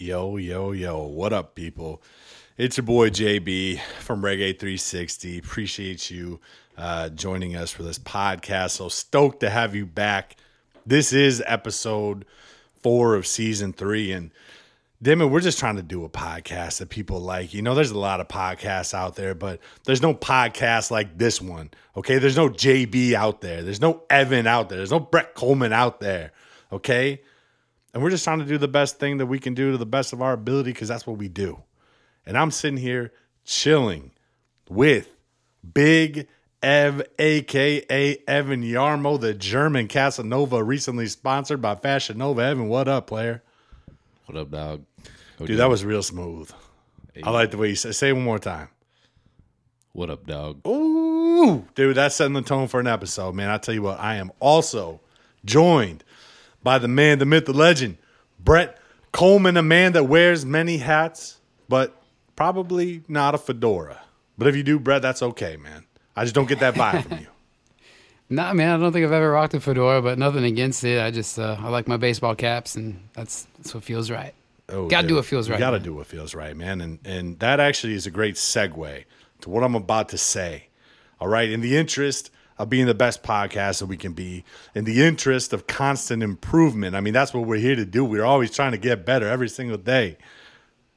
Yo, yo, yo. What up, people? It's your boy JB from Reggae 360. Appreciate you uh, joining us for this podcast. So stoked to have you back. This is episode four of season three. And Dimon, we're just trying to do a podcast that people like. You know, there's a lot of podcasts out there, but there's no podcast like this one. Okay. There's no JB out there. There's no Evan out there. There's no Brett Coleman out there. Okay. And we're just trying to do the best thing that we can do to the best of our ability because that's what we do. And I'm sitting here chilling with Big Ev, aka Evan Yarmo, the German Casanova, recently sponsored by Fashion Nova. Evan, what up, player? What up, dog? How Dude, that was real smooth. I like the way you say. Say it one more time. What up, dog? Ooh, dude, that's setting the tone for an episode, man. I tell you what, I am also joined by the man, the myth, the legend, Brett Coleman, a man that wears many hats, but probably not a fedora. But if you do, Brett, that's okay, man. I just don't get that vibe from you. Nah, man, I don't think I've ever rocked a fedora, but nothing against it. I just uh, I like my baseball caps, and that's that's what feels right. Oh, Gotta do what feels you right, Got to man. do what feels right, man. And and that actually is a great segue to what I'm about to say. All right, in the interest of being the best podcast that we can be, in the interest of constant improvement. I mean, that's what we're here to do. We're always trying to get better every single day.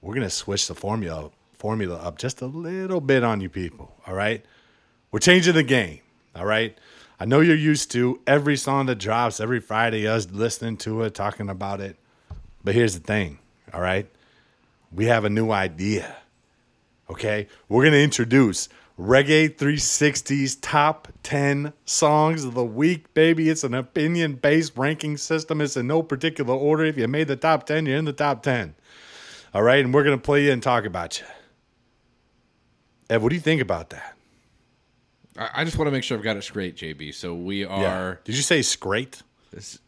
We're gonna switch the formula formula up just a little bit on you people. All right, we're changing the game. All right. I know you're used to every song that drops every Friday, us listening to it, talking about it. But here's the thing, all right? We have a new idea. Okay? We're going to introduce Reggae 360's top 10 songs of the week, baby. It's an opinion based ranking system. It's in no particular order. If you made the top 10, you're in the top 10. All right? And we're going to play you and talk about you. Ev, what do you think about that? I, just want to make sure I've got it straight, JB. So we are. Did you say this-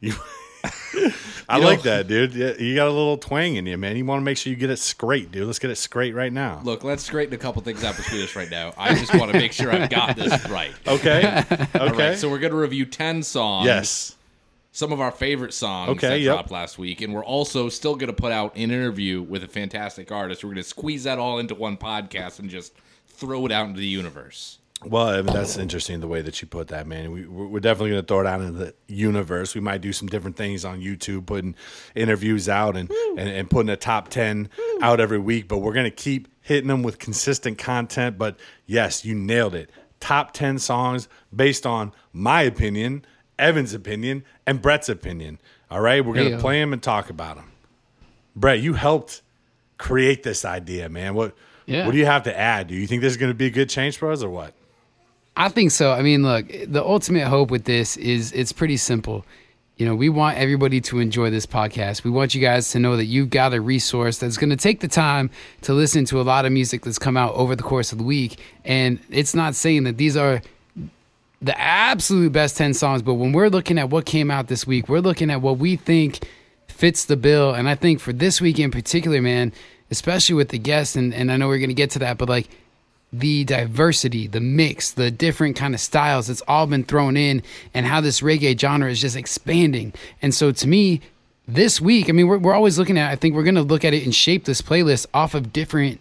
You, I You like that, dude. You got a little twang in you, man. You want to make sure you get it straight, dude. Let's get it straight right now. Look, let's straighten a couple things out between us right now. I just want to make sure I've got this right. Okay. Okay. All right, so we're going to review 10 songs. yes. Some of our favorite songs Okay, that yep. dropped last week. And we're also still going to put out an interview with a fantastic artist. We're going to squeeze that all into one podcast and just throw it out into the universe. Well, I mean, that's interesting the way that you put that, man. We, we're definitely going to throw it out in the universe. We might do some different things on YouTube, putting interviews out and, hmm. and, and putting a top 10 hmm. out every week. But we're going to keep hitting them with consistent content. But yes, you nailed it. Top 10 songs based on my opinion, Evan's opinion, and Brett's opinion. All right. We're going to play them and talk about them. Brett, you helped create this idea, man. What, Yeah. what do you have to add? Do you think this is going to be a good change for us or what? I think so. I mean, look, the ultimate hope with this is it's pretty simple. You know, we want everybody to enjoy this podcast. We want you guys to know that you've got a resource that's going to take the time to listen to a lot of music that's come out over the course of the week. And it's not saying that these are the absolute best 10 songs, but when we're looking at what came out this week, we're looking at what we think fits the bill. And I think for this week in particular, man, especially with the guests, and, and I know we're going to get to that, but like the diversity, the mix, the different kind of styles that's all been thrown in, and how this reggae genre is just expanding. And so to me, this week, I mean, we're, we're always looking at, I think we're going to look at it and shape this playlist off of different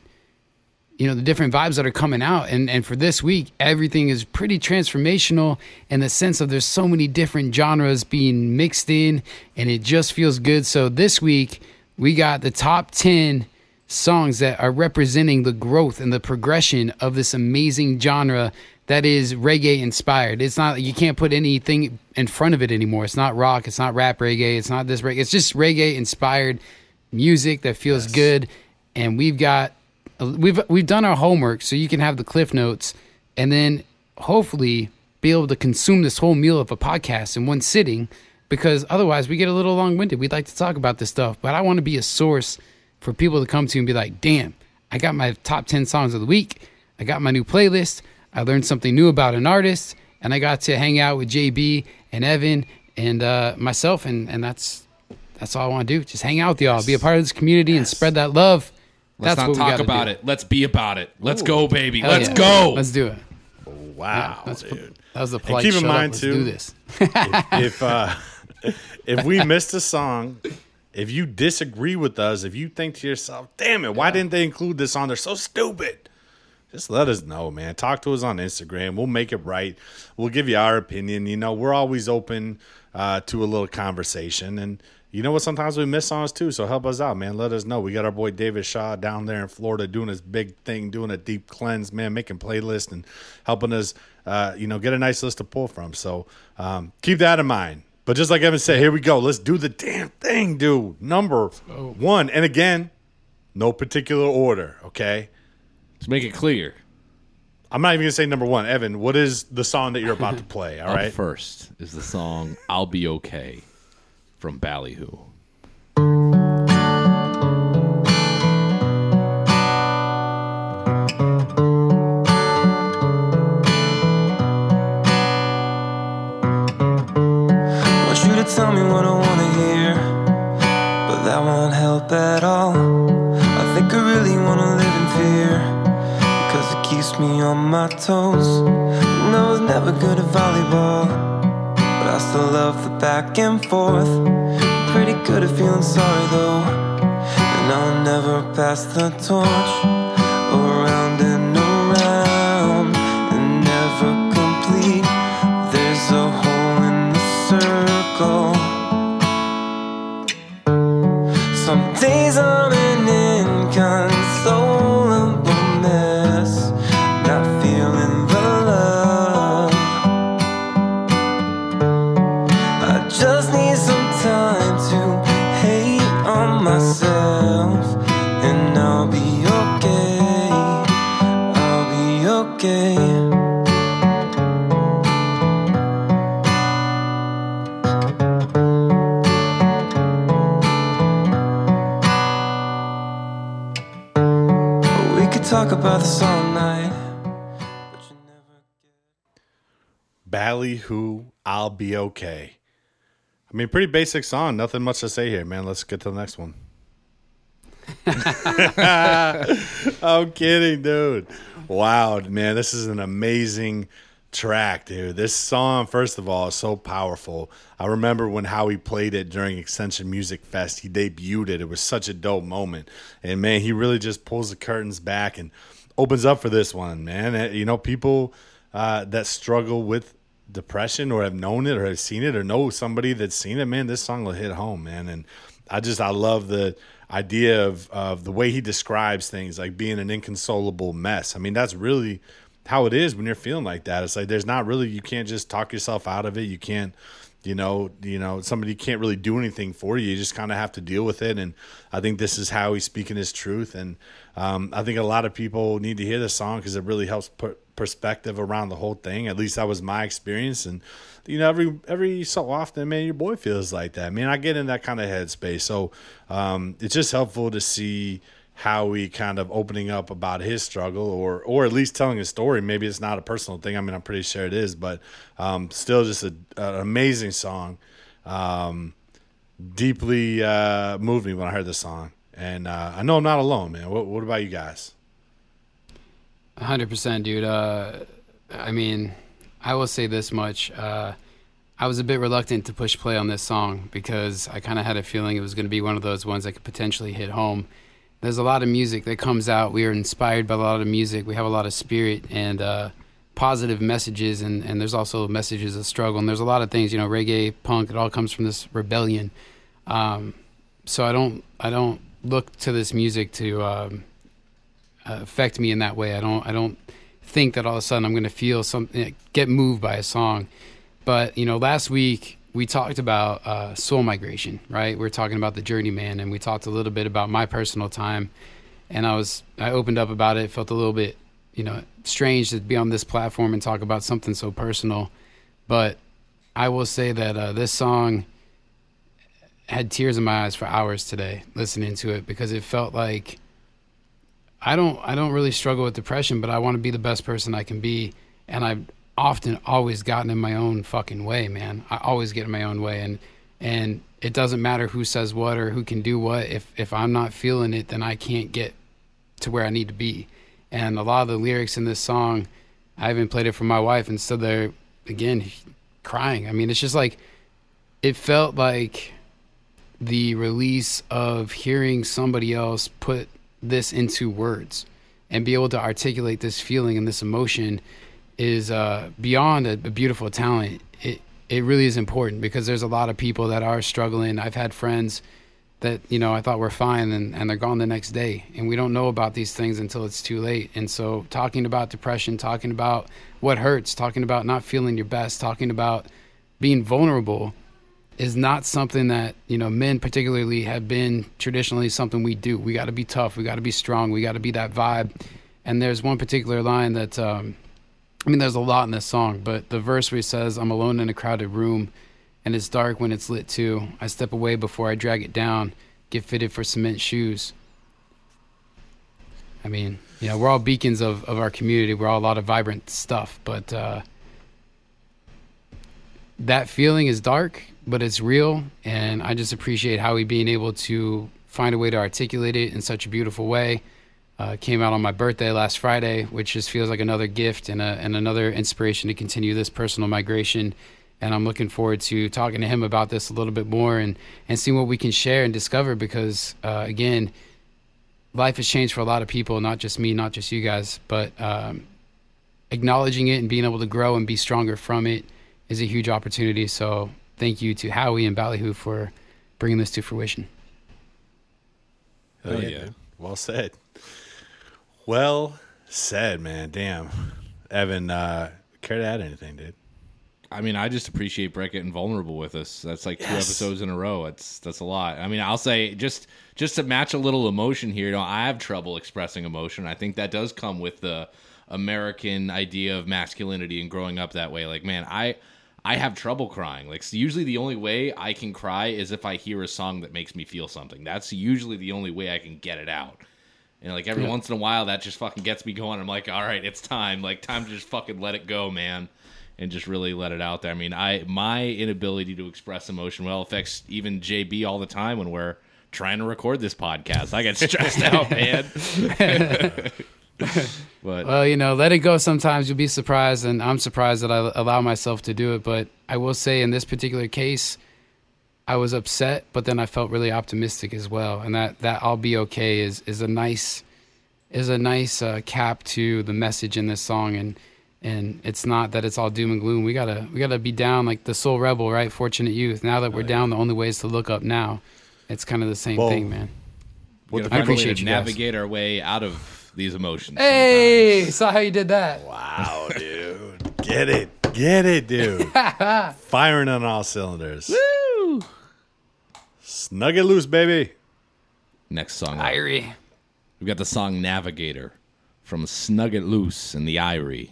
you know the different vibes that are coming out and and for this week everything is pretty transformational in the sense of there's so many different genres being mixed in and it just feels good so this week we got the top 10 songs that are representing the growth and the progression of this amazing genre that is reggae inspired. It's not you can't put anything in front of it anymore. It's not rock it's not rap reggae it's not this reggae. It's just reggae inspired music that feels good. And we've got we've we've done our homework so you can have the cliff notes and then hopefully be able to consume this whole meal of a podcast in one sitting because otherwise we get a little long-winded. We'd like to talk about this stuff but i want to be a source for people to come to and be like damn i got my top 10 songs of the week i got my new playlist i learned something new about an artist and i got to hang out with jb and evan and uh, myself and and that's that's all i want to do just hang out with y'all be a part of this community and spread that love Let's that's not we talk gotta about do. it. Let's be about it. Let's Ooh. go, baby. Hell Let's yeah. go. Let's do it. Wow, That's dude. that was the polite. keep in shut up, mind, let's too- do this. if uh, if we missed a song if you disagree with us, if you think to yourself, damn it, why didn't they include this on there? So stupid. Just let us know, man. Talk to us on Instagram. We'll make it right. We'll give you our opinion. You know, we're always open uh, to a little conversation. And you know what? Sometimes we miss songs too. So help us out, man. Let us know. We got our boy David Shaw down there in Florida doing his big thing, doing a deep cleanse, man, making playlists and helping us, uh, you know, get a nice list to pull from. So um, keep that in mind. But just like Evan said, here we go. Let's do the damn thing, dude. Number oh. one. And again, no particular order, okay? Let's make it clear. I'm not even gonna say number one. Evan, what is the song that you're about to play? All Up right. first is the song "I'll Be Okay" from Ballyhoo. Me on my toes. And I was never good at volleyball, but I still love the back and forth. Pretty good at feeling sorry though, and I'll never pass the torch Ballyhoo, I'll be okay. I mean, pretty basic song. Nothing much to say here, man. Let's get to the next one. I'm kidding, dude. Wow, man, this is an amazing track, dude. This song, first of all, is so powerful. I remember when Howie played it during Extension Music Fest. He debuted it. It was such a dope moment, and man, he really just pulls the curtains back and opens up for this one, man. You know, people uh, that struggle with depression or have known it or have seen it or know somebody that's seen it, man, this song will hit home, man. And I just I love the idea of of the way he describes things like being an inconsolable mess. I mean, that's really how it is when you're feeling like that. It's like there's not really you can't just talk yourself out of it. You can't you know, you know, somebody can't really do anything for you. You just kind of have to deal with it. And I think this is how he's speaking his truth. And um, I think a lot of people need to hear this song because it really helps put perspective around the whole thing. At least that was my experience. And you know, every every so often, man, your boy feels like that. Man, I get in that kind of headspace. So um, it's just helpful to see how he kind of opening up about his struggle or or at least telling his story. Maybe it's not a personal thing. I mean i'm pretty sure it is but um, still just a, an amazing song. Um, deeply uh, moved me when i heard the song. And uh, i know i'm not alone man. What, what about you guys? Hundred percent, dude. Uh, I mean, I will say this much: uh, I was a bit reluctant to push play on this song because I kind of had a feeling it was going to be one of those ones that could potentially hit home. There's a lot of music that comes out. We are inspired by a lot of music. We have a lot of spirit and uh, positive messages, and, and there's also messages of struggle. And there's a lot of things, you know, reggae, punk. It all comes from this rebellion. Um, so I don't I don't look to this music to um, affect me in that way. I don't I don't think that all of a sudden I'm going to feel something get moved by a song. But you know, last week we talked about uh, soul migration, right? We are talking about the journeyman, and we talked a little bit about my personal time. And I was I opened up about it. Felt a little bit you know strange to be on this platform and talk about something so personal. But I will say that uh, this song had tears in my eyes for hours today listening to it because it felt like I don't I don't really struggle with depression, but I want to be the best person I can be, and I've often always gotten in my own fucking way, man. I always get in my own way, and and it doesn't matter who says what or who can do what. If if I'm not feeling it, then I can't get to where I need to be. And a lot of the lyrics in this song, I even played it for my wife and stood there again crying. I mean, it's just like it felt like the release of hearing somebody else put this into words and be able to articulate this feeling and this emotion is uh, beyond a, a beautiful talent. It it really is important because there's a lot of people that are struggling. I've had friends that you know I thought were fine and, and they're gone the next day, and we don't know about these things until it's too late. And so, talking about depression, talking about what hurts, talking about not feeling your best, talking about being vulnerable is not something that you know men particularly have been traditionally something we do. We got to be tough. We got to be strong. We got to be that vibe. And there's one particular line that um, I mean, there's a lot in this song, but the verse where he says, "I'm alone in a crowded room, and it's dark when it's lit too. I step away before I drag it down. Get fitted for cement shoes." I mean, you know, we're all beacons of, of our community. We're all a lot of vibrant stuff, but uh, that feeling is dark, but it's real. And I just appreciate how Howie being able to find a way to articulate it in such a beautiful way. Uh, came out on my birthday last Friday, which just feels like another gift and, a, and another inspiration to continue this personal migration. And I'm looking forward to talking to him about this a little bit more and, and seeing what we can share and discover because, uh, again, life has changed for a lot of people, not just me, not just you guys, but um, acknowledging it and being able to grow and be stronger from it is a huge opportunity. So thank you to Howie and Ballyhoo for bringing this to fruition. Oh, yeah. Well said. Well said, man. Damn. Evan, uh, care to add anything, dude? I mean, I just appreciate Brett getting vulnerable with us. That's like two episodes in a row. It's that's a lot. I mean, I'll say just just to match a little emotion here. You know, I have trouble expressing emotion. I think that does come with the American idea of masculinity and growing up that way. Like, man, I I have trouble crying. Like, usually the only way I can cry is if I hear a song that makes me feel something. That's usually the only way I can get it out. And like every yeah. once in a while, that just fucking gets me going. I'm like, all right, it's time. Like, time to just fucking let it go, man, and just really let it out there. I mean, I my inability to express emotion well affects even JB all the time when we're trying to record this podcast. I get stressed out, man. but well, you know, let it go. Sometimes you'll be surprised, and I'm surprised that I allow myself to do it. But I will say, in this particular case, I was upset, but then I felt really optimistic as well, and that that I'll be okay is is a nice is a nice uh, cap to the message in this song, and and it's not that it's all doom and gloom. We gotta we gotta be down like the soul rebel, right? Fortunate Youth. Now that we're oh, yeah. down, the only way is to look up. Now, it's kind of the same well, thing, man. I appreciate you navigate guys. our way out of these emotions. Hey, sometimes. saw how you did that. Wow, dude, get it, get it, dude. Firing on all cylinders. Woo! Snug it loose, baby. Next song. Irie. We've got the song Navigator from Snug It Loose and the Irie.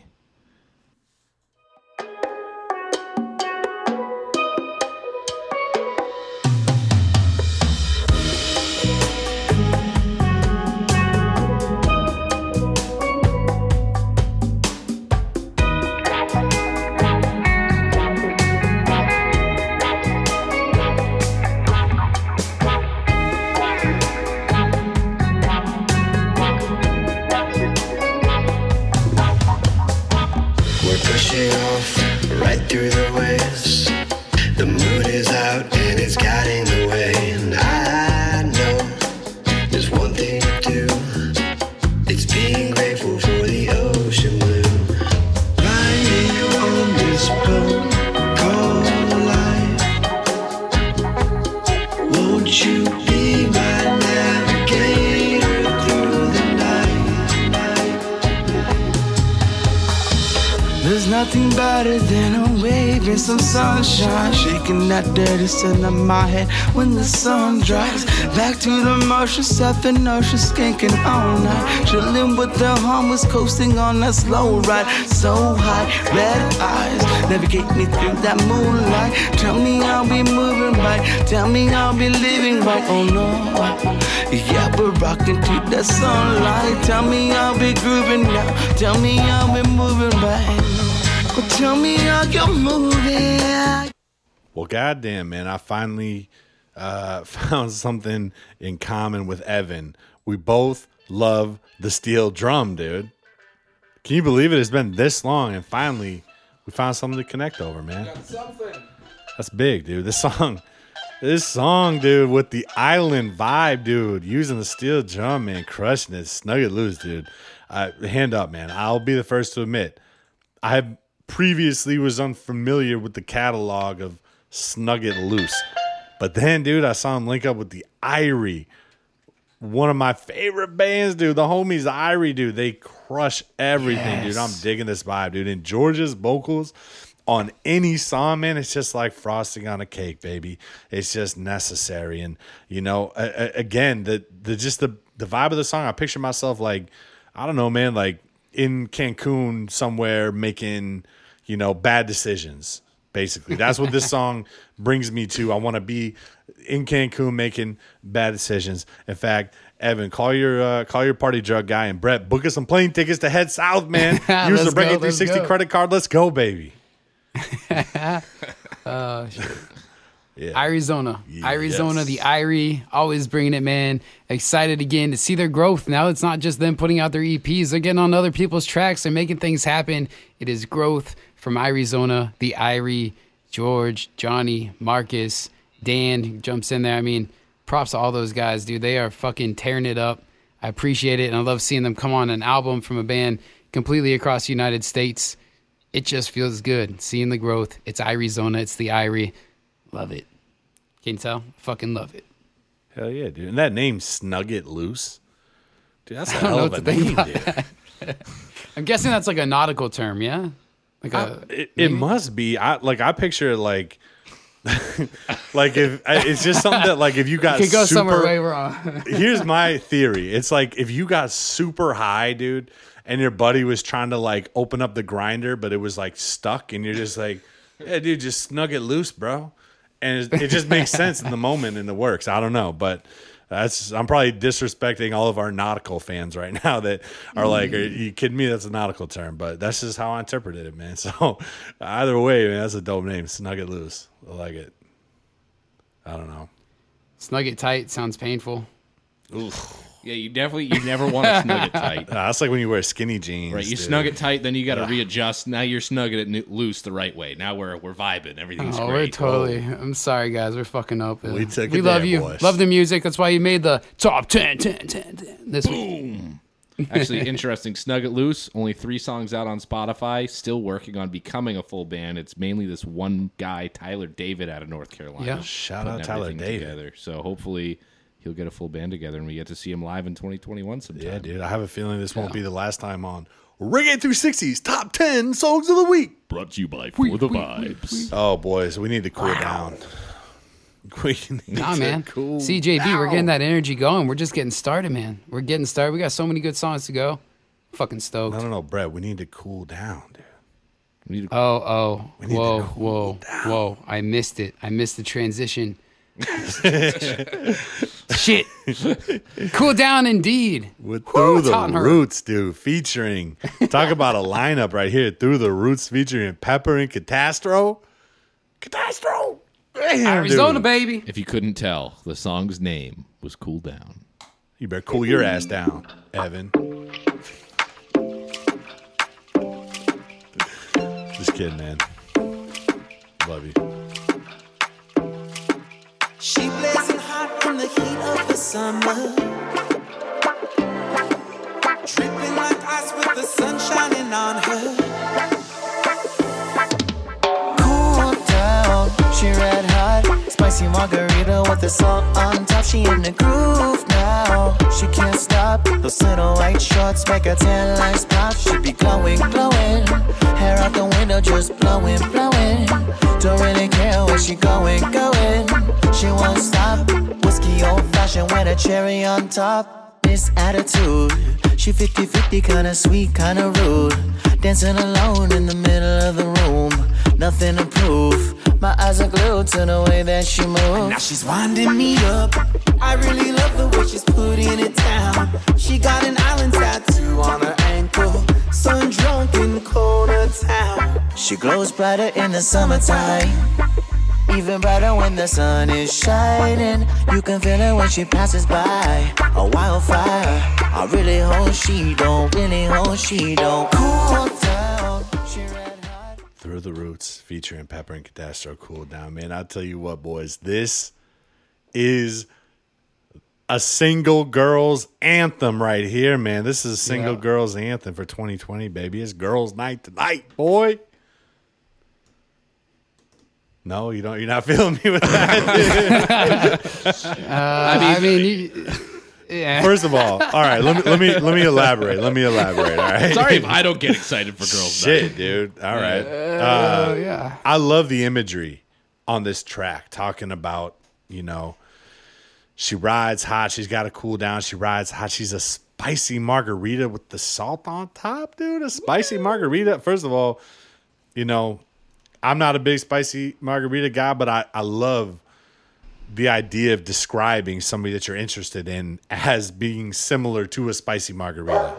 That dirty sin in my head when the sun drops. Back to the Martian, stepping ocean, skanking all night. Chilling with the homies, coasting on a slow ride. So high, red eyes, navigate me through that moonlight. Tell me I'll be moving right, tell me I'll be living right. Oh no, yeah, we're rocking to that sunlight. Tell me I'll be grooving now, tell me I'll be moving right. Well, tell me how you're moving. Goddamn, man, I finally uh, found something in common with Evan. We both love the steel drum, dude. Can you believe it? It's been this long, and finally, we found something to connect over, man. That's big, dude. This song, This song, dude, with the island vibe, dude, using the steel drum, man, crushing it, snug it loose, dude. Uh, hand up, man. I'll be the first to admit, I previously was unfamiliar with the catalog of Snug It Loose, but then, dude, I saw him link up with the Irie, one of my favorite bands, dude. The homies the Irie, dude, they crush everything, dude. I'm digging this vibe, dude. And George's vocals on any song, man, it's just like frosting on a cake, baby. It's just necessary. And you know, a- a- again, the the just the the vibe of the song. I picture myself like, I don't know, man, like in Cancun somewhere making, you know, bad decisions. Basically, that's what this song brings me to. I want to be in Cancun making bad decisions. In fact, Evan, call your uh, call your party drug guy and Brett book us some plane tickets to head south, man. Use the Breaking let's 360 go. credit card. Let's go, baby. Oh shit. Yeah. Arizona. Arizona, the Irie, always bringing it, man. Excited again to see their growth. Now it's not just them putting out their EPs, they're getting on other people's tracks, they're making things happen. It is growth from Arizona, the Irie, George, Johnny, Marcus, Dan jumps in there. I mean, props to all those guys, dude. They are fucking tearing it up. I appreciate it, and I love seeing them come on an album from a band completely across the United States. It just feels good seeing the growth. It's Arizona, it's the Irie. Love it. Can you tell? Fucking love it. Hell yeah, dude. And that name, Snug It Loose. Dude, that's a hell of a name, dude. I'm guessing that's like a nautical term, yeah? Like a It, it must be. I like. I picture it like, like if it's just something that like if you got could go super, somewhere way wrong. here's my theory. It's like if you got super high, dude, and your buddy was trying to like open up the grinder, but it was like stuck, and you're just like, yeah, dude, just snug it loose, bro. And it, it just makes sense in the moment and it works. I don't know, but that's I'm probably disrespecting all of our nautical fans right now that are like, are you kidding me? That's a nautical term, but that's just how I interpreted it, man. So either way, man, that's a dope name. Snug it loose. I like it. I don't know. Snug it tight sounds painful. Yeah, you definitely you never want to snug it tight. Uh, that's like when you wear skinny jeans. Right, you dude. snug it tight, then you got to readjust. Now you're snugging it loose the right way. Now we're we're vibing. Everything's Oh, we're great. totally. I'm sorry, guys. We're fucking up. We took we it love there, you. boys. Love the music. That's why you made the top 10, 10, 10, 10 this week. Actually, interesting. Snug It Loose, only three songs out on Spotify. Still working on becoming a full band. It's mainly this one guy, Tyler David, out of North Carolina. Yeah. Shout putting out Tyler David. Together. So hopefully he'll get a full band together and we get to see him live in 2021 sometime. Yeah, dude. I have a feeling this won't be the last time on Reggae 360's top 10 songs of the week. Brought to you by For the Vibes. Oh, boys, we need to cool down. We need Nah, to man. cool CJB, we're getting that energy going. We're just getting started, man. We're getting started. We got so many good songs to go. Fucking stoked. No, no, no, Brett. We need to cool down, dude. We need to- Oh, oh, need to whoa, cool whoa, whoa! I missed it. I missed the transition. Shit. cool down, indeed. With Woo, Through it's the hot in her. Roots, dude, featuring. Talk about a lineup right here. Through the Roots featuring Pepper and Katastro. Katastro. Damn, Arizona, dude. baby. if you couldn't tell, the song's name was Cool Down. You better cool your ass down, Evan. Just kidding, man. Love you. She blazing hot in the heat of the summer. Dripping like ice with the sun shining on her. cool down. She hot, spicy margarita with the salt on top. She in the groove now. She can't stop. Those little white shorts make her tan lines pop. She be glowing, glowing. Hair out the window, just blowing, blowing. Don't really care where she going, going. She won't stop. Whiskey old fashioned with a cherry on top. This attitude, she 50 50, kinda sweet, kinda rude. Dancing alone in the middle of the room, nothing to prove. My eyes are glued to the way that she moves. Now she's winding me up. I really love the way she's putting it down. She got an island tattoo on her ankle. Sun drunk in the corner town. She glows brighter in the summertime, even brighter when the sun is shining. You can feel it when she passes by, a wildfire. I really hope she don't, really hope she don't cool down. She. Through the Roots featuring Pepper and Katastro Cool Down. Man, I'll tell you what, boys, this is a single girls anthem right here, man. This is a single Yeah. girls anthem for 2020, baby. It's girls' night tonight, boy. No, you don't. You're not feeling me with that. Uh, I mean, you, yeah. First of all, all right. Let me let me let me elaborate. Let me elaborate. All right. Sorry if I don't get excited for girls. Night. Shit, dude. All right. Uh, yeah. I love the imagery on this track, talking about, you know, she rides hot. She's got to cool down. She rides hot. She's a spicy margarita with the salt on top, dude. A spicy margarita. First of all, you know, I'm not a big spicy margarita guy, but I, I love the idea of describing somebody that you're interested in as being similar to a spicy margarita.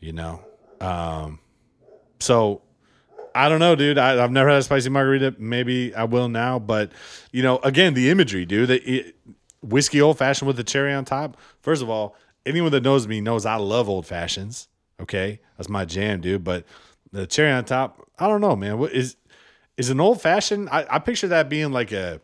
You know? Um, so I don't know, dude. I, I've never had a spicy margarita. Maybe I will now, but you know, again, the imagery, dude. It, whiskey old fashioned with the cherry on top. First of all, anyone that knows me knows I love old fashions. Okay, that's my jam, dude. But the cherry on top, I don't know, man. What is is an old fashioned? I, I picture that being like a.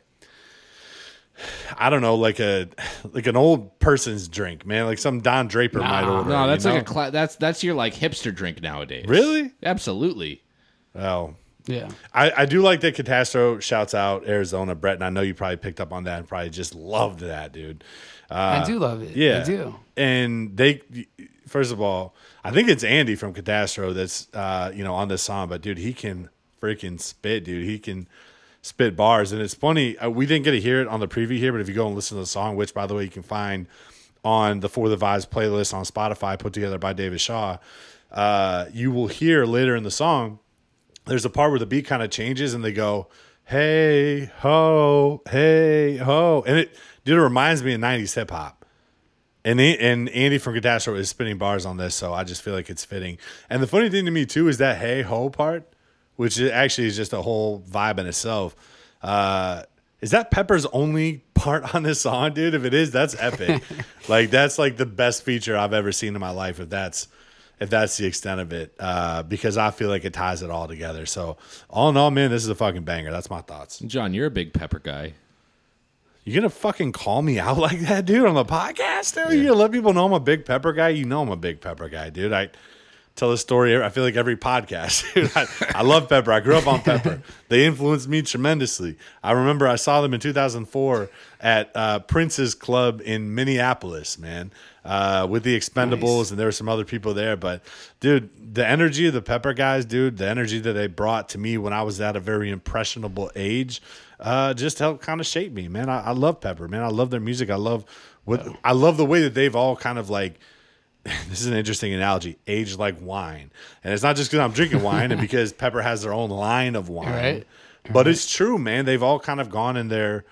I don't know, like a like an old person's drink, man. Like some Don Draper might order. No, you that's like a cla- that's that's your like hipster drink nowadays. Really? Absolutely. Oh, Yeah. I, I do like that Katastro shouts out Arizona, Brett, and I know you probably picked up on that and probably just loved that, dude. Uh, I do love it. yeah, I do. And they, first of all, I think it's Andy from Katastro that's uh, you know on this song, but dude, he can freaking spit, dude. He can spit bars, and it's funny. Uh, we didn't get to hear it on the preview here, but if you go and listen to the song, which by the way you can find on the For the Vibes playlist on Spotify, put together by David Shaw, uh, you will hear later in the song there's a part where the beat kind of changes and they go, hey ho, hey ho. And it dude, it reminds me of 90s hip hop. And and Andy from Katastro is spinning bars on this, so I just feel like it's fitting. And the funny thing to me too is that hey ho part, which actually is just a whole vibe in itself. Uh, is that Pepper's only part on this song, dude? If it is, that's epic. like that's like the best feature I've ever seen in my life. If that's if that's the extent of it, uh, because I feel like it ties it all together. So all in all, man, this is a fucking banger. That's my thoughts. John, you're a big pepper guy. You gonna fucking call me out like that, dude, on the podcast? Dude? You gonna let people know I'm a big pepper guy? You know I'm a big pepper guy, dude. I tell this story. I feel like every podcast. Dude, I, I love pepper. I grew up on pepper. They influenced me tremendously. I remember I saw them in 2004 at uh, Prince's Club in Minneapolis, man, uh, with the Expendables, Nice. and there were some other people there. But dude, the energy of the pepper guys, dude, the energy that they brought to me when I was at a very impressionable age, uh, just helped kind of shape me, man. I, I love pepper, man. I love their music. I love what I love the way that they've all kind of like this is an interesting analogy. Aged like wine. And it's not just because i'm drinking wine and because pepper has their own line of wine. Right. but it's true man. They've all kind of gone in their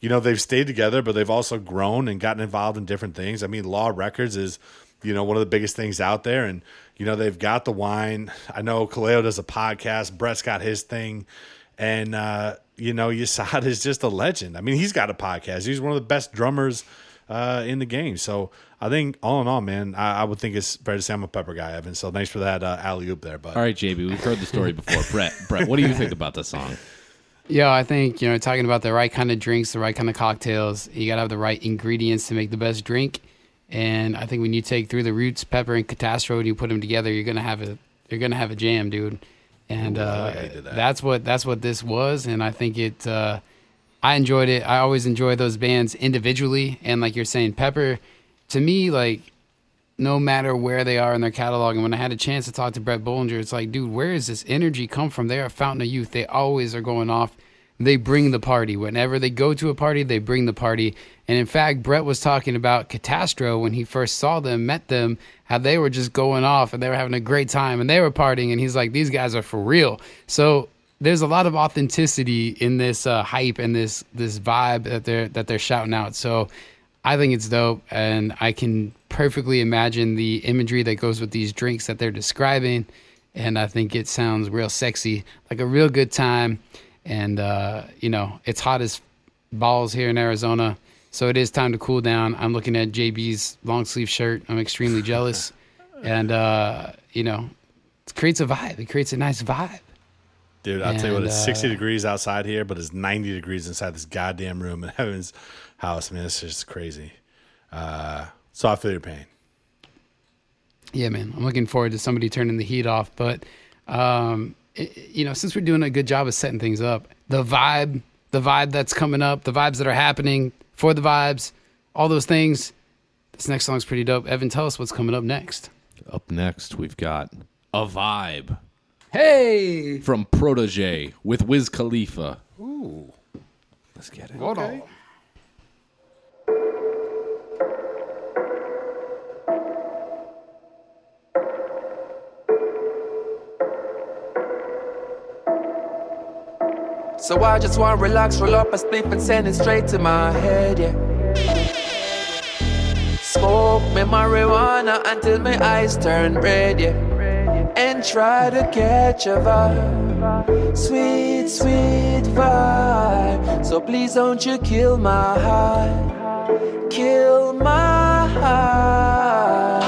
you know they've stayed together but they've also grown and gotten involved in different things. I mean LAW Records is you know one of the biggest things out there. And you know they've got the wine. I know Kaleo does a podcast. Brett's got his thing. And uh you know Yesod is just a legend. I mean he's got a podcast. He's one of the best drummers uh, in the game. So I think all in all, man, I, I would think it's fair to say I'm a pepper guy, Evan. So thanks for that uh, alley oop there. But All right, JB, we've heard the story before. Brett, Brett, what do you think about the song? Yeah, I think, you know, talking about the right kind of drinks, the right kind of cocktails, you got to have the right ingredients to make the best drink. And I think when you take through the roots, pepper and Katastro, and you put them together, you're going to have a you're going to have a jam, dude. And Ooh, uh, like how you did that. that's what that's what this was and I think it uh, I enjoyed it. I always enjoy those bands individually and like you're saying Pepper to me like no matter where they are in their catalog. And when I had a chance to talk to Bret Bollinger, it's like, dude, where does this energy come from? They're a fountain of youth. They always are going off. They bring the party. Whenever they go to a party, they bring the party. And in fact, Brett was talking about Katastro when he first saw them, met them, how they were just going off and they were having a great time and they were partying. And he's like, these guys are for real. So there's a lot of authenticity in this uh, hype and this this vibe that they're that they're shouting out. So I think it's dope, and I can perfectly imagine the imagery that goes with these drinks that they're describing, and I think it sounds real sexy, like a real good time. And uh, you know, it's hot as balls here in Arizona, so it is time to cool down. I'm looking at JB's long sleeve shirt. I'm extremely jealous, and uh, you know, it creates a vibe. It creates a nice vibe. Dude, I'll tell you what, And, it's 60 uh, degrees outside here, but it's 90 degrees inside this goddamn room in Heaven's house, man. It's just crazy. Uh, so I feel your pain. Yeah, man. I'm looking forward to somebody turning the heat off. But, um, it, you know, since we're doing a good job of setting things up, the vibe, the vibe that's coming up, the vibes that are happening for the vibes, all those things. This next song's pretty dope. Evan, tell us what's coming up next. Up next, we've got a vibe Hey, from Protoje with Wiz Khalifa. Ooh, let's get it. hold on. So I just wanna relax, roll up a spliff and send it straight to my head, yeah. Smoke me marijuana until my eyes turn red, yeah. And try to catch a vibe, sweet, sweet vibe. So please don't you kill my high, kill my high.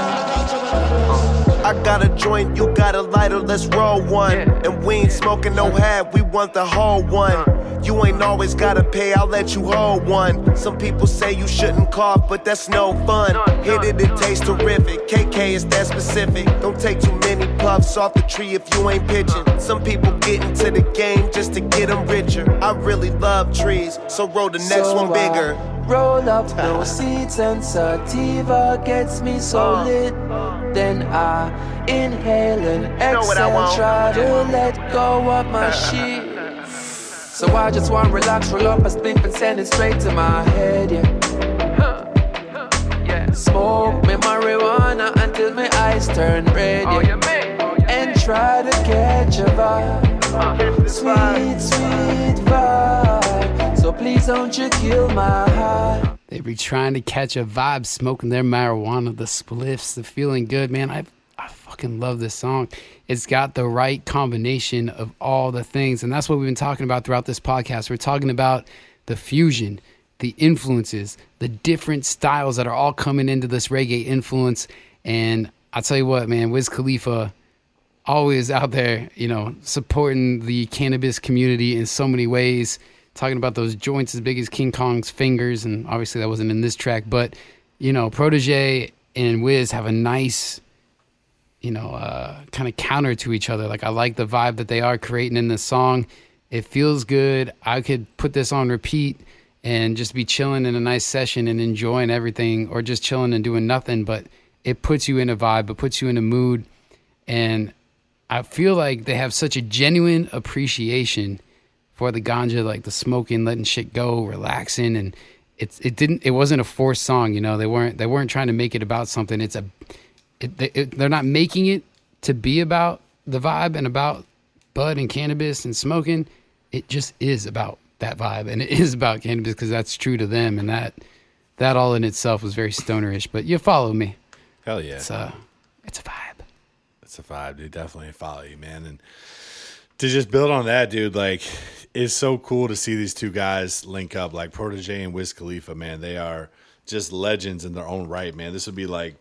I got a joint, you got a lighter, let's roll one. And we ain't smoking no half, we want the whole one. You ain't always gotta pay, I'll let you hold one. Some people say you shouldn't cough, but that's no fun. Hit it, it tastes terrific. KK is that specific. Don't take too many puffs off the tree if you ain't pitching. Some people get into the game just to get them richer. I really love trees, so roll the next So one I bigger. Roll up no seeds and sativa gets me so uh. lit. Then I inhale and I exhale, try to let go of my shit. So I just wanna relax, roll up a spliff and send it straight to my head, yeah. Smoke me marijuana until my eyes turn red, oh, oh, yeah. And try to catch a uh, vibe, sweet, sweet vibe. So please don't you kill my heart. They be trying to catch a vibe, smoking their marijuana, the spliffs, the feeling good, man. I I fucking love this song. It's got the right combination of all the things, and that's what we've been talking about throughout this podcast. We're talking about the fusion, the influences, the different styles that are all coming into this reggae influence. And I'll tell you what, man, Wiz Khalifa always out there, you know, supporting the cannabis community in so many ways. Talking about those joints as big as King Kong's fingers, and obviously that wasn't in this track, but you know, Protoje and Wiz have a nice, you know, uh, kind of counter to each other. Like I like the vibe that they are creating in this song. It feels good. I could put this on repeat and just be chilling in a nice session and enjoying everything, or just chilling and doing nothing. But it puts you in a vibe. It puts you in a mood, and I feel like they have such a genuine appreciation for the ganja, like the smoking, letting shit go, relaxing, and it's it didn't it wasn't a forced song, you know. They weren't they weren't trying to make it about something. It's a it, it, they're not making it to be about the vibe and about bud and cannabis and smoking. It just is about that vibe, and it is about cannabis because that's true to them, and that that all in itself was very stonerish. But you follow me. Hell yeah. It's a it's a vibe. It's a vibe, dude. Definitely follow you, man. And to just build on that, dude, like it's so cool to see these two guys link up, like Protoje and Wiz Khalifa, man. They are just legends in their own right, man. This would be like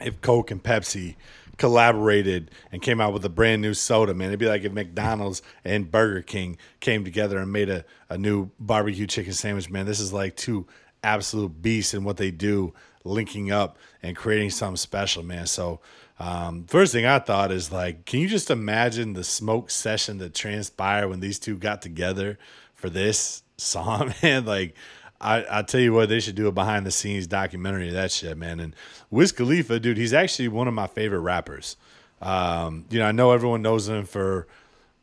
if Coke and Pepsi collaborated and came out with a brand new soda, man. It'd be like if McDonald's and Burger King came together and made a, a new barbecue chicken sandwich, man. This is like two absolute beasts in what they do, linking up and creating something special, man. So, um, first thing I thought is like, can you just imagine the smoke session that transpired when these two got together for this song, man? Like, I, I tell you what, they should do a behind the scenes documentary of that shit, man. And Wiz Khalifa, dude, he's actually one of my favorite rappers. Um, you know, I know everyone knows him for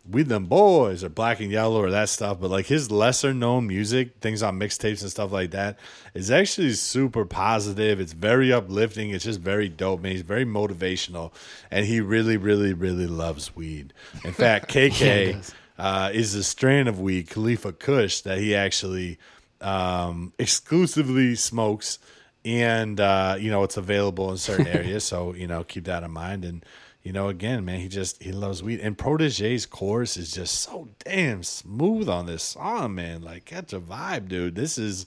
We Dem Boyz or Black and Yellow or that stuff, but like his lesser known music, things on mixtapes and stuff like that, is actually super positive. It's very uplifting. It's just very dope, man. He's very motivational, and he really, really, really loves weed. In fact, KK does. uh, is a strain of weed, Khalifa Kush, that he actually um, exclusively smokes, and uh, you know it's available in certain areas. so you know keep that in mind. And you know again, man, he just he loves weed. And Protoje's chorus is just so damn smooth on this song, man. Like catch a vibe, dude. This is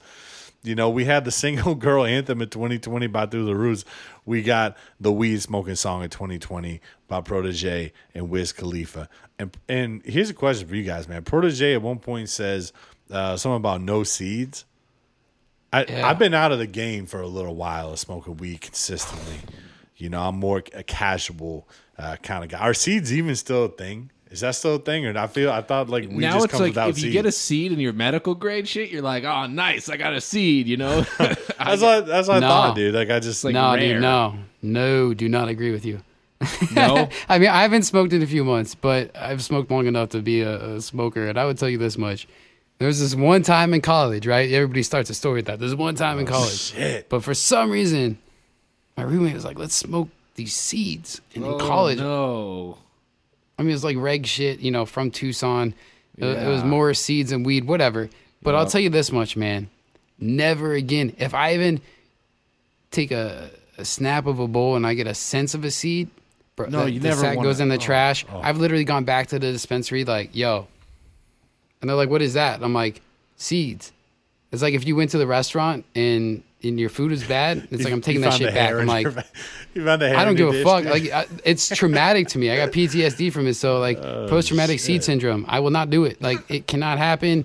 You know, we had the single girl anthem in 2020 by Through the Roots. We got the weed smoking song in 2020 by Protoje and Wiz Khalifa. And and here's a question for you guys, man. Protoje at one point says uh, something about no seeds. I, Yeah. I've been out of the game for a little while of smoking weed consistently. You know, I'm more a casual uh, kind of guy. Are seeds even still a thing? Is that still a thing? Or I feel I thought like we now just it's comes like without if you seeds. get a seed in your medical grade shit, you're like, oh, nice, I got a seed. You know, that's what that's what No. I thought, dude. Like I just like no, rare. dude, no, no, do not agree with you. no. I mean, I haven't smoked in a few months, but I've smoked long enough to be a, a smoker, and I would tell you this much: there was this one time in college, right? Everybody starts a story with that. There's one time in oh, college, shit. but for some reason, my roommate was like, "Let's smoke these seeds." And in Oh, college, no. I mean, it was like reg shit, you know, from Tucson. It, it was more seeds and weed, whatever. But I'll tell you this much, man: never again. If I even take a, a snap of a bowl and I get a sense of a seed, bro, No, that- you the never sack wanna- goes in the oh, trash. Oh. I've literally gone back to the dispensary, like, yo, and they're like, "What is that?" I'm like, "Seeds." It's like if you went to the restaurant and and your food is bad. It's like I'm taking that shit back. I'm like, you found the hair I don't give a dish, fuck. dude. Like I, it's traumatic to me. I got PTSD from it. So like Oh, post traumatic seed syndrome. I will not do it. Like it cannot happen.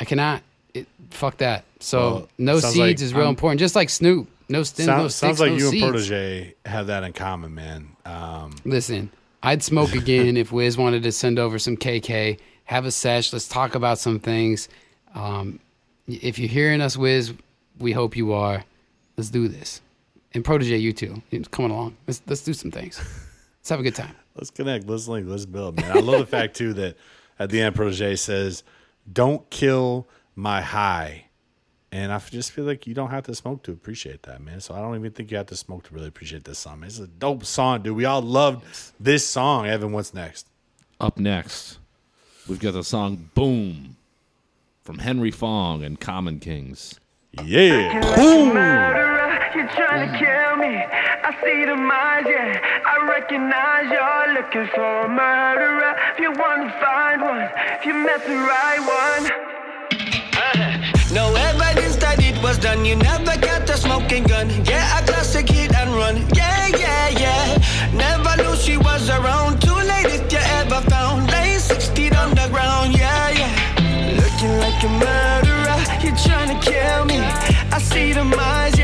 I cannot. It, fuck that. So Well, no seeds like is real I'm- important. Just like Snoop. No stems. no Sounds, sticks. sounds like no you seeds. and Protoje have that in common, man. Um, Listen, I'd smoke again if Wiz wanted to send over some KK. Have a sesh. Let's talk about some things. Um, if you're hearing us, Wiz, we hope you are. Let's do this. And Protoje, you too. You're Coming along. Let's let's do some things. Let's have a good time. let's connect. Let's link. Let's build, man. I love the fact too that at the end, Protoje says, "Don't kill my high." And I just feel like you don't have to smoke to appreciate that, man. So I don't even think you have to smoke to really appreciate this song. Man. It's a dope song, dude. We all loved this song. Evan, what's next? Up next, we've got the song "Boom" from Henry Fong and Common Kings. Yeah. Boom. you're trying to kill me. I see the mind, yeah. I recognize you're looking for a murderer. If you want to find one, if you met the right one. Uh-huh. No evidence that it was done. You never got a smoking gun. Yeah, a classic hit like a murderer. You're trying to kill me. I see the minds,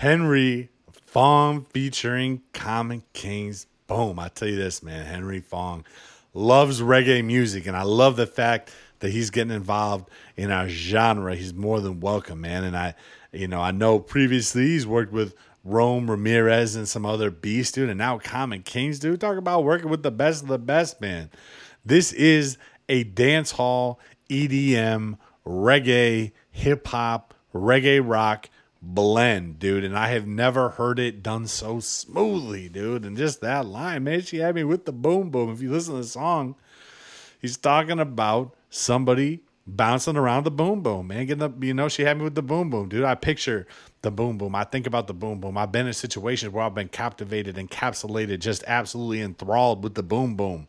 Henry Fong featuring Common Kings. Boom. I tell you this, man. Henry Fong loves reggae music, and I love the fact that he's getting involved in our genre. He's more than welcome, man. And I, you know, I know previously he's worked with Rome Ramirez and some other beast dude, and now Common Kings dude. Talk about working with the best of the best, man. This is a dance hall, EDM, reggae, hip hop, reggae rock blend, dude. And I have never heard it done so smoothly, dude. And just that line, man, she had me with the boom boom. If you listen to the song, he's talking about somebody bouncing around the boom boom, man. Getting the, you know, she had me with the boom boom, dude. I picture the boom boom. I think about the boom boom. I've been in situations where I've been captivated, encapsulated, just absolutely enthralled with the boom boom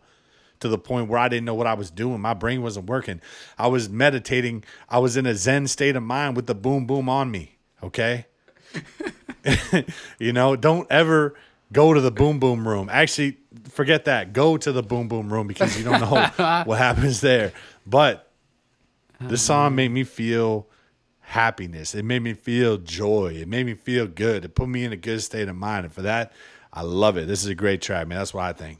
to the point where I didn't know what I was doing. My brain wasn't working. I was meditating. I was in a zen state of mind with the boom boom on me. Okay. you know, don't ever go to the boom boom room. Actually, forget that. Go to the boom boom room because you don't know what happens there. But this song made me feel happiness. It made me feel joy. It made me feel good. It put me in a good state of mind. And for that, I love it. This is a great track, man. That's what I think.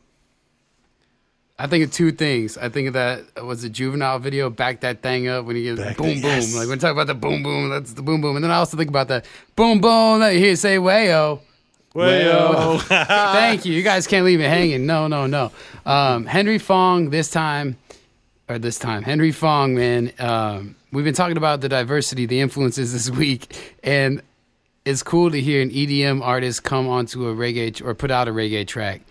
I think of two things. I think of that was a juvenile video, back that thing up when he gets Back boom that- boom. yes. Like when talk about the boom boom, that's the boom boom. And then I also think about that boom boom that you hear say wayo. Wayo. Thank you. You guys can't leave me hanging. No, no, no. Um, Henry Fong this time, or this time, Henry Fong, man. Um, we've been talking about the diversity, the influences this week, and it's cool to hear an EDM artist come onto a reggae or put out a reggae track.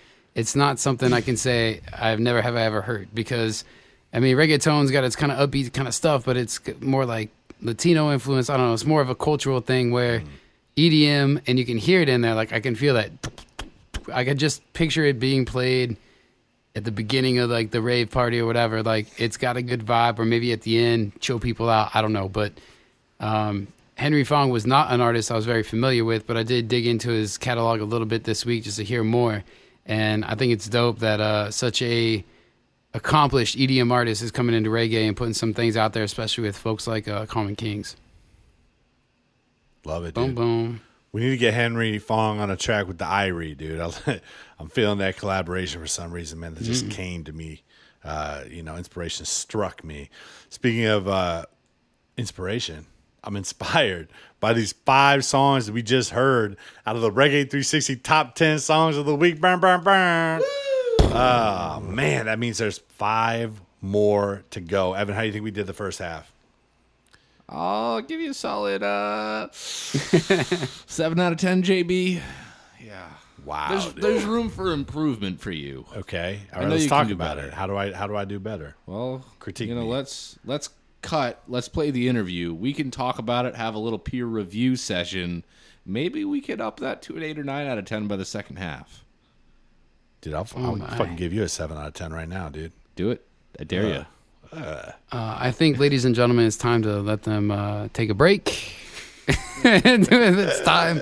It's not something I can say I've never have I ever heard because, I mean, reggaeton's got its kind of upbeat kind of stuff, but it's more like Latino influence. I don't know. It's more of a cultural thing where EDM, and you can hear it in there. Like I can feel that. I could just picture it being played at the beginning of like the rave party or whatever. Like it's got a good vibe, or maybe at the end, chill people out. I don't know, but um, Henry Fong was not an artist I was very familiar with, but I did dig into his catalog a little bit this week just to hear more. And I think it's dope that uh, such a accomplished EDM artist is coming into reggae and putting some things out there, especially with folks like uh, Common Kings. love it, Boom, dude. boom. Boom. We need to get Henry Fong on a track with the Irie, dude. I, I'm feeling that collaboration for some reason, man. That just came to me. Uh, you know, inspiration struck me. Speaking of uh, inspiration, I'm inspired by these five songs that we just heard out of the Reggae 360 top 10 songs of the week. Burn, burn, burn. Oh, man. That means there's five more to go. Evan, how do you think we did the first half? I'll give you a solid uh, seven out of ten, JB. Yeah. Wow. There's, dude. there's room for improvement for you. okay. All I know let's you talk about better. it. How do I how do I do better? Well, Critique You know, me. let's let's cut. Let's play the interview. We can talk about it. Have a little peer review session. Maybe we could up that to an eight or nine out of ten by the second half. Dude, I'll, Oh I'll fucking give you a seven out of ten right now, dude. Do it. I dare you. Uh, I think, ladies and gentlemen, it's time to let them uh, take a break. it's time.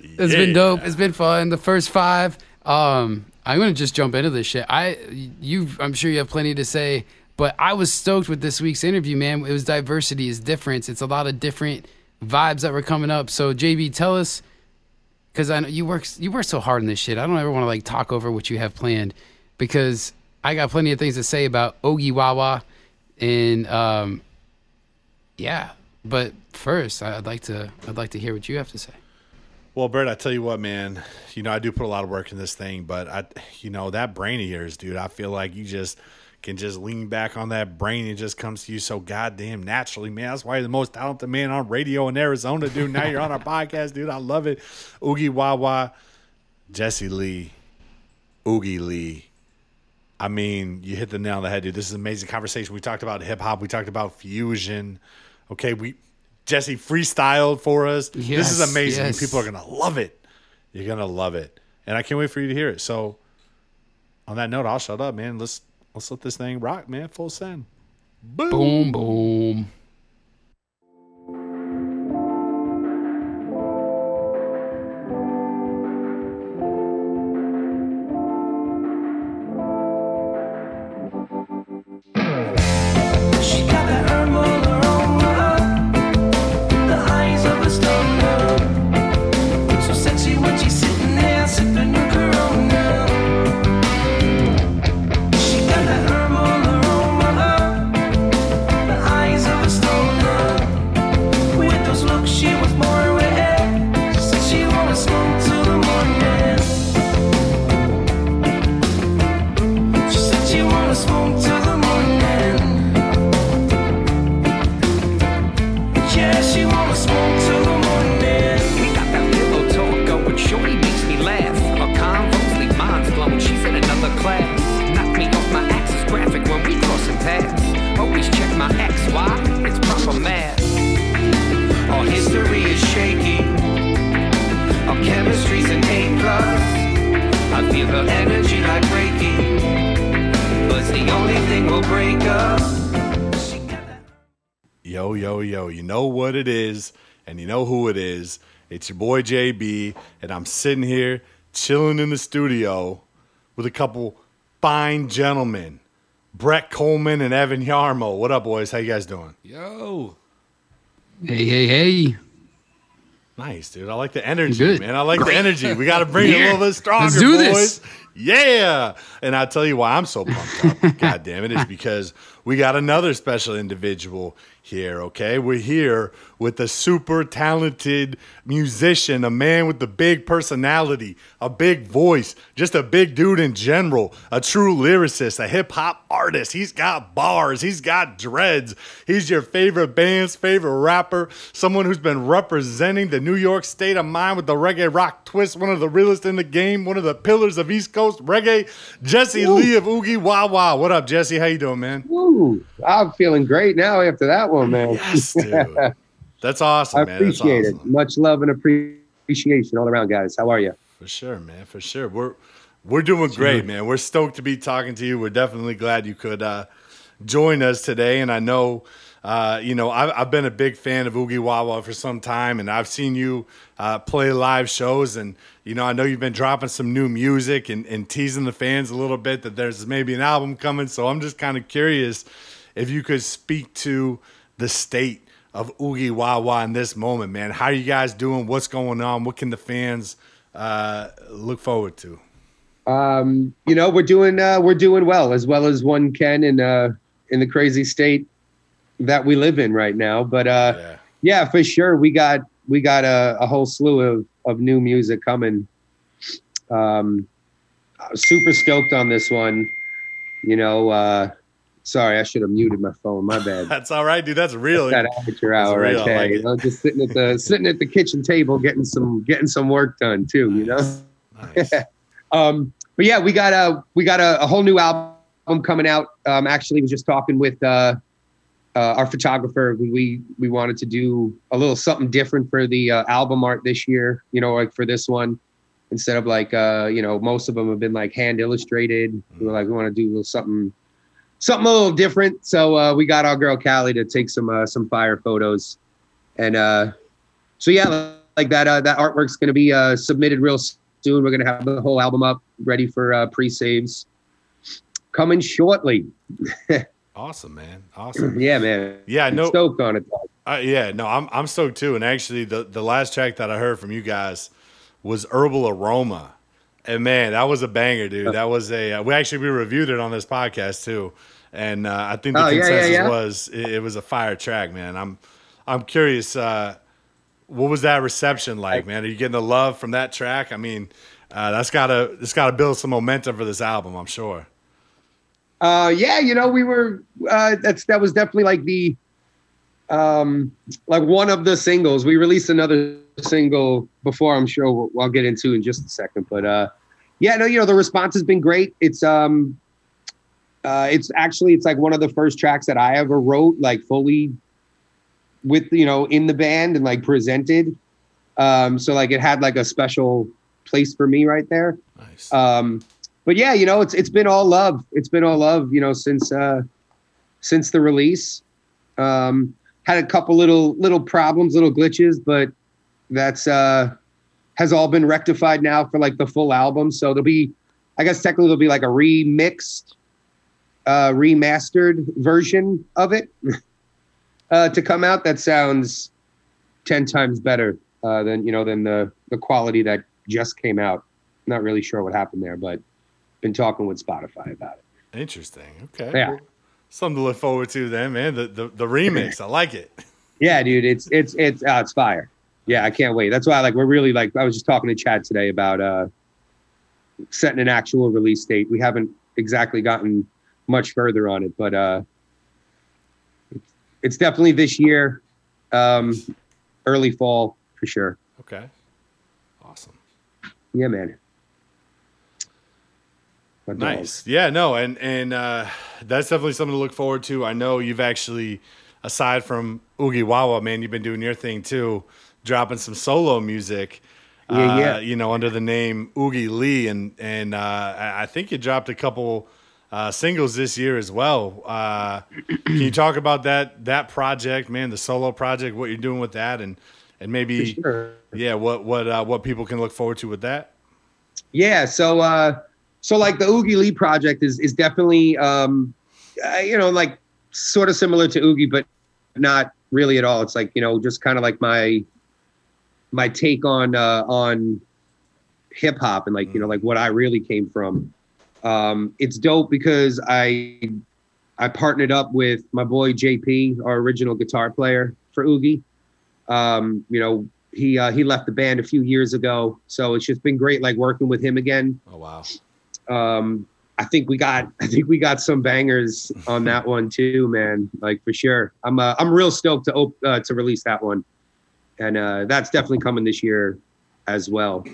It's been dope. It's been fun. The first five. Um, I'm gonna just jump into this shit. I, you, I'm sure you have plenty to say, but I was stoked with this week's interview, man. It was diversity, is difference. It's a lot of different vibes that were coming up. So, JB, tell us, because I know you work, you work so hard in this shit. I don't ever want to like talk over what you have planned, because I got plenty of things to say about Oogie Wawa, and um, yeah. But first, I'd like to, I'd like to hear what you have to say. Well, Bert, I tell you what, man. You know, I do put a lot of work in this thing, but I, you know, that brain of yours, dude. I feel like you just can just lean back on that brain and it just comes to you so goddamn naturally, man. That's why you're the most talented man on radio in Arizona, dude. Now you're on our podcast, dude. I love it. Oogie Wawa, Jesse Lee, Oogie Lee. I mean, you hit the nail on the head, dude. This is an amazing conversation. We talked about hip hop. We talked about fusion. Okay, we Jesse freestyled for us. this is amazing. yes. People are gonna love it. You're gonna love it, and I can't wait for you to hear it. So, on that note, I'll shut up, man. Let's let's let this thing rock, man. Full send. Boom, boom. She is. It's your boy JB, and I'm sitting here chilling in the studio with a couple fine gentlemen, Brett Coleman and Evan Yarmo. What up, boys? How you guys doing? Yo. Hey, hey, hey. Nice, dude. I like the energy, Good. man. I like the energy. We got to bring it a little bit stronger, Let's do boys. this. Yeah. And I'll tell you why I'm so pumped up. God damn it. it, is because we got another special individual here, okay? We're here with a super talented musician, a man with a big personality, a big voice, just a big dude in general, a true lyricist, a hip hop artist. He's got bars, he's got dreads. He's your favorite band's favorite rapper, someone who's been representing the New York state of mind with the reggae rock twist, one of the realest in the game, one of the pillars of East Coast reggae, Jesse Lee of Oogie Wawa. What up, Jesse? How you doing, man? Woo, I'm feeling great now after that one, man. Yes, dude. That's awesome, I man. That's appreciate awesome. it. Much love and appreciation all around, guys. How are you? For sure, man. For sure. We're we're doing great, man. We're stoked to be talking to you. We're definitely glad you could uh, join us today. And I know, uh, you know, I've, I've been a big fan of Oogie Wawa for some time, and I've seen you uh, play live shows. And you know, I know you've been dropping some new music and, and teasing the fans a little bit that there's maybe an album coming. So I'm just kind of curious if you could speak to the state of Oogie Wawa in this moment, man. How are you guys doing? What's going on? What can the fans uh, look forward to? Um, you know, we're doing uh, we're doing well as well as one can in uh, in the crazy state that we live in right now. But uh, Yeah. yeah, for sure, we got we got a, a whole slew of of new music coming. Um, super stoked on this one. You know, uh, sorry, I should have muted my phone. My bad. That's all right, dude. That's real. that amateur hour right there. like you know, just sitting at the sitting at the kitchen table, getting some getting some work done too. You know. Nice. Um, but yeah, we got a we got a, a whole new album coming out. Um, actually, was just talking with uh, uh, our photographer. We, we we wanted to do a little something different for the uh, album art this year. You know, like for this one, instead of like uh, you know most of them have been like hand illustrated. We were like we want to do a little something something a little different. So uh, we got our girl Callie to take some uh, some fire photos, and uh, so yeah, like that uh, that artwork's going to be uh, submitted real soon. We're going to have the whole album up, ready for uh, pre-saves, coming shortly. awesome, man. Awesome. Yeah, man. Yeah, I'm no- stoked on it. Uh, yeah, no, I'm I'm stoked too. And actually, the the last track that I heard from you guys was Herbal Aroma, and man, that was a banger, dude. That was a uh, we actually we reviewed it on this podcast too, and uh, I think the Oh, yeah, yeah, consensus yeah. was it, it was a fire track, man. I'm I'm curious, uh, what was that reception like, man? Are you getting the love from that track? I mean, uh, that's gotta it's gotta build some momentum for this album, I'm sure. Uh, yeah, you know, we were. Uh, that's that was definitely like the, um, like one of the singles. We released another single before. I'm sure we'll, I'll get into in just a second. But uh, yeah, no, you know, the response has been great. It's um, uh, it's actually it's like one of the first tracks that I ever wrote, like fully with you know in the band and like presented. Um, so like it had like a special place for me right there. Nice. Um, but yeah, you know, it's it's been all love. It's been all love, you know, since uh since the release. Um had a couple little little problems, little glitches, but that's uh has all been rectified now for like the full album. So there'll be I guess technically there'll be like a remixed uh remastered version of it uh to come out that sounds 10 times better uh than you know than the the quality that just came out. Not really sure what happened there, but been talking with Spotify about it. Interesting. Okay. Yeah. Well, something to look forward to then, man. The the, the remix. I like it. Yeah, dude, it's it's it's uh, it's fire. Yeah, I can't wait. That's why like we're really like I was just talking to Chad today about uh setting an actual release date. We haven't exactly gotten much further on it, but uh it's, it's definitely this year. Um early fall for sure. Okay. Awesome. Yeah, man. Nice. Yeah, no, and and uh, that's definitely something to look forward to. I know you've actually, aside from Oogie Wawa, man, you've been doing your thing too, dropping some solo music. Yeah, uh, yeah. You know, under the name Oogie Lee, and and uh, I I think you dropped a couple uh, singles this year as well. Uh, can you talk about that that project, man, the solo project, what you're doing with that, and and maybe sure. yeah, what what uh, what people can look forward to with that? Yeah, so uh so like the Oogie Lee project is is definitely um uh, you know like sort of similar to Oogie but not really at all. It's like, you know, just kind of like my my take on uh on hip hop and like you know like what I really came from. Um, it's dope because I I partnered up with my boy JP, our original guitar player for Oogie. Um, you know, he uh, he left the band a few years ago, so it's just been great like working with him again. Oh wow. Um, I think we got I think we got some bangers on that one too, man. Like for sure. I'm uh, I'm real stoked to op- uh, to release that one, and uh, that's definitely coming this year as well.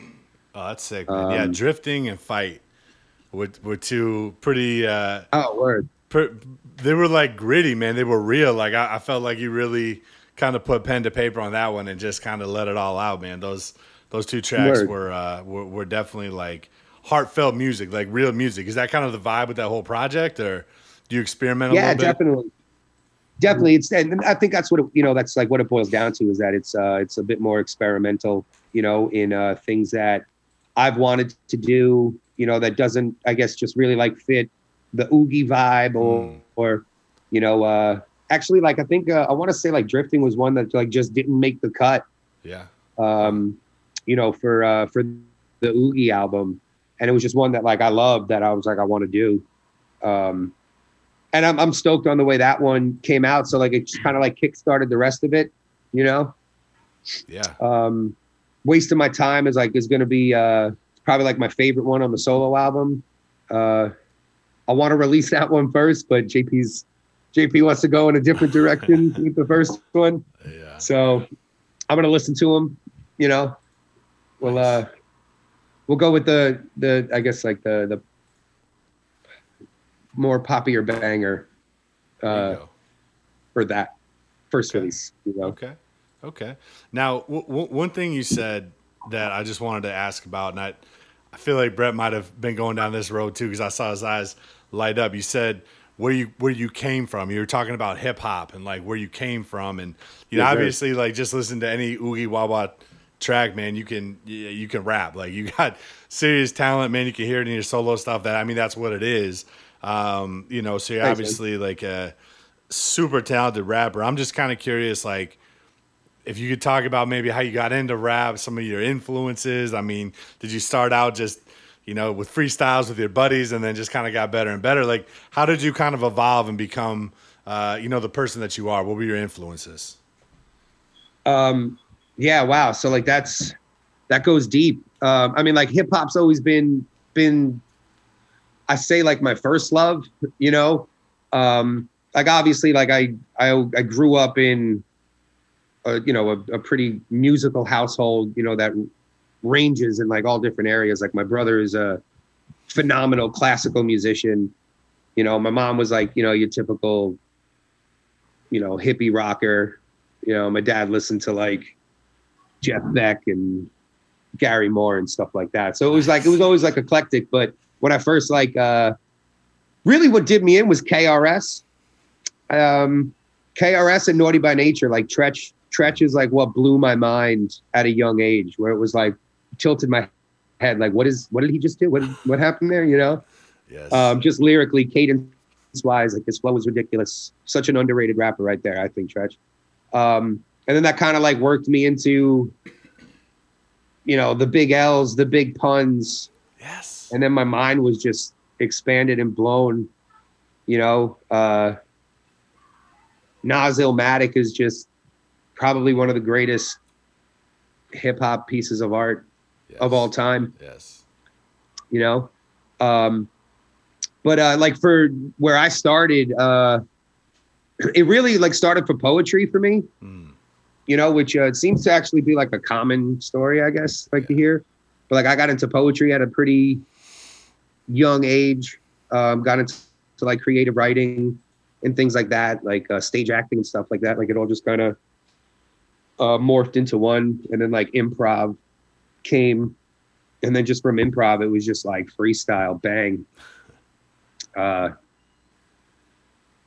Oh, that's sick. Man. yeah, Um, drifting and fight were were two pretty. Uh, Oh, word. per, they were like gritty, man. They were real. Like I, I felt like you really kind of put pen to paper on that one and just kind of let it all out, man. Those those two tracks Word. were, uh, were were definitely like heartfelt music, like real music. Is that kind of the vibe with that whole project, or do you experiment a yeah, little bit? definitely. Definitely, it's and I think that's what it, you know. That's like what it boils down to is that it's uh it's a bit more experimental, you know, in uh things that I've wanted to do, you know, that doesn't I guess just really like fit the oogie vibe or Mm. or you know uh actually like I think uh, I want to say like drifting was one that like just didn't make the cut, Yeah, um, you know, for uh for the oogie album, and it was just one that like I loved that I was like I want to do. Um, and I'm I'm stoked on the way that one came out. So like it just kind of like kickstarted the rest of it, you know. yeah. Um, wasting my time is like is gonna be uh probably like my favorite one on the solo album. Uh, I want to release that one first, but JP's JP wants to go in a different direction with the first one. Yeah. So I'm gonna listen to him. You know, we'll uh, we'll go with the the I guess like the the more poppier banger There you uh, for that first Okay. release. You know, Okay. Okay. Now, w- w- one thing you said that I just wanted to ask about, and I, I feel like Brett might have been going down this road too because I saw his eyes light up. You said where you where you came from. You were talking about hip hop and like where you came from, and you know, obviously, like just listen to any Oogie Wawa track, man. You can you can rap. Like you got serious talent, man. You can hear it in your solo stuff. That I mean, that's what it is. Um, you know, so you're Thanks, man. obviously like a super talented rapper. I'm just kind of curious, like if you could talk about maybe how you got into rap, some of your influences. I mean, did you start out just, you know, with freestyles with your buddies and then just kind of got better and better? Like, how did you kind of evolve and become, uh, you know, the person that you are? What were your influences? Um, yeah, wow. So like that's that goes deep. Um, I mean, like hip hop's always been been I say like my first love, you know. Um, like obviously, like I I I grew up in a, you know a, a pretty musical household, you know that ranges in like all different areas. Like my brother is a phenomenal classical musician. You know, my mom was like you know your typical you know hippie rocker. You know, my dad listened to like Jeff Beck and Gary Moore and stuff like that. So it was like it was always like eclectic. But when I first like uh really what did me in was KRS. Um KRS and Naughty by Nature, like Treach Treach is like what blew my mind at a young age, where it was like tilted my head, like what is what did he just do? What what happened there? You know? Yes. Um, just lyrically, cadence wise, like this flow was ridiculous. Such an underrated rapper right there, I think, Treach. Um, and then that kind of like worked me into, you know, the big L's, the big puns, yes. And then my mind was just expanded and blown. You know, uh, Nas Illmatic is just probably one of the greatest hip hop pieces of art yes. of all time Yes. you know um but uh like for where i started uh it really like started for poetry for me Mm. you know which uh, it seems to actually be like a common story i guess like to hear but like i got into poetry at a pretty young age um got into like creative writing and things like that like uh, stage acting and stuff like that like it all just kind of uh morphed into one. And then like improv came. And then just from improv it was just like freestyle bang. Uh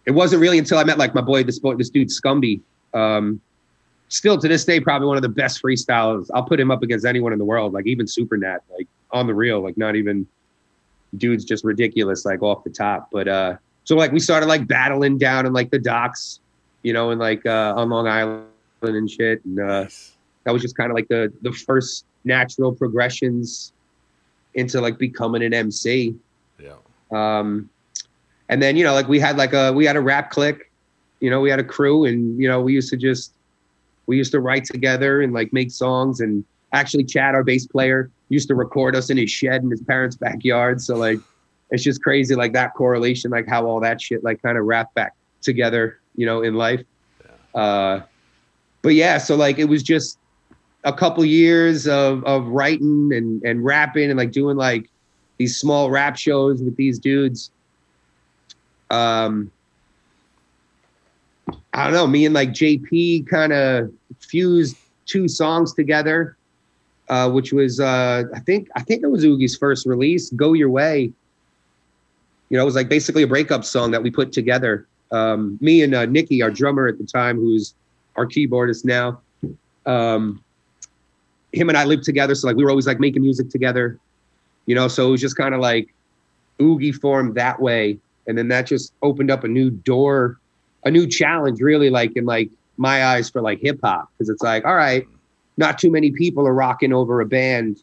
it wasn't really until i met like my boy this boy this dude scumby. Um still to this day probably one of the best freestylers i'll put him up against anyone in the world like even supernat like on the real like not even dude's just ridiculous like off the top but uh so like we started like battling down in like the docks you know and like uh on long island and shit and uh that was just kind of like the the first natural progressions into like becoming an MC. Yeah. Um, and then you know, like we had like a we had a rap clique, you know, we had a crew, and you know, we used to just we used to write together and like make songs. And actually, Chad, our bass player, used to record us in his shed in his parents' backyard. So like, it's just crazy, like that correlation, like how all that shit like kind of wrapped back together, you know, in life. Uh, but yeah, so like it was just a couple years of of writing and and rapping and like doing like these small rap shows with these dudes. Um, I don't know. Me and like JP kind of fused two songs together, uh, which was uh, I think I think it was Oogie's first release, "Go Your Way." You know, it was like basically a breakup song that we put together. Um, me and uh, Nikki, our drummer at the time, who's our keyboardist now. Um, him and I lived together, so like we were always like making music together. You know, so it was just kind of like Oogie formed that way, and then that just opened up a new door a new challenge really like in like my eyes for like hip hop because it's like all right not too many people are rocking over a band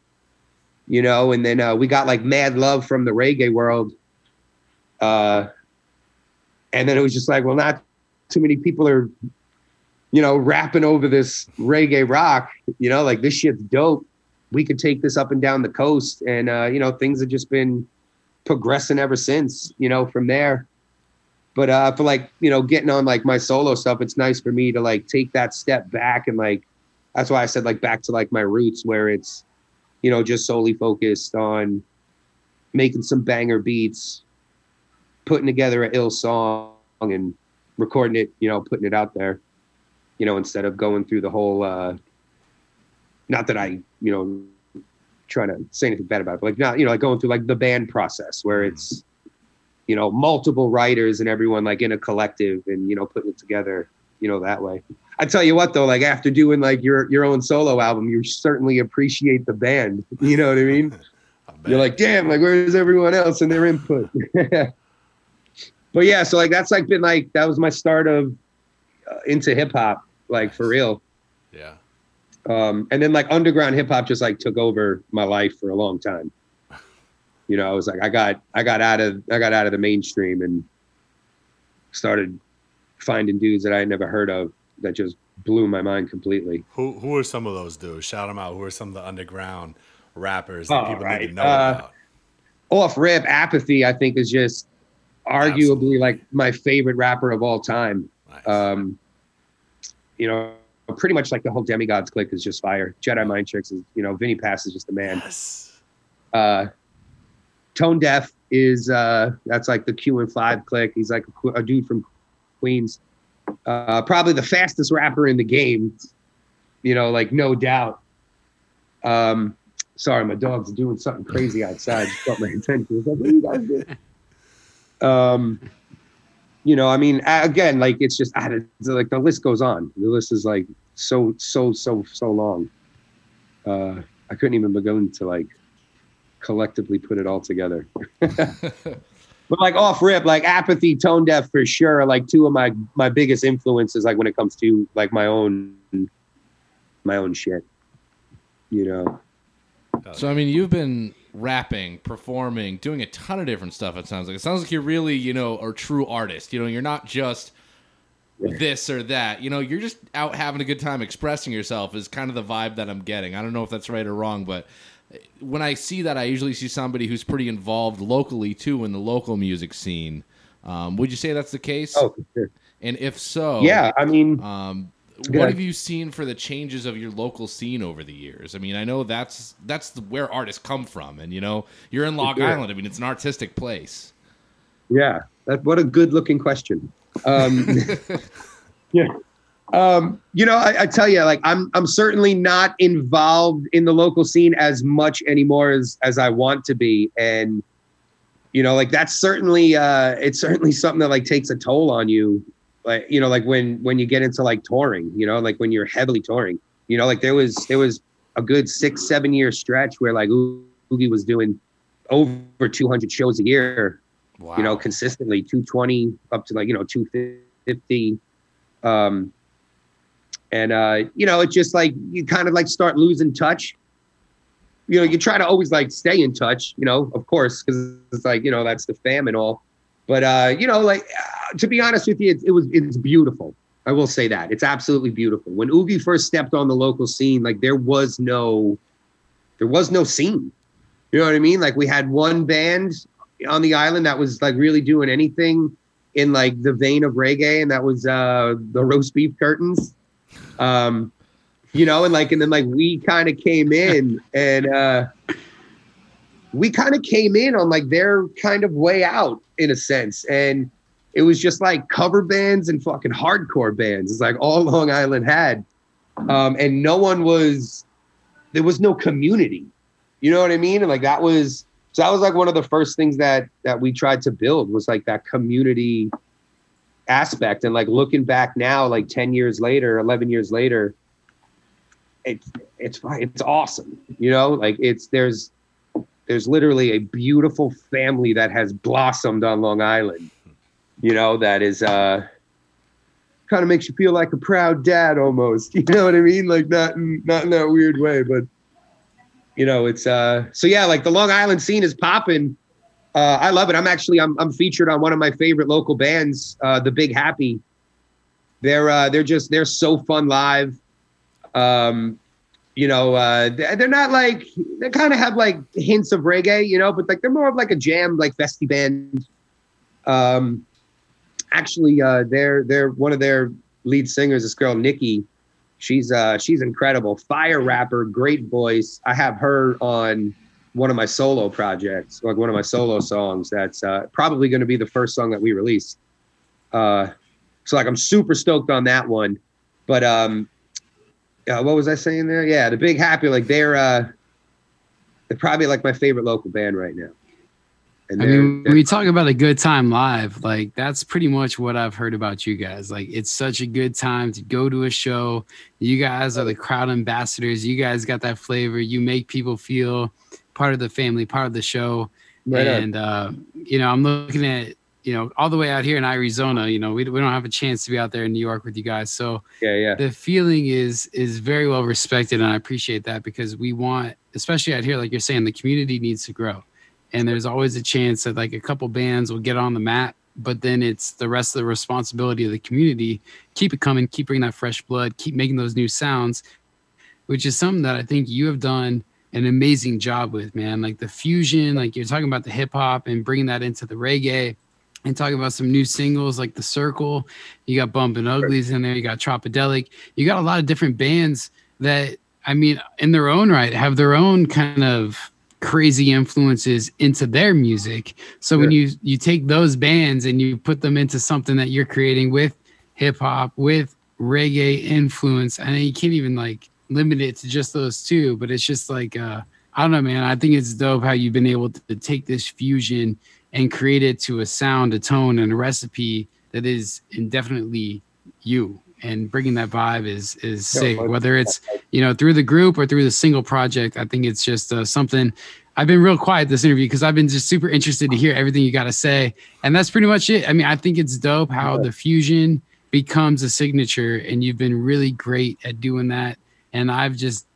you know and then uh, we got like mad love from the reggae world uh and then it was just like well not too many people are you know rapping over this reggae rock you know like this shit's dope. We could take this up and down the coast and uh you know things have just been progressing ever since you know from there. But uh for like you know getting on like my solo stuff it's nice for me to like take that step back and like that's why i said like back to like my roots where it's you know just solely focused on making some banger beats putting together an ill song and recording it you know putting it out there you know instead of going through the whole uh not that i you know trying to say anything bad about it but like not you know like going through like the band process where it's you know multiple writers and everyone like in a collective and you know putting it together you know that way i tell you what though like after doing like your your own solo album you certainly appreciate the band. You know what i mean? You're like damn like where's everyone else and their input? But yeah so like that's like been like that was my start of uh, into hip-hop like for real. Yeah. um, and then like underground hip hop just like took over my life for a long time. You know, I was like, I got, I got out of, I got out of the mainstream and started finding dudes that I had never heard of that just blew my mind completely. Who who are some of those dudes? Shout them out. Who are some of the underground rappers that All people need to know Uh, about? Off rip, apathy, I think is just arguably like my favorite rapper of all time. Nice. Um, you know, pretty much like the whole Demigodz clique is just fire. Jedi mind tricks is, you know, Vinnie Paz is just a man. yes. uh Tonedeff is uh that's like the QN5 click he's like a, a dude from queens uh probably the fastest rapper in the game you know like no doubt um sorry my dog's doing something crazy outside got my attention like, what are you guys doing? um you know i mean again like it's just added. like the list goes on the list is like so so so so long uh i couldn't even begin to like collectively put it all together. but like off rip, like apathy, Tonedeff for sure, are like two of my my biggest influences. Like when it comes to like my own my own shit, you know. So I mean, you've been rapping, performing, doing a ton of different stuff. It sounds like it sounds like you're really, you know, a true artist. You know, you're not just this or that. You know, you're just out having a good time, expressing yourself. Is kind of the vibe that I'm getting. I don't know if that's right or wrong, but when I see that, I usually see somebody who's pretty involved locally too in the local music scene. Um, would you say that's the case? Oh, sure. And if so, Yeah, I mean, um, what have you seen for the changes of your local scene over the years? I mean, I know that's that's the, where artists come from, and you know, you're in Long. Island. I mean, it's an artistic place. yeah. That what a good looking question. Um, yeah. Um, you know, I, I tell you, like I'm I'm certainly not involved in the local scene as much anymore as as I want to be. And you know, like that's certainly uh it's certainly something that like takes a toll on you. Like, you know, like when when you get into like touring, you know, like when you're heavily touring, you know, like there was there was a good six, seven year stretch where like Oogie was doing over 200 shows a year Wow. you know, consistently 220 up to like, you know, 250. Um, and, uh, you know, it's just like, you kind of like start losing touch. you know, you try to always like stay in touch, you know, of course, because it's like, you know, that's the fam and all. But uh, you know, like uh, to be honest with you, it, it was it's beautiful. I will say that it's absolutely beautiful. When Oogie first stepped on the local scene, like there was no, there was no scene. You know what I mean? Like we had one band on the island that was like really doing anything in like the vein of reggae, and that was uh the roast beef curtains. Um, you know, and like and then like we kind of came in and uh we kind of came in on like their kind of way out in a sense. And it was just like cover bands and fucking hardcore bands. It's like all Long Island had. Um, and no one was there was no community. You know what I mean? And like that was so that was like one of the first things that that we tried to build was like that community aspect. And like looking back now, like 10 years later, 11 years later, it's it's it's awesome. You know, like it's there's there's literally a beautiful family that has blossomed on Long Island. You know, that is uh kind of makes you feel like a proud dad almost. You know what I mean? Like not in, not in that weird way, but you know, it's uh so yeah, like the Long Island scene is popping. Uh, I love it. I'm actually I'm I'm featured on one of my favorite local bands, uh, the Big Happy. They're uh, they're just they're so fun live. Um, you know, uh, they're not like they kind of have like hints of reggae, you know, but like they're more of like a jam, like festy band. Um, actually, uh, they're they're one of their lead singers, this girl Nikki. She's uh she's incredible, fire rapper, great voice. I have her on one of my solo projects, like one of my solo songs. That's uh, probably going to be the first song that we release. Uh, so like I'm super stoked on that one. But um, uh, what was I saying there? Yeah, the Big Happy, like they're uh, they're probably like my favorite local band right now. And I mean, when you talk about a good time live, like that's pretty much what I've heard about you guys. Like it's such a good time to go to a show. You guys are the crowd ambassadors. You guys got that flavor. You make people feel part of the family, part of the show. Right and uh, you know, I'm looking at you know all the way out here in Arizona. You know, we we don't have a chance to be out there in New York with you guys, so yeah, yeah, the feeling is is very well respected and i appreciate that because we want especially out here like you're saying the community needs to grow and there's always a chance that like a couple bands will get on the map but then it's the rest of the responsibility of the community keep it coming keep bringing that fresh blood keep making those new sounds which is something that i think you have done an amazing job with man. Like the fusion like you're talking about the hip hop and bringing that into the reggae and talking about some new singles like the circle. You got Bumpin Uglies in there. You got Tropadelic. you got a lot of different bands that i mean in their own right have their own kind of crazy influences into their music. So when you you take those bands and you put them into something that you're creating with hip hop with reggae influence and you can't even like limit it to just those two but it's just like uh i don't know man. I think it's dope how you've been able to take this fusion and create it to a sound a tone and a recipe that is indefinitely you. And bringing that vibe is is sick. whether it's you know through the group or through the single project i think it's just uh, something. I've been real quiet this interview because i've been just super interested to hear everything you got to say. And that's pretty much it. I mean i think it's dope how the fusion becomes a signature and you've been really great at doing that and i've just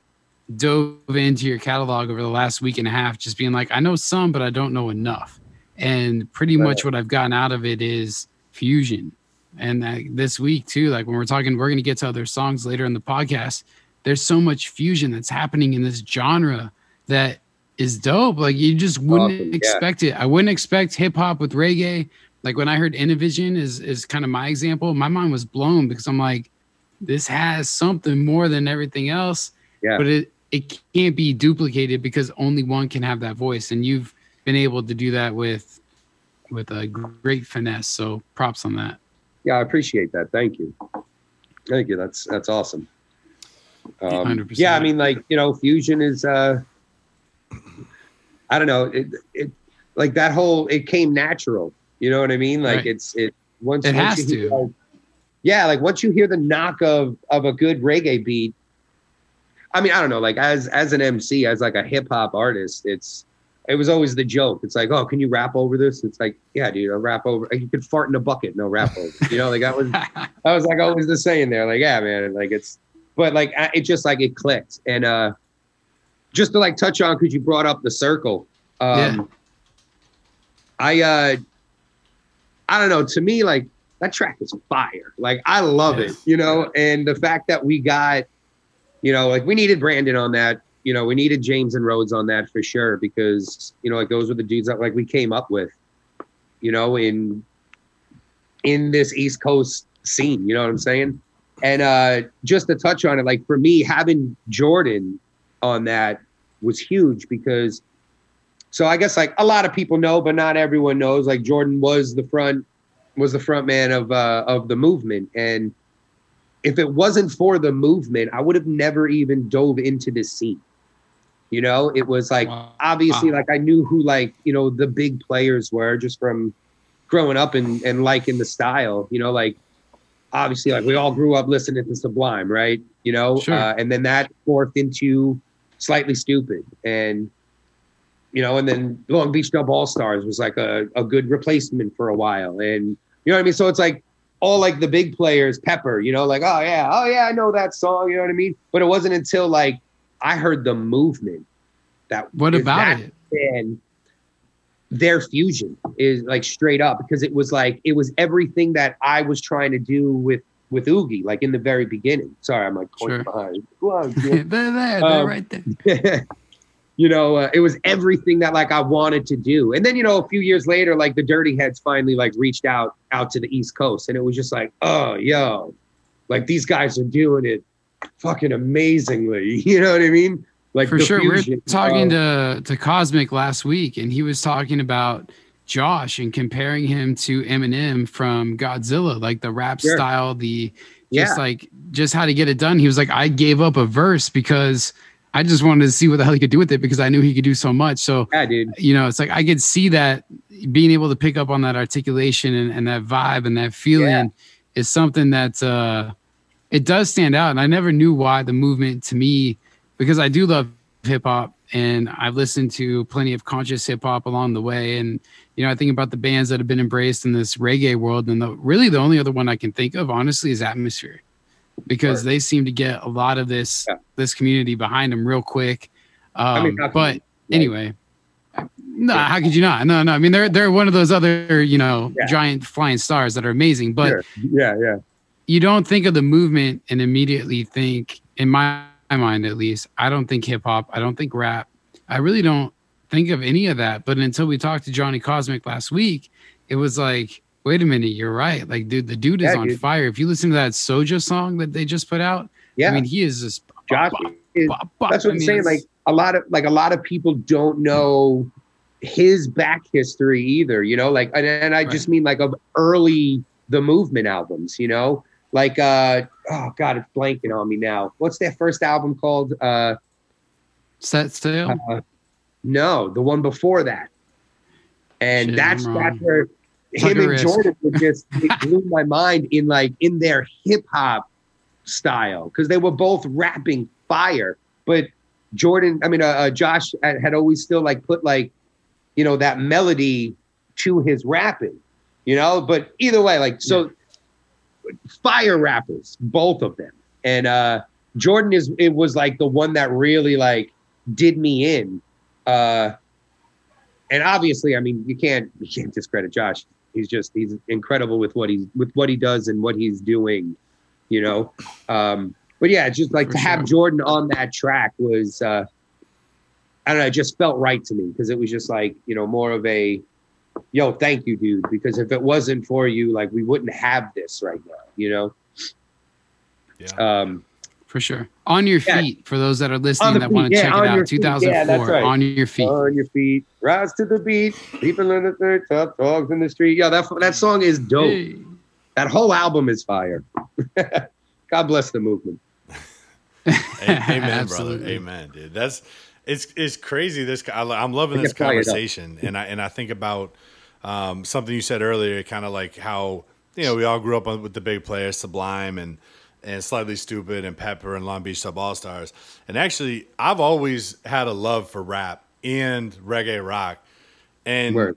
dove into your catalog over the last week and a half just being like i know some but i don't know enough. And pretty much what i've gotten out of it is fusion. And uh, this week too like when we're talking we're going to get to other songs later in the podcast. There's so much fusion that's happening in this genre that is dope. Like you just wouldn't Awesome, yeah. expect it. I wouldn't expect hip-hop with reggae. Like when i heard Innovision is is kind of my example my mind was blown because i'm like this has something more than everything else Yeah. but it it can't be duplicated because only one can have that voice and you've been able to do that with with a great finesse so props on that yeah, I appreciate that. Thank you, thank you. That's that's awesome. Um, yeah, I mean, like you know, fusion is. uh I don't know. It, it like that whole. It came natural. You know what I mean? Like Right. it's it once. It once has to. like- yeah, like once you hear the knock of of a good reggae beat. I mean, I don't know. Like as as an MC, as like a hip hop artist, it's it was always the joke. It's like, oh, can you rap over this? It's like, yeah, dude, I'll rap over. You could fart in a bucket, no rap over. You know, like that was that was like always the saying there. Like, yeah, man, and like it's, but like I- it just like it clicked, and uh, just to like touch on because you brought up the circle. Um, Yeah. I uh, I don't know. To me, like that track is fire. Like I love it, you know. And the fact that we got, you know, like we needed Brandon on that. You know, we needed James and Rhodes on that for sure because you know, like those were the dudes that like we came up with, you know, in in this East Coast scene. You know what I'm saying? And uh just to touch on it, like for me, having Jordan on that was huge because so I guess like a lot of people know, but not everyone knows. Like Jordan was the front was the front man of uh of the movement. And if it wasn't for the movement, I would have never even dove into this scene. You know, it was like Wow. obviously like I knew who like, you know, the big players were just from growing up and, and liking the style, you know, like obviously like we all grew up listening to Sublime, right? You know, Sure. uh, and then that morphed into slightly stupid and you know, and then Long Beach Dub All Stars was like a, a good replacement for a while. And you know what I mean? So it's like all like the big players, Pepper, you know, like, oh yeah, oh yeah, I know that song, you know what I mean? But it wasn't until like I heard the movement that what about that it? And their fusion is like straight up because it was like it was everything that I was trying to do with with Oogie, like in the very beginning. Sorry, I'm like pointing Sure. behind. On, there, Jim. there, they're Um, right there. you know, uh, it was everything that like I wanted to do. And then you know, a few years later, like the Dirty Heads finally like reached out out to the East Coast, and it was just like, oh, yo, like these guys are doing it fucking amazingly. You know what I mean? Like For sure. We were fusion talking of- to to Cosmic last week, and he was talking about Josh and comparing him to Eminem from Godzilla, like the rap Sure. style, the Yeah. just like just how to get it done. He was like, I gave up a verse because I just wanted to see what the hell he could do with it because I knew he could do so much. So yeah, dude. you know, it's like I could see that being able to pick up on that articulation and, and that vibe and that feeling Yeah. is something that uh, it does stand out. And I never knew why the movement to me, because I do love hip hop and I've listened to plenty of conscious hip hop along the way. And, you know, I think about the bands that have been embraced in this reggae world. And the, really the only other one I can think of, honestly, is Atmosphere because they seem to get a lot of this, Yeah. this community behind them real quick. Um, mean, but you- anyway, no, how could you not? No, no. I mean, they're they're one of those other you know Yeah. giant flying stars that are amazing, but Sure. yeah, yeah. you don't think of the movement and immediately think, in my mind at least, I don't think hip hop, I don't think rap, I really don't think of any of that. But until we talked to Johnny Cosmic last week, it was like, wait a minute, you're right. Like, dude, the dude is Yeah, on dude. fire. If you listen to that Soja song that they just put out, Yeah. I mean, he is just Josh is- bop, bop. That's what I I'm saying. Like a lot of like a lot of people don't know his back history either. You know, like and, and I just mean like of early the movement albums. You know, like uh oh god, it's blanking on me now. What's their first album called? Uh, set still. uh no, the one before that. And Shit, that's that's where him and Risk. Jordan were just it blew my mind in like in their hip hop style because they were both rapping fire. But Jordan, I mean, uh, uh, Josh had had always still like put like you know that melody to his rapping, you know. But either way, like so, fire rappers, both of them, and uh Jordan is it was like the one that really like did me in. Uh and obviously, I mean, you can't you can't discredit Josh. He's just he's incredible with what he's with what he does and what he's doing, you know. Um, but yeah, just like For to have. Jordan on that track was uh I don't know, it just felt right to me because it was just like, you know, more of a yo, thank you, dude. Because if it wasn't for you, like we wouldn't have this right now, you know? Yeah. Um for sure. On your Yeah. feet for those that are listening the that want to yeah, check it out. feet. 2004. Yeah, right. On your feet. on your feet, rise to the beat, people in the third top dogs in the street. Yeah, that that song is dope. Hey. That whole album is fire. God bless the movement. Amen, brother. Amen, dude. That's it's it's crazy. This I, I'm loving this can fire it up. conversation, and I and I think about um, something you said earlier, kind of like how you know we all grew up on, with the big players, Sublime and and Slightly Stupid and Pepper and Long Beach Dub All Stars. And actually, I've always had a love for rap and reggae rock, and Word.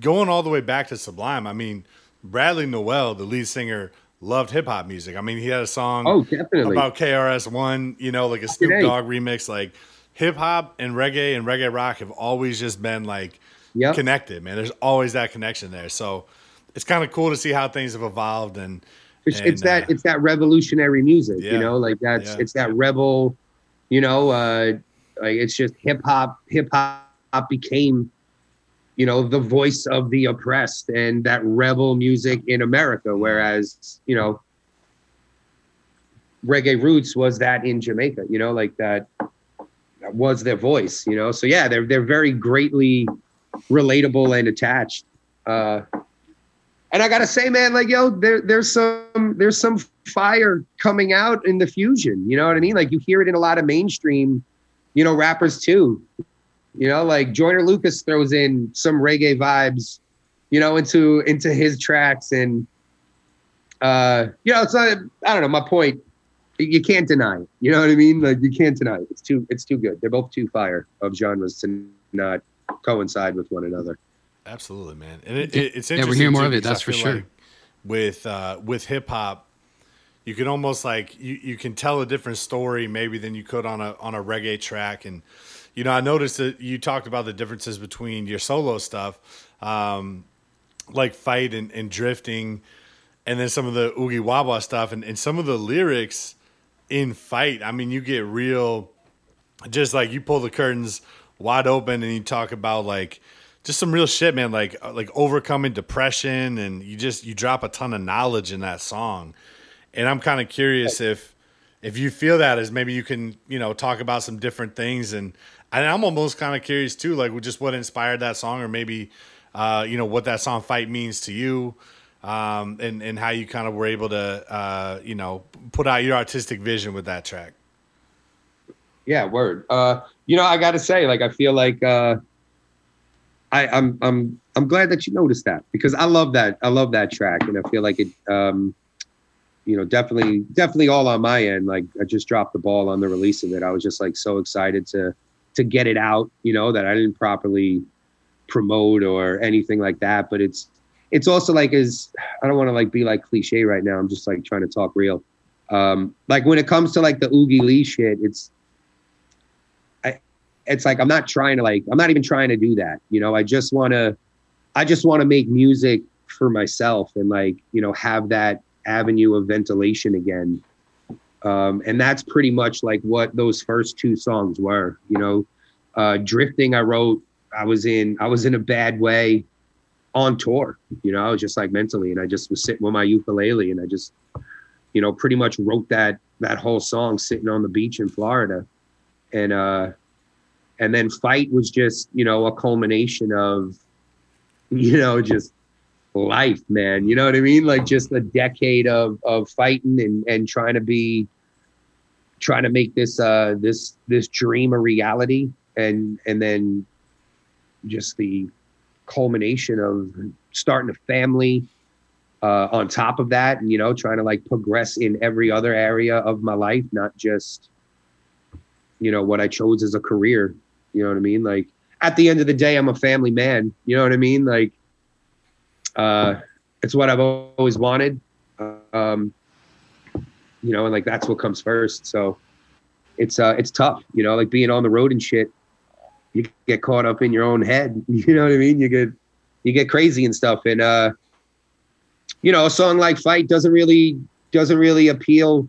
going all the way back to Sublime. I mean, Bradley Nowell, the lead singer, loved hip hop music. I mean, he had a song Oh, definitely. about KRS One, you know, like a Snoop. Dogg remix. Like hip hop and reggae and reggae rock have always just been like Yep. connected, man. There's always that connection there. So it's kind of cool to see how things have evolved and It's, And, it's that uh, it's that revolutionary music, Yeah. you know, like that's Yeah. it's that rebel, you know, uh, like it's just hip hop. Hip hop became, you know, the voice of the oppressed and that rebel music in America. Whereas, you know, reggae roots was that in Jamaica, you know, like that, that was their voice, you know. So yeah, they're they're very greatly relatable and attached. Uh, and I gotta say, man, like yo, there there's some there's some fire coming out in the fusion. You know what I mean? Like you hear it in a lot of mainstream, you know, rappers too. You know, like Joyner Lucas throws in some reggae vibes, you know, into into his tracks, and uh, you know, it's not. I don't know. My point, you can't deny it. You know what I mean? Like you can't deny it. It's too it's too good. They're both too fire of genres to not coincide with one another. Absolutely, man. And it, it, it's Yeah, we're hearing more of it, that's for sure. like with uh, with hip hop, you can almost like you, you can tell a different story maybe than you could on a on a reggae track. And you know, I noticed that you talked about the differences between your solo stuff, um, like fight and, and drifting, and then some of the oogie wah stuff, and, and some of the lyrics in fight. I mean, you get real just like you pull the curtains wide open and you talk about like just some real shit man like uh, like overcoming depression and you just you drop a ton of knowledge in that song. And i'm kind of curious if if you feel that as maybe you can you know talk about some different things and and i'm almost kind of curious too like just what inspired that song or maybe uh you know what that song fight means to you um and and how you kind of were able to uh you know put out your artistic vision with that track. Yeah, word. Uh, you know, I got to say, like, I feel like uh, I, I'm, I'm, I'm glad that you noticed that because I love that. I love that track, and I feel like it, um, you know, definitely, definitely all on my end. Like, I just dropped the ball on the release of it. I was just like so excited to, to get it out. You know, that I didn't properly promote or anything like that. But it's, it's also like as I don't want to like be like cliche right now. I'm just like trying to talk real. Um, like when it comes to like the Oogie Lee shit, it's it's like I'm not trying to like I'm not even trying to do that. You know, I just want to I just want to make music for myself and like, you know, have that avenue of ventilation again. Um, and that's pretty much like what those first two songs were, you know. Uh drifting I wrote I was in I was in a bad way on tour. You know, I was just like mentally and I just was sitting with my ukulele and I just you know, pretty much wrote that that whole song sitting on the beach in Florida. And uh and then fight was just you know a culmination of you know just life man. You know what i mean? Like just a decade of of fighting and and trying to be trying to make this uh this this dream a reality. And and then just the culmination of starting a family uh on top of that and you know trying to like progress in every other area of my life not just you know what i chose as a career you know what I mean? Like at the end of the day, I'm a family man. You know what I mean? Like uh, it's what I've always wanted. Um, you know, and like that's what comes first. So it's uh, it's tough. You know, like being on the road and shit. You get caught up in your own head. You know what I mean? You get you get crazy and stuff. And uh, you know, a song like "Fight" doesn't really doesn't really appeal.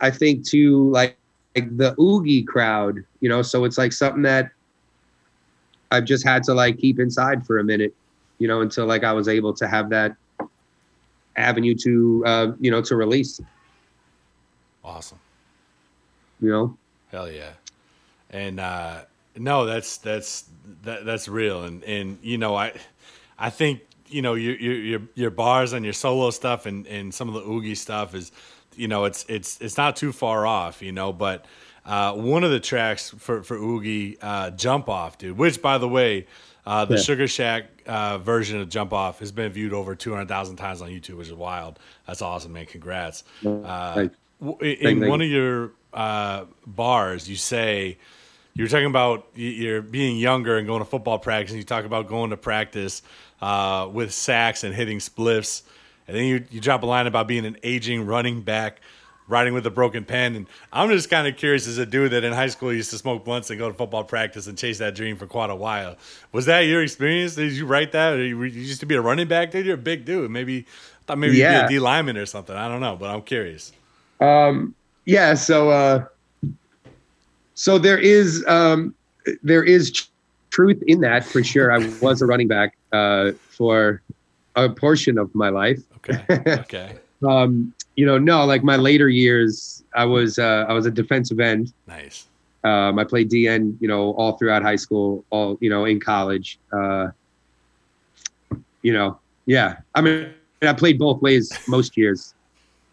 I think to like like the oogie crowd, you know. So it's like something that I've just had to like keep inside for a minute, you know, until like I was able to have that avenue to uh, you know to release, awesome you know. Hell yeah. And uh no, that's that's that, that's real and and you know, I I think you know your your your, your bars and your solo stuff and and some of the oogie stuff is you know, it's it's it's not too far off, you know, but uh, one of the tracks for for Oogie, uh, "Jump Off," dude. Which, by the way, uh, the Yeah. Sugar Shack uh, version of "Jump Off" has been viewed over two hundred thousand times on YouTube, which is wild. That's awesome, man. Congrats. Uh, in Thank- thank one of your uh, bars, you say you were talking about you're being younger and going to football practice, and you talk about going to practice uh, with sacks and hitting spliffs, and then you you drop a line about being an aging running back riding with a broken pen. And I'm just kind of curious as a dude that in high school used to smoke blunts and go to football practice and chase that dream for quite a while. Was that your experience? Did you write that? Or you, you used to be a running back? Dude, you're a big dude. Maybe I thought maybe Yeah. you'd be a D lineman or something. I don't know, but I'm curious. Um, yeah. So, uh, so there is um, there is tr- truth in that for sure. I was a running back uh, for a portion of my life. Okay. Okay. Um, you know, no, like my later years, I was uh, I was a defensive end. nice. Um, I played DN, you know, all throughout high school, all you know, in college. Uh, you know, yeah. I mean, I played both ways most years.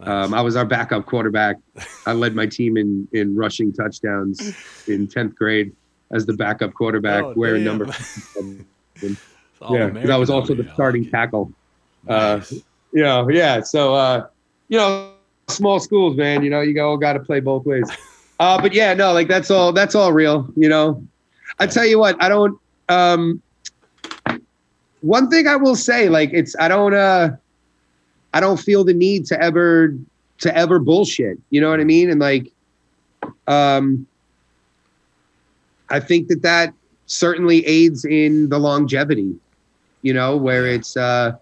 Um, I was our backup quarterback. I led my team in in rushing touchdowns in tenth grade as the backup quarterback, Oh, wearing damn. number. Yeah, I was also the starting tackle. Uh, Nice. You know, yeah. So, uh, you know, small schools, man. You know, you all got to play both ways. Uh, but yeah, no, like that's all. That's all real. You know, I tell you what, I don't. Um, one thing I will say, like, it's I don't. Uh, I don't feel the need to ever to ever bullshit. You know what I mean? And like, um, I think that that certainly aids in the longevity. You know, where it's. uh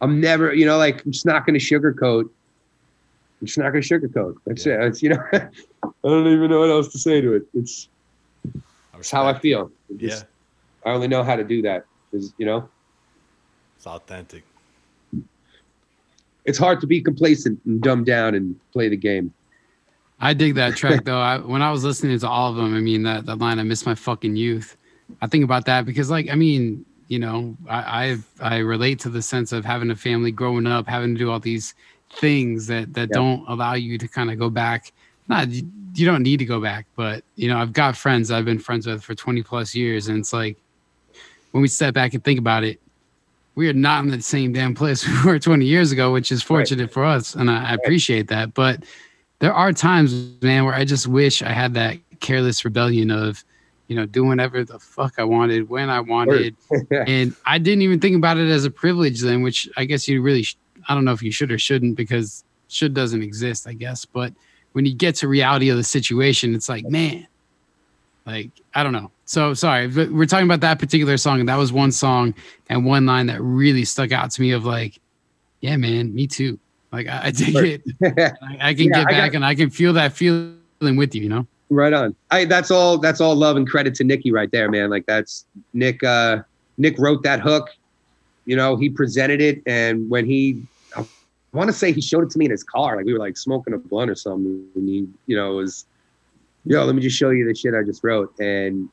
I'm never, you know, like I'm just not going to sugarcoat. I'm just not going to sugarcoat. That's it. It's, you know, I don't even know what else to say to it. It's, it's how I feel. It Yeah. just- I only know how to do that. Is you know, It's authentic. it's hard to be complacent and dumb down and play the game. I dig that track though. I, when I was listening to all of them, I mean that that line, "I miss my fucking youth." I think about that because, like, I mean, you know, I I, I relate to the sense of having a family, growing up, having to do all these things that that Yeah. don't allow you to kind of go back. Not you, you don't need to go back, but you know, I've got friends I've been friends with for twenty plus years, and it's like when we step back and think about it, we are not in the same damn place we were 20 years ago, which is fortunate for us. And I, I appreciate that. But there are times, man, where I just wish I had that careless rebellion of, you know, doing whatever the fuck I wanted when I wanted. and I didn't even think about it as a privilege then, which I guess you really, sh- I don't know if you should or shouldn't because should doesn't exist, I guess. But when you get to reality of the situation, it's like, man, like, I don't know. So sorry, but we're talking about that particular song, and that was one song and one line that really stuck out to me of like, yeah, man, me too. Like I, I dig it. I, I can Yeah, get I back got- and I can feel that feeling with you, you know? Right on. I that's all that's all love and credit to Nikki right there, man. Like that's Nick uh Nick wrote that hook. You know, he presented it and when he I want to say he showed it to me in his car, like we were like smoking a blunt or something. And he, you know, was yo, let me just show you the shit I just wrote. And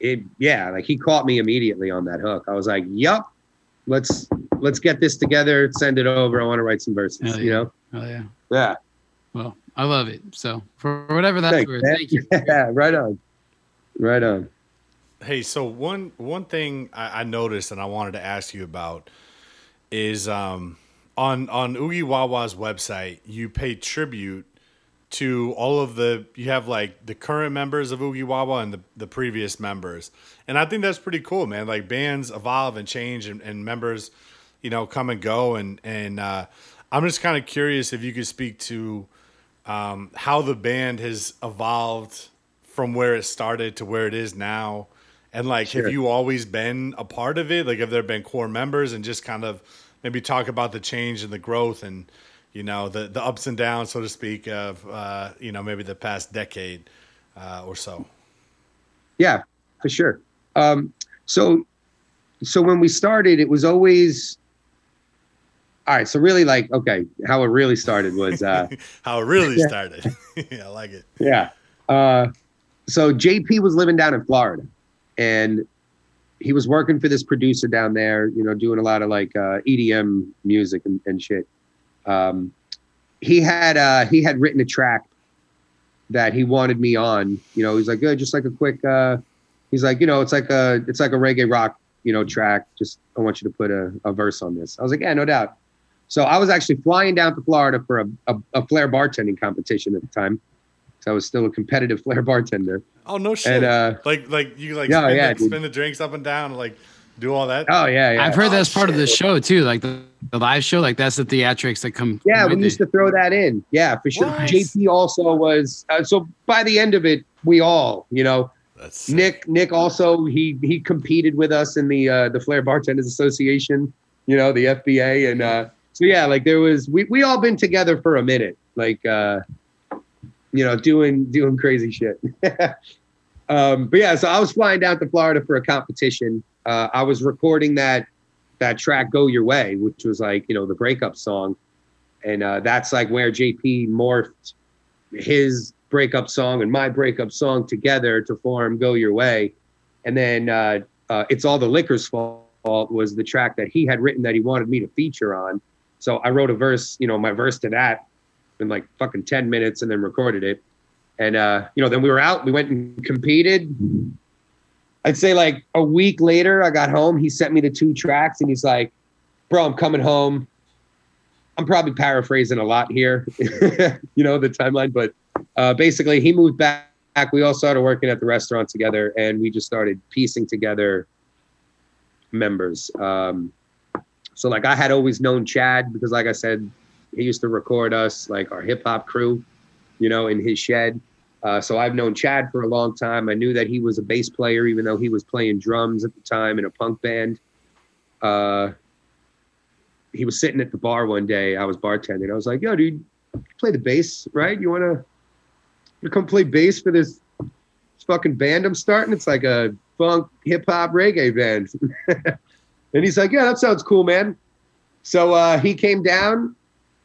it yeah, like he caught me immediately on that hook. I was like, Yup, let's let's get this together, send it over. I want to write some verses, Hell you know? Oh yeah. Yeah. Well, I love it. So for whatever that's Thanks, worth, man. thank you. Yeah, right on. Right on. Hey, so one one thing I, I noticed and I wanted to ask you about is um, on on Oogie Wawa's website, you pay tribute to all of the you have like the current members of Oogie Wawa and the, the previous members. And I think that's pretty cool, man. Like bands evolve and change and, and members, you know, come and go and and uh, I'm just kind of curious if you could speak to um, how the band has evolved from where it started to where it is now. And like, Sure. have you always been a part of it? Like, have there been core members and just kind of maybe talk about the change and the growth and, you know, the, the ups and downs, so to speak, of, uh, you know, maybe the past decade uh, or so? Yeah, for sure. Um, so, so when we started, it was always all right. So really, like, okay, how it really started was, uh, How it really Yeah. started. yeah, I like it. yeah. Uh, so JP was living down in Florida, and he was working for this producer down there. You know, doing a lot of like uh, EDM music and, and shit. Um, he had uh, he had written a track that he wanted me on. You know, he's like, good, just like a quick. Uh, he's like, you know, it's like a it's like a reggae rock, you know, track. Just I want you to put a, a verse on this. I was like, yeah, no doubt. So I was actually flying down to Florida for a, a, a flair bartending competition at the time. So I was still a competitive flair bartender. Oh, no shit. And uh, like, like you like, Yeah, spin, yeah, the, spin the drinks up and down, like do all that. oh yeah, yeah. I've heard that's part of the show too, like the, the live show, like that's the theatrics that come. Yeah, we used it. to throw that in. Yeah, for sure. What? JP also was. Uh, so by the end of it, we all, you know, That's. Nick. Nick also he he competed with us in the uh, the Flair Bartenders Association. You know, the FBA, and uh, so yeah, like there was we we all been together for a minute, like uh, you know, doing doing crazy shit. um, but yeah, so I was flying down to Florida for a competition. Uh, I was recording that that track "Go Your Way," which was like you know the breakup song, and uh, that's like where JP morphed his breakup song and my breakup song together to form "Go Your Way," and then uh, uh, "It's All the Liquor's Fault" was the track that he had written that he wanted me to feature on. So I wrote a verse, you know, my verse to that in like fucking ten minutes, and then recorded it. And uh, you know, then we were out. We went and competed. I'd say like a week later, I got home. He sent me the two tracks, and he's like, "Bro, I'm coming home." I'm probably paraphrasing a lot here, you know, the timeline, but uh, basically, he moved back. We all started working at the restaurant together, and we just started piecing together members. Um, so, like, I had always known Chad because, like I said, he used to record us, like our hip hop crew, you know, in his shed. Uh, so I've known Chad for a long time. I knew that he was a bass player, even though he was playing drums at the time in a punk band. Uh, he was sitting at the bar one day. I was bartending. I was like, "Yo, dude, play the bass, right? You wanna, come play bass for this, this fucking band I'm starting? It's like a funk, hip hop, reggae band." and he's like, "Yeah, that sounds cool, man." So uh, he came down.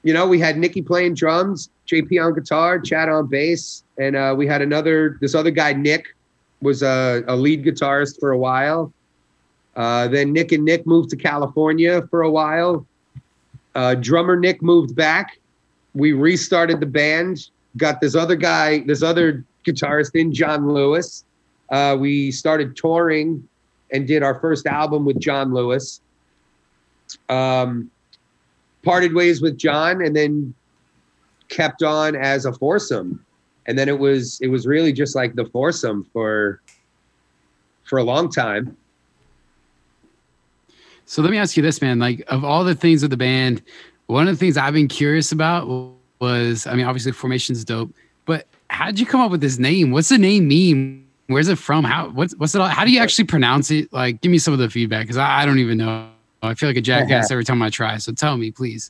You know, we had Nikki playing drums, JP on guitar, Chad on bass, and uh, we had another. This other guy, Nick, was a, a lead guitarist for a while. Uh, then Nick and Nick moved to California for a while. Uh, drummer Nick moved back. We restarted the band. Got this other guy, this other guitarist in, John Lewis. Uh, we started touring and did our first album with John Lewis. Um, parted ways with John, and then kept on as a foursome. And then it was it was really just like the foursome for for a long time. So let me ask you this, man. Like, of all the things with the band, one of the things I've been curious about was, I mean, obviously formation's dope, but how'd you come up with this name? What's the name mean? Where's it from? How what's what's it all? How do you actually pronounce it? Like, give me some of the feedback because I, I don't even know. I feel like a jackass every time I try. So tell me, please.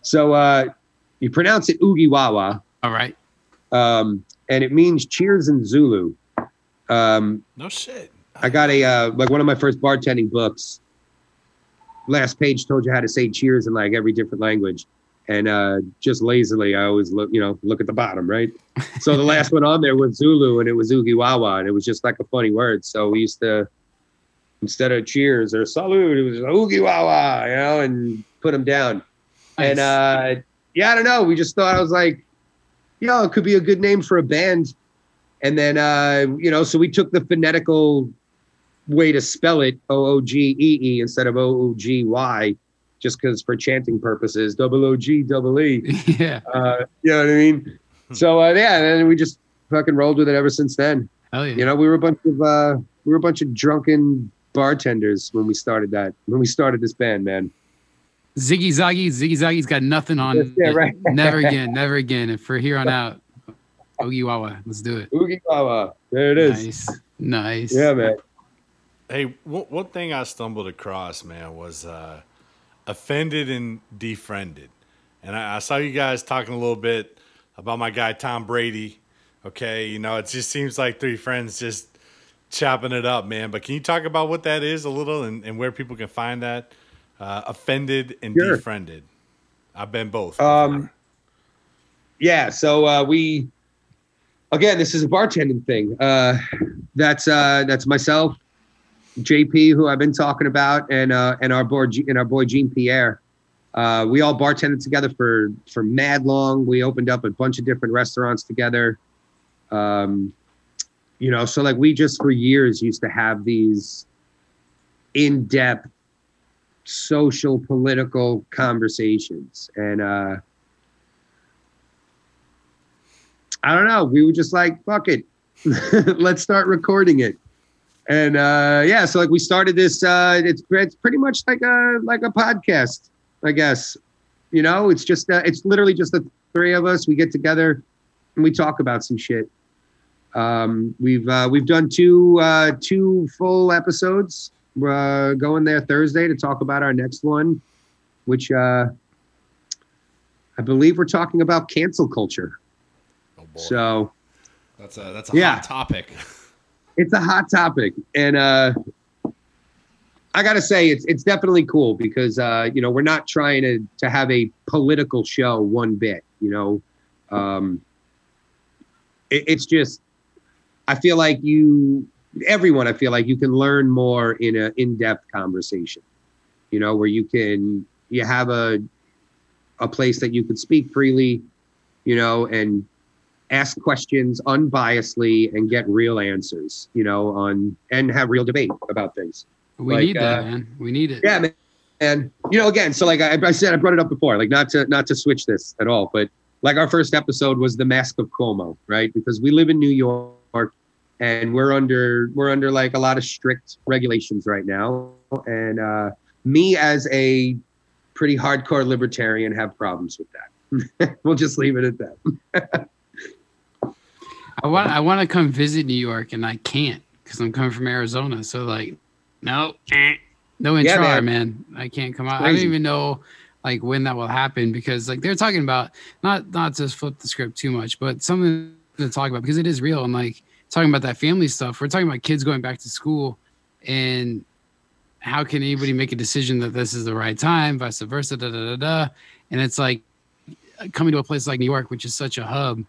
So uh, you pronounce it Oogie Wawa, All right. um, and it means cheers in Zulu. Um, No shit. I got a uh, like one of my first bartending books. Last page told you how to say cheers in like every different language, and uh, just lazily, I always look, you know, look at the bottom, right? So the last one on there was Zulu, and it was Oogie Wawa, and it was just like a funny word. So we used to instead of cheers or salute, it was Oogie Wawa, you know, and put them down. And uh, yeah, I don't know. We just thought I was like, yo, it could be a good name for a band. And then uh, you know, so we took the phonetical way to spell it O O G E E instead of O O G Y, just because for chanting purposes, double O G double E. yeah. Uh, you know what I mean? So uh, yeah, and then we just fucking rolled with it ever since then. Hell yeah. You know, we were a bunch of uh, we were a bunch of drunken bartenders when we started that when we started this band, man. Ziggy Zaggy, Ziggy Zaggy's got nothing on. Yeah, right. never again, never again. And for here on out, Oogie Wawa, let's do it. Oogie Wawa. There it is. Nice, nice. Yeah, man. Hey, one, one thing I stumbled across, man, was uh, offended and defriended, and I, I saw you guys talking a little bit about my guy Tom Brady. Okay, you know, it just seems like three friends just chopping it up, man. But can you talk about what that is a little and, and where people can find that? Uh, offended and Sure. defriended. I've been both. Um, yeah. So uh, we again, this is a bartending thing. Uh, that's uh, that's myself, JP, who I've been talking about, and uh, and our boy and our boy Jean Pierre. Uh, we all bartended together for for mad long. We opened up a bunch of different restaurants together. Um, you know, so like we just for years used to have these in depth social political conversations and uh I don't know. We were just like, fuck it. Let's start recording it. And uh yeah, so like we started this uh it's it's pretty much like a like a podcast. I guess. You know, it's just uh, it's literally just the three of us. We get together and we talk about some shit. Um, we've uh, we've done two uh, two full episodes. We're uh, going there Thursday to talk about our next one, which uh, I believe we're talking about cancel culture. Oh boy. So That's a that's a Yeah. hot topic. it's a hot topic. And uh i gotta say it's it's definitely cool because uh you know we're not trying to to have a political show one bit you know? Um it, it's just i feel like you everyone i feel like you can learn more in a in-depth conversation you know where you can you have a a place that you can speak freely you know and ask questions unbiasedly and get real answers, you know, on and have real debate about things. We Like, need that, uh, man. We need it. Yeah, man. And you know, again, so like I, I said, I brought it up before, like not to not to switch this at all, but like our first episode was the Mask of Cuomo, right? Because we live in New York and we're under we're under like a lot of strict regulations right now. And uh me as a pretty hardcore libertarian have problems with that. we'll just leave it at that. I want I want to come visit New York and I can't because I'm coming from Arizona. So like, no, no Yeah, intro, man. man. I can't come out. I don't even know like when that will happen because like they're talking about not not to flip the script too much, but something to talk about because it is real and like talking about that family stuff. We're talking about kids going back to school and how can anybody make a decision that this is the right time, vice versa, da da da da. And it's like uh, coming to a place like New York, which is such a hub,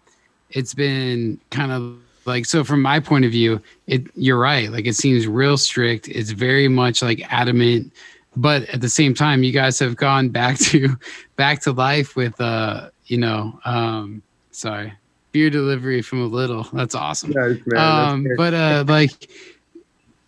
it's been kind of like so from my point of view, it you're right. Like it seems real strict. It's very much like adamant, but at the same time, you guys have gone back to back to life with uh, you know, um sorry, beer delivery from a little. That's awesome um but uh like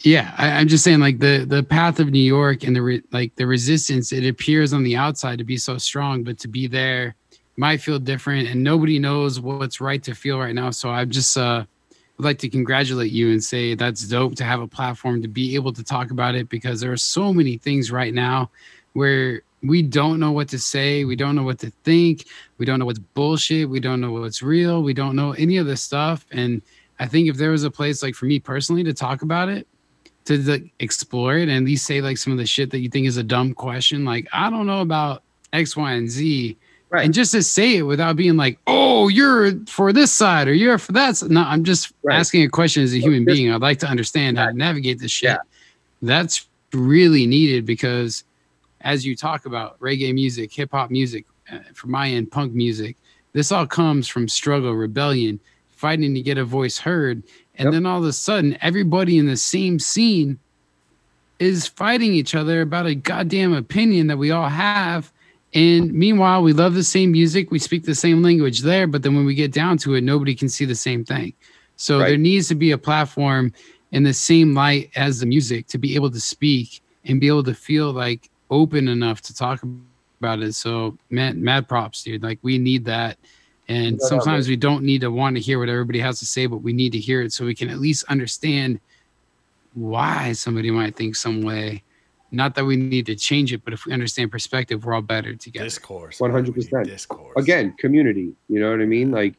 yeah I, i'm just saying like the the path of new york and the re, like the resistance it appears on the outside to be so strong but to be there might feel different and nobody knows what's right to feel right now. So I'm just uh would like to congratulate you and say that's dope to have a platform to be able to talk about it because there are so many things right now where we don't know what to say we don't know what to think we don't know what's bullshit we don't know what's real we don't know any of this stuff. And i think if there was a place like for me personally to talk about it to like, explore it and at least say like some of the shit that you think is a dumb question like i don't know about x y and z Right. and just to say it without being like oh you're for this side or you're for that side. no i'm just Right. asking a question as a human just- being i'd like to understand how to navigate this shit Yeah. that's really needed because as you talk about reggae music, hip hop music, uh, from my end, punk music, this all comes from struggle, rebellion, fighting to get a voice heard. And Yep. then all of a sudden, everybody in the same scene is fighting each other about a goddamn opinion that we all have. And meanwhile, we love the same music, we speak the same language there, but then when we get down to it, nobody can see the same thing. So Right. there needs to be a platform in the same light as the music to be able to speak and be able to feel like open enough to talk about it. So mad, mad props, dude. Like we need that. And Yeah, sometimes we don't need to want to hear what everybody has to say, but we need to hear it so we can at least understand why somebody might think some way. Not that we need to change it, but if we understand perspective, we're all better together. Discourse. 100%. man. We Discourse. again community you know what i mean like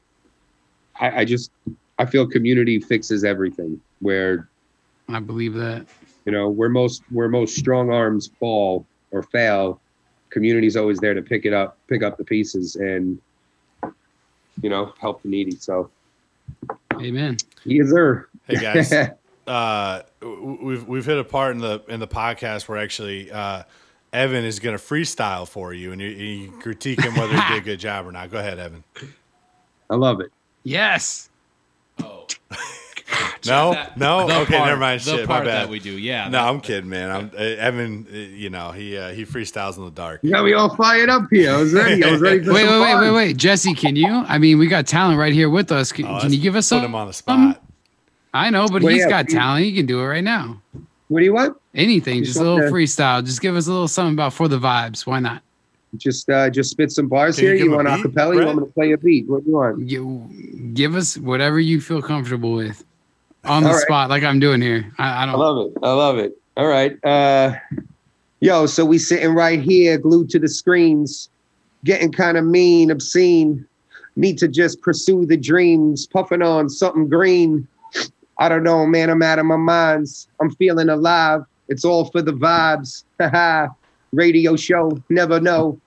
I, I just i feel community fixes everything where I believe that. you know where most where most strong arms fall or fail community's always there to pick it up pick up the pieces and you know help the needy so Amen. yes sir Hey guys, uh, we've we've hit a part in the in the podcast where actually uh, Evan is going to freestyle for you, and you, you critique him whether he did a good job or not. Go ahead, Evan. i love it Yes. Oh. No, That- no, the okay, part- never mind. The Shit, part my bad. that we do, yeah. no, that- I'm kidding, man. I'm uh, Evan. Uh, you know, he uh, he freestyles in the dark. Yeah, we me all fired up here i was ready i was ready for Wait, some wait, wait, fun. wait, wait. Jesse, can you? I mean, we got talent right here with us. Can, Oh, can you give us some? put him on the spot? I know, but Well, he's yeah, got talent. He can do it right now. what do you want Anything, Just just a little something- freestyle. Just give us a little something about for the vibes. Why not? just uh just spit some bars Can here give you him a want beat, acapella you want me to play a beat what do you want You, give us whatever you feel comfortable with on the All right. spot, like I'm doing here. I, I I don't. love it. I love it. All right. Uh, Yo, so we sitting right here, glued to the screens, getting kind of mean, obscene. Need to just pursue the dreams, puffing on something green. I don't know, man. I'm out of my minds. I'm feeling alive. It's all for the vibes. Haha. Radio show, never know.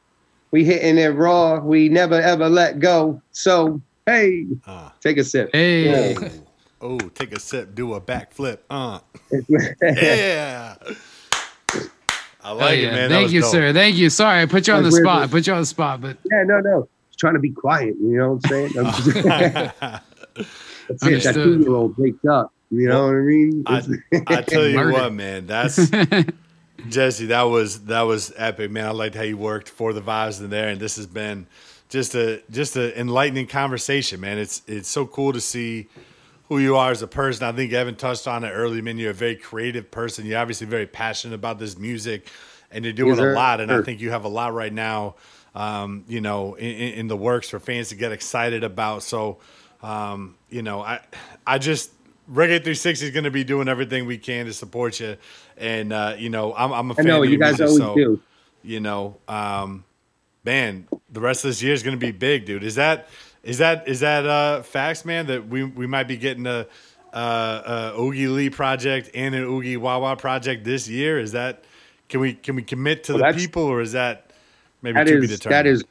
We hitting it raw. We never ever let go. So hey, Uh, take a sip. Hey. Yeah. oh, take a sip, do a backflip. Uh, yeah. I Oh, like yeah. it, man. Thank you, dope. sir. Thank you. Sorry, I put you on the weird, spot. I put you on the spot, but Yeah, no, no. Just trying to be quiet. You know what I'm saying? I'm just- That's it. That two year old wakes up. You know what I mean? I, I tell you Murder. what, man. That's Jesse. That was that was epic, man. I liked how you worked for the vibes in there, and this has been just a just an enlightening conversation, man. It's it's so cool to see who you are as a person. I think Evan touched on it earlier, man. You're a very creative person. You're obviously very passionate about this music, and you're doing Yes, a sir. lot. And I think you have a lot right now, um, you know, in, in in the works for fans to get excited about. So, um, you know, I I just Reggae 360 is going to be doing everything we can to support you, and uh, you know, I'm I'm a I fan know of you guys music, always so do. you know, um, man, the rest of this year is going to be big, dude. Is that is that is that uh, facts, man? That we we might be getting a, uh, a Oogie Lee project and an Oogie Wawa project this year. Is that can we can we commit to Well, the people, or is that maybe That to be determined? that is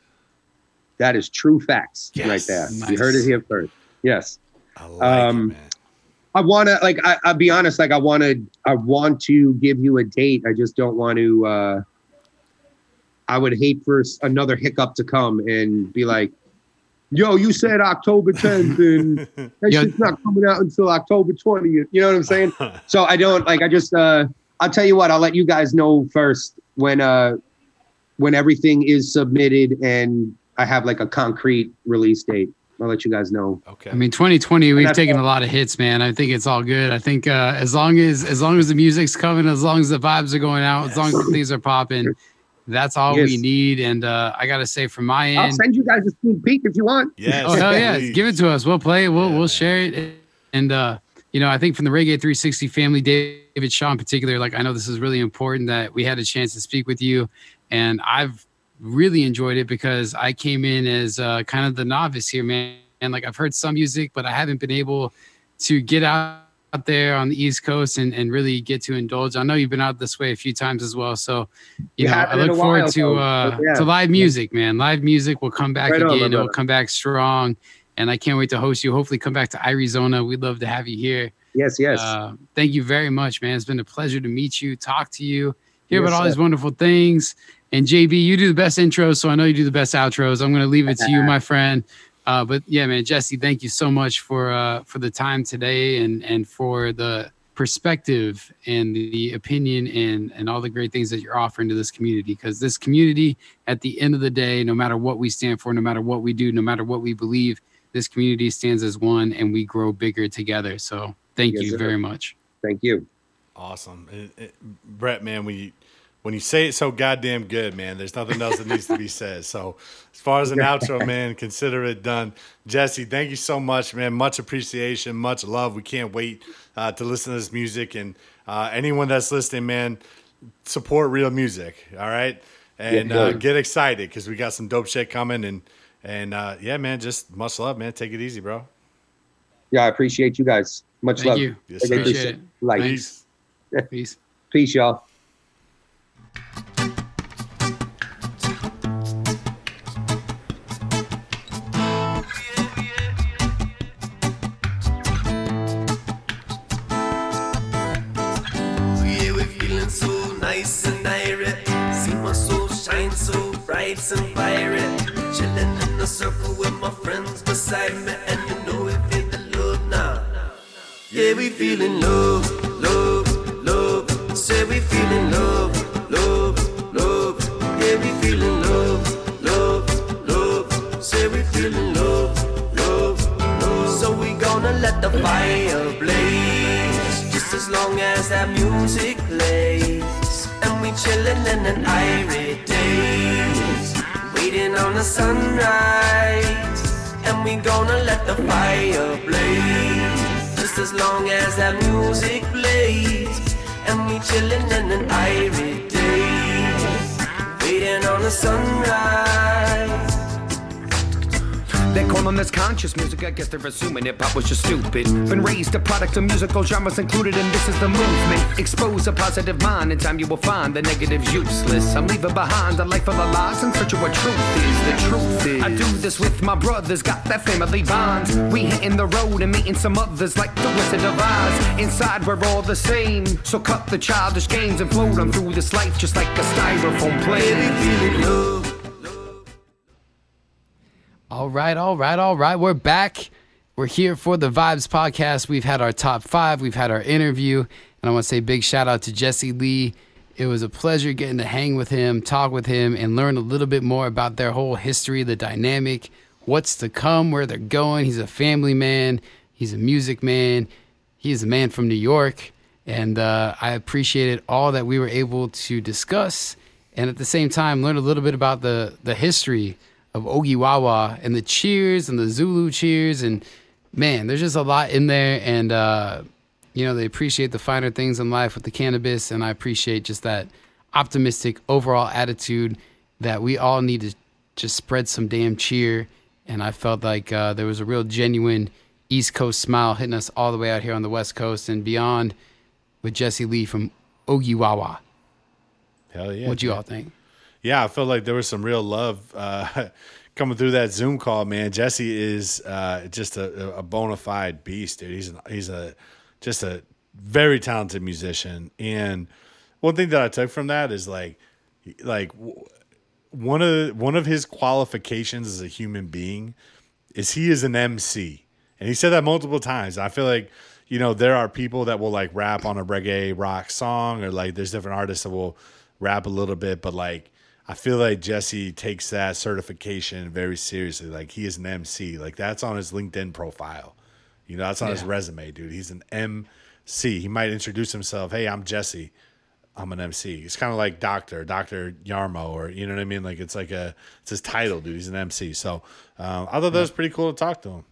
that is true facts Yes. right there. Nice. You heard it here first. Yes. I like um, it, man. I want to like I, I'll be honest like I want to I want to give you a date. I just don't want to uh I would hate for another hiccup to come and be like yo you said October 10th and that Yo- shit's not coming out until October 20th you know what I'm saying? So I don't like I just uh I'll tell you what I'll let you guys know first when uh when everything is submitted and I have like a concrete release date I'll let you guys know Okay. I mean, 2020, we've taken all. a lot of hits, man. I think it's all good. I think uh, as long as as long as the music's coming, as long as the vibes are going out, as long as the things are popping, that's all we need. And uh, I gotta say, from my end, I'll send you guys a sneak peek if you want yes, oh hell yeah, please. give it to us. We'll play it. We'll Yeah, we'll share it. And uh, you know, I think from the Reggae 360 family, David Shaw in particular, like I know this is really important that we had a chance to speak with you, and I've really enjoyed it because I came in as uh, kind of the novice here, man. And like I've heard some music, but I haven't been able to get out out there on the East Coast and, and really get to indulge. I know you've been out this way a few times as well. So, you We know, I look forward while, to uh yeah. to live music, man. Live music will come back Right on, again. It will come back strong. And I can't wait to host you. Hopefully come back to Arizona. We'd love to have you here. Yes, yes. Uh, thank you very much, man. It's been a pleasure to meet you, talk to you, hear Yes, about all sir. these wonderful things. And JB, you do the best intros, so I know you do the best outros. I'm going to leave it to you, my friend. Uh, but yeah, man, Jesse, thank you so much for uh, for the time today and and for the perspective and the opinion and and all the great things that you're offering to this community. Because this community, at the end of the day, no matter what we stand for, no matter what we do, no matter what we believe, this community stands as one, and we grow bigger together. So thank Yes, you sir. very much. Thank you. Awesome, It- it- Brett. Man, when you when you say it so goddamn good, man, there's nothing else that needs to be said. So, as far as an outro, man, consider it done. Jesse, thank you so much, man. Much appreciation, much love. We can't wait uh, to listen to this music, and uh, anyone that's listening, man, support real music. All right, and Yes, uh, get excited because we got some dope shit coming, and and uh, yeah, man, just much love, man. Take it easy, bro. Yeah, I appreciate you guys. Much Thank love. you. Yes, Appreciate it. Like, Peace. Peace. peace, y'all. Yeah, we're feeling so nice and irate. See my soul shine so bright and fiery. Chilling in a circle with my friends beside me, and you know we feel the love now. Yeah, we feeling love, love, love. Say we feeling love, the fire blaze, just as long as that music plays. And we chillin' in an irate days, waiting on the sunrise. And we gonna let the fire blaze, just as long as that music plays. And we chillin' in an irate days. the sunrise. They're calling this conscious music. I guess they're assuming hip hop was just stupid. Been raised a product of musical genres included, and this is the movement. Expose a positive mind. In time, you will find the negatives useless. I'm leaving behind a life full of lies in search of what truth is. The truth is, I do this with my brothers. Got that family bond. We hitting the road and meeting some others like the Wizard of Oz. Inside, we're all the same. So cut the childish games and float on through this life just like a styrofoam plane. All right, all right, all right. We're back. We're here for the Vibes podcast. We've had our top five, we've had our interview, and I want to say big shout out to Jesse Lee. It was a pleasure getting to hang with him, talk with him, and learn a little bit more about their whole history, the dynamic, what's to come, where they're going. He's a family man, he's a music man, he's a man from New York, and uh, I appreciated all that we were able to discuss, and at the same time, learn a little bit about the the history of Oogie Wawa and the cheers and the Zulu cheers and man, there's just a lot in there and uh, you know, they appreciate the finer things in life with the cannabis and I appreciate just that optimistic overall attitude that we all need to just spread some damn cheer and I felt like uh, there was a real genuine East Coast smile hitting us all the way out here on the West Coast and beyond with Jesse Lee from Oogie Wawa. Hell yeah. What'd you all think? Yeah, I felt like there was some real love uh, coming through that Zoom call, man. Jesse is uh, just a, a bona fide beast, dude. He's an, he's a just a very talented musician. And one thing that I took from that is like like one of one of his qualifications as a human being is he is an MC, and he said that multiple times. I feel like you know there are people that will like rap on a reggae rock song, or like there's different artists that will rap a little bit, but like I feel like Jesse takes that certification very seriously. Like he is an MC. Like that's on his LinkedIn profile. You know, that's on his resume, dude. He's an MC. He might introduce himself. Hey, I'm Jesse. I'm an MC. It's kind of like Doctor, Doctor Yarmo, or you know what I mean. Like it's like a it's his title, dude. He's an MC. So um, I thought that was pretty cool to talk to him.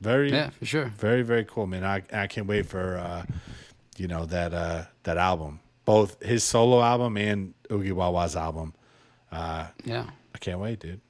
Very, Yeah, for sure. very, very cool, man. I I can't wait for uh, you know that uh, that album, both his solo album and Oogie Wawa's album. Uh, Yeah. I can't wait, dude.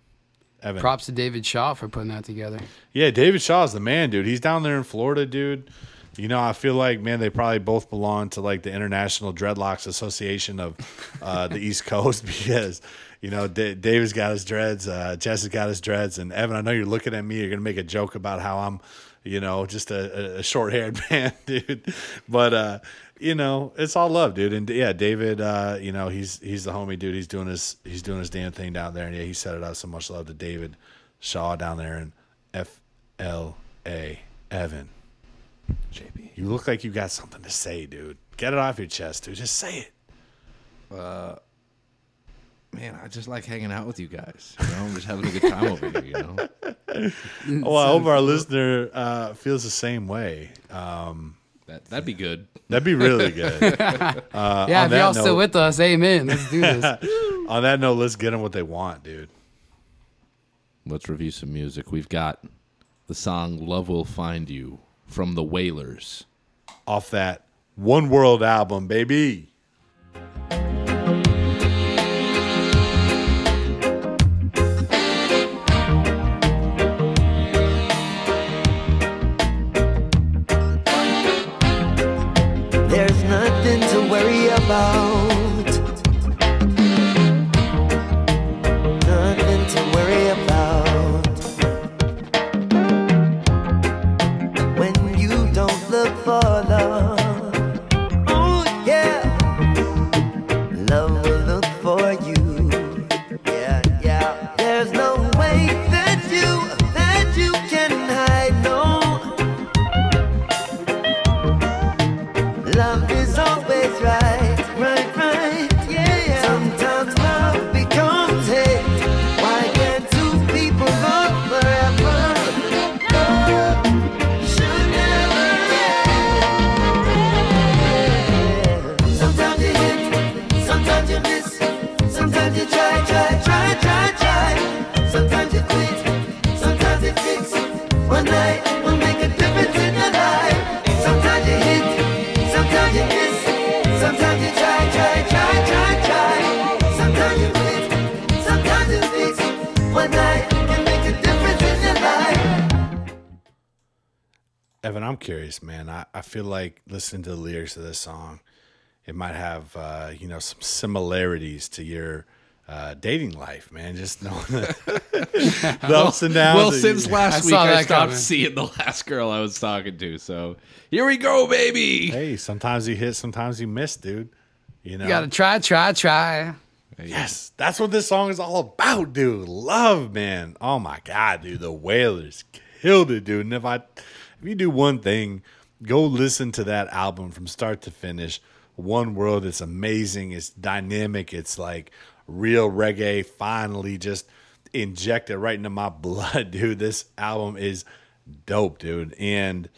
Evan, Props to David Shaw for putting that together. yeah, David Shaw's the man, dude. He's down there in Florida, dude. You know, I feel like, man, they probably both belong to like the International Dreadlocks Association of uh, the East Coast because, you know, D- David's got his dreads, uh, Jess has got his dreads, and Evan, I know you're looking at me. You're gonna make a joke about how I'm, you know, just a, a short haired man, dude. But uh, you know, it's all love, dude. And yeah, David, uh, you know, he's he's the homie, dude. He's doing his he's doing his damn thing down there, and yeah, he set it up. So much love to David Shaw down there in F L A Evan. JP, you look like you got something to say, dude. Get it off your chest, dude. Just say it. Uh, Man, I just like hanging out with you guys. You know, I'm just having a good time over here. You know, Oh, I hope our listener uh, feels the same way. Um, that that'd be good. that'd be really good. Uh, yeah, if y'all still with us, amen. Let's do this. On that note, let's get them what they want, dude. Let's review some music. We've got the song "Love Will Find You" from the Wailers. Off that One World album, baby. Evan, I'm curious, man. I, I feel like listening to the lyrics of this song, it might have uh, you know some similarities to your uh, dating life, man. Just knowing the, the ups and downs. Well, since you- last I week, I stopped coming. seeing the last girl I was talking to. So here we go, baby. hey, sometimes you hit, sometimes you miss, dude. You know, You gotta try, try, try. Yes, that's what this song is all about, dude. Love, man. Oh my god, dude, the Wailers killed it, dude. And if I, if you do one thing, go listen to that album from start to finish. One World, it's amazing. It's dynamic. It's like real reggae. Finally, just injected right into my blood, dude. This album is dope, dude. And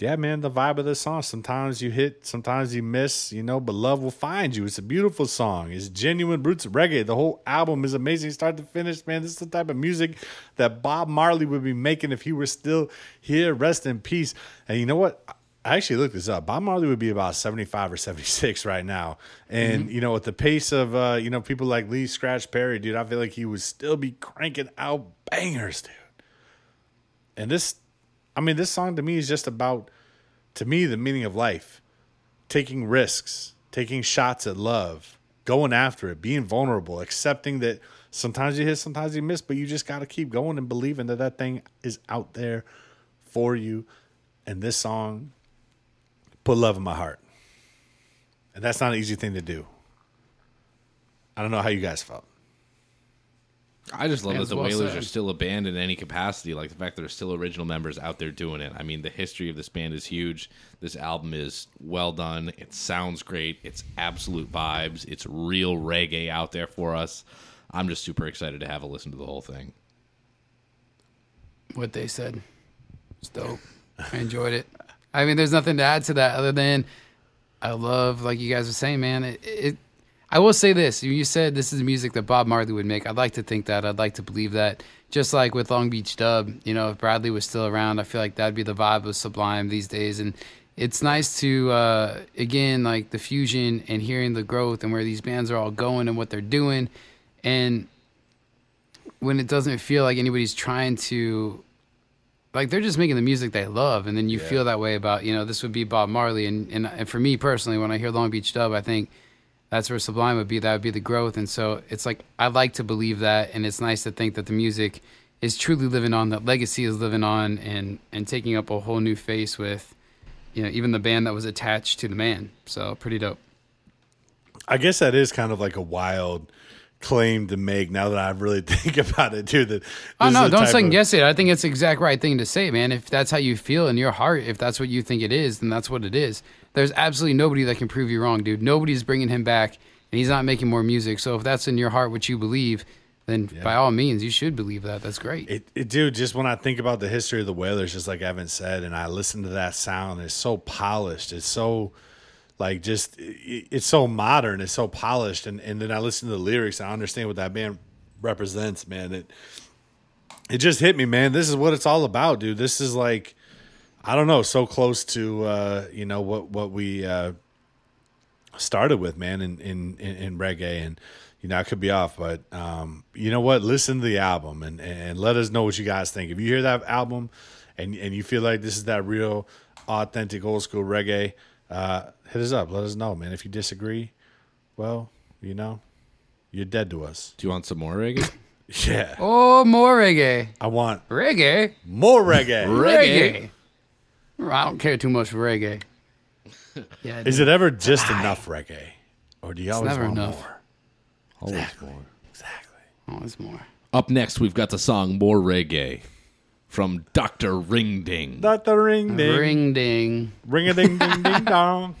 yeah, man, the vibe of the song. Sometimes you hit, sometimes you miss, you know, but love will find you. It's a beautiful song. It's genuine roots of reggae. The whole album is amazing, start to finish, man. This is the type of music that Bob Marley would be making if he were still here. Rest in peace. And you know what? I actually looked this up. Bob Marley would be about 75 or 76 right now. And, you know, at the pace of, uh, you know, people like Lee Scratch Perry, dude, I feel like he would still be cranking out bangers, dude. And this, I mean, this song to me is just about, to me, the meaning of life. Taking risks, taking shots at love, going after it, being vulnerable, accepting that sometimes you hit, sometimes you miss, but you just got to keep going and believing that that thing is out there for you. And this song put love in my heart. And that's not an easy thing to do. I don't know how you guys felt. I just love that the well Wailers said. are still a band in any capacity. Like the fact that there's still original members out there doing it. I mean, the history of this band is huge. This album is well done. It sounds great. It's absolute vibes. It's real reggae out there for us. I'm just super excited to have a listen to the whole thing. what they said. It's dope. I enjoyed it. I mean, there's nothing to add to that other than I love, like you guys were saying, man. It, it I will say this: you said this is music that Bob Marley would make. I'd like to think that. I'd like to believe that. Just like with Long Beach Dub, you know, if Bradley was still around, I feel like that'd be the vibe of Sublime these days. And it's nice to uh, again like the fusion and hearing the growth and where these bands are all going and what they're doing, and when it doesn't feel like anybody's trying to like they're just making the music they love and then you feel that way about you know this would be bob marley and, and and for me personally when i hear long beach dub i think that's where sublime would be that would be the growth and so it's like i like to believe that and it's nice to think that the music is truly living on that legacy is living on and and taking up a whole new face with you know even the band that was attached to the man so pretty dope I guess that is kind of like a wild claim to make now that I really think about it too. That Oh no! Don't second of- guess it. I think it's the exact right thing to say, man. If that's how you feel in your heart, if that's what you think it is, then that's what it is. There's absolutely nobody that can prove you wrong, dude. Nobody's bringing him back, and he's not making more music. So if that's in your heart, what you believe, then by all means, you should believe that. That's great. It, it, dude, just when I think about the history of the Wailers, just like Evan said, and I listen to that sound, it's so polished. It's so, like, just, it's so modern. It's so polished. And, and then I listen to the lyrics, and I understand what that band represents, man. It, it just hit me, man. This is what it's all about, dude. This is like, I don't know, so close to, uh, you know, what, what we, uh, started with, man, in, in, in, in reggae. And, you know, I could be off, but um, you know what? Listen to the album and, and let us know what you guys think. If you hear that album and, and you feel like this is that real, authentic, old school reggae, uh, hit us up. Let us know, man. If you disagree, well, you know, you're dead to us. Do you want some more reggae? Yeah. Oh, more reggae. I want Reggae. more reggae. Reggae. I don't care too much for reggae. Yeah, Is it ever just enough reggae? Or do you always never want enough. more? Always more. Exactly. always more. Up next, we've got the song "More Reggae" from Doctor Ringding. Not the ring ding. Ring ding. Ring a ding ding ding dong.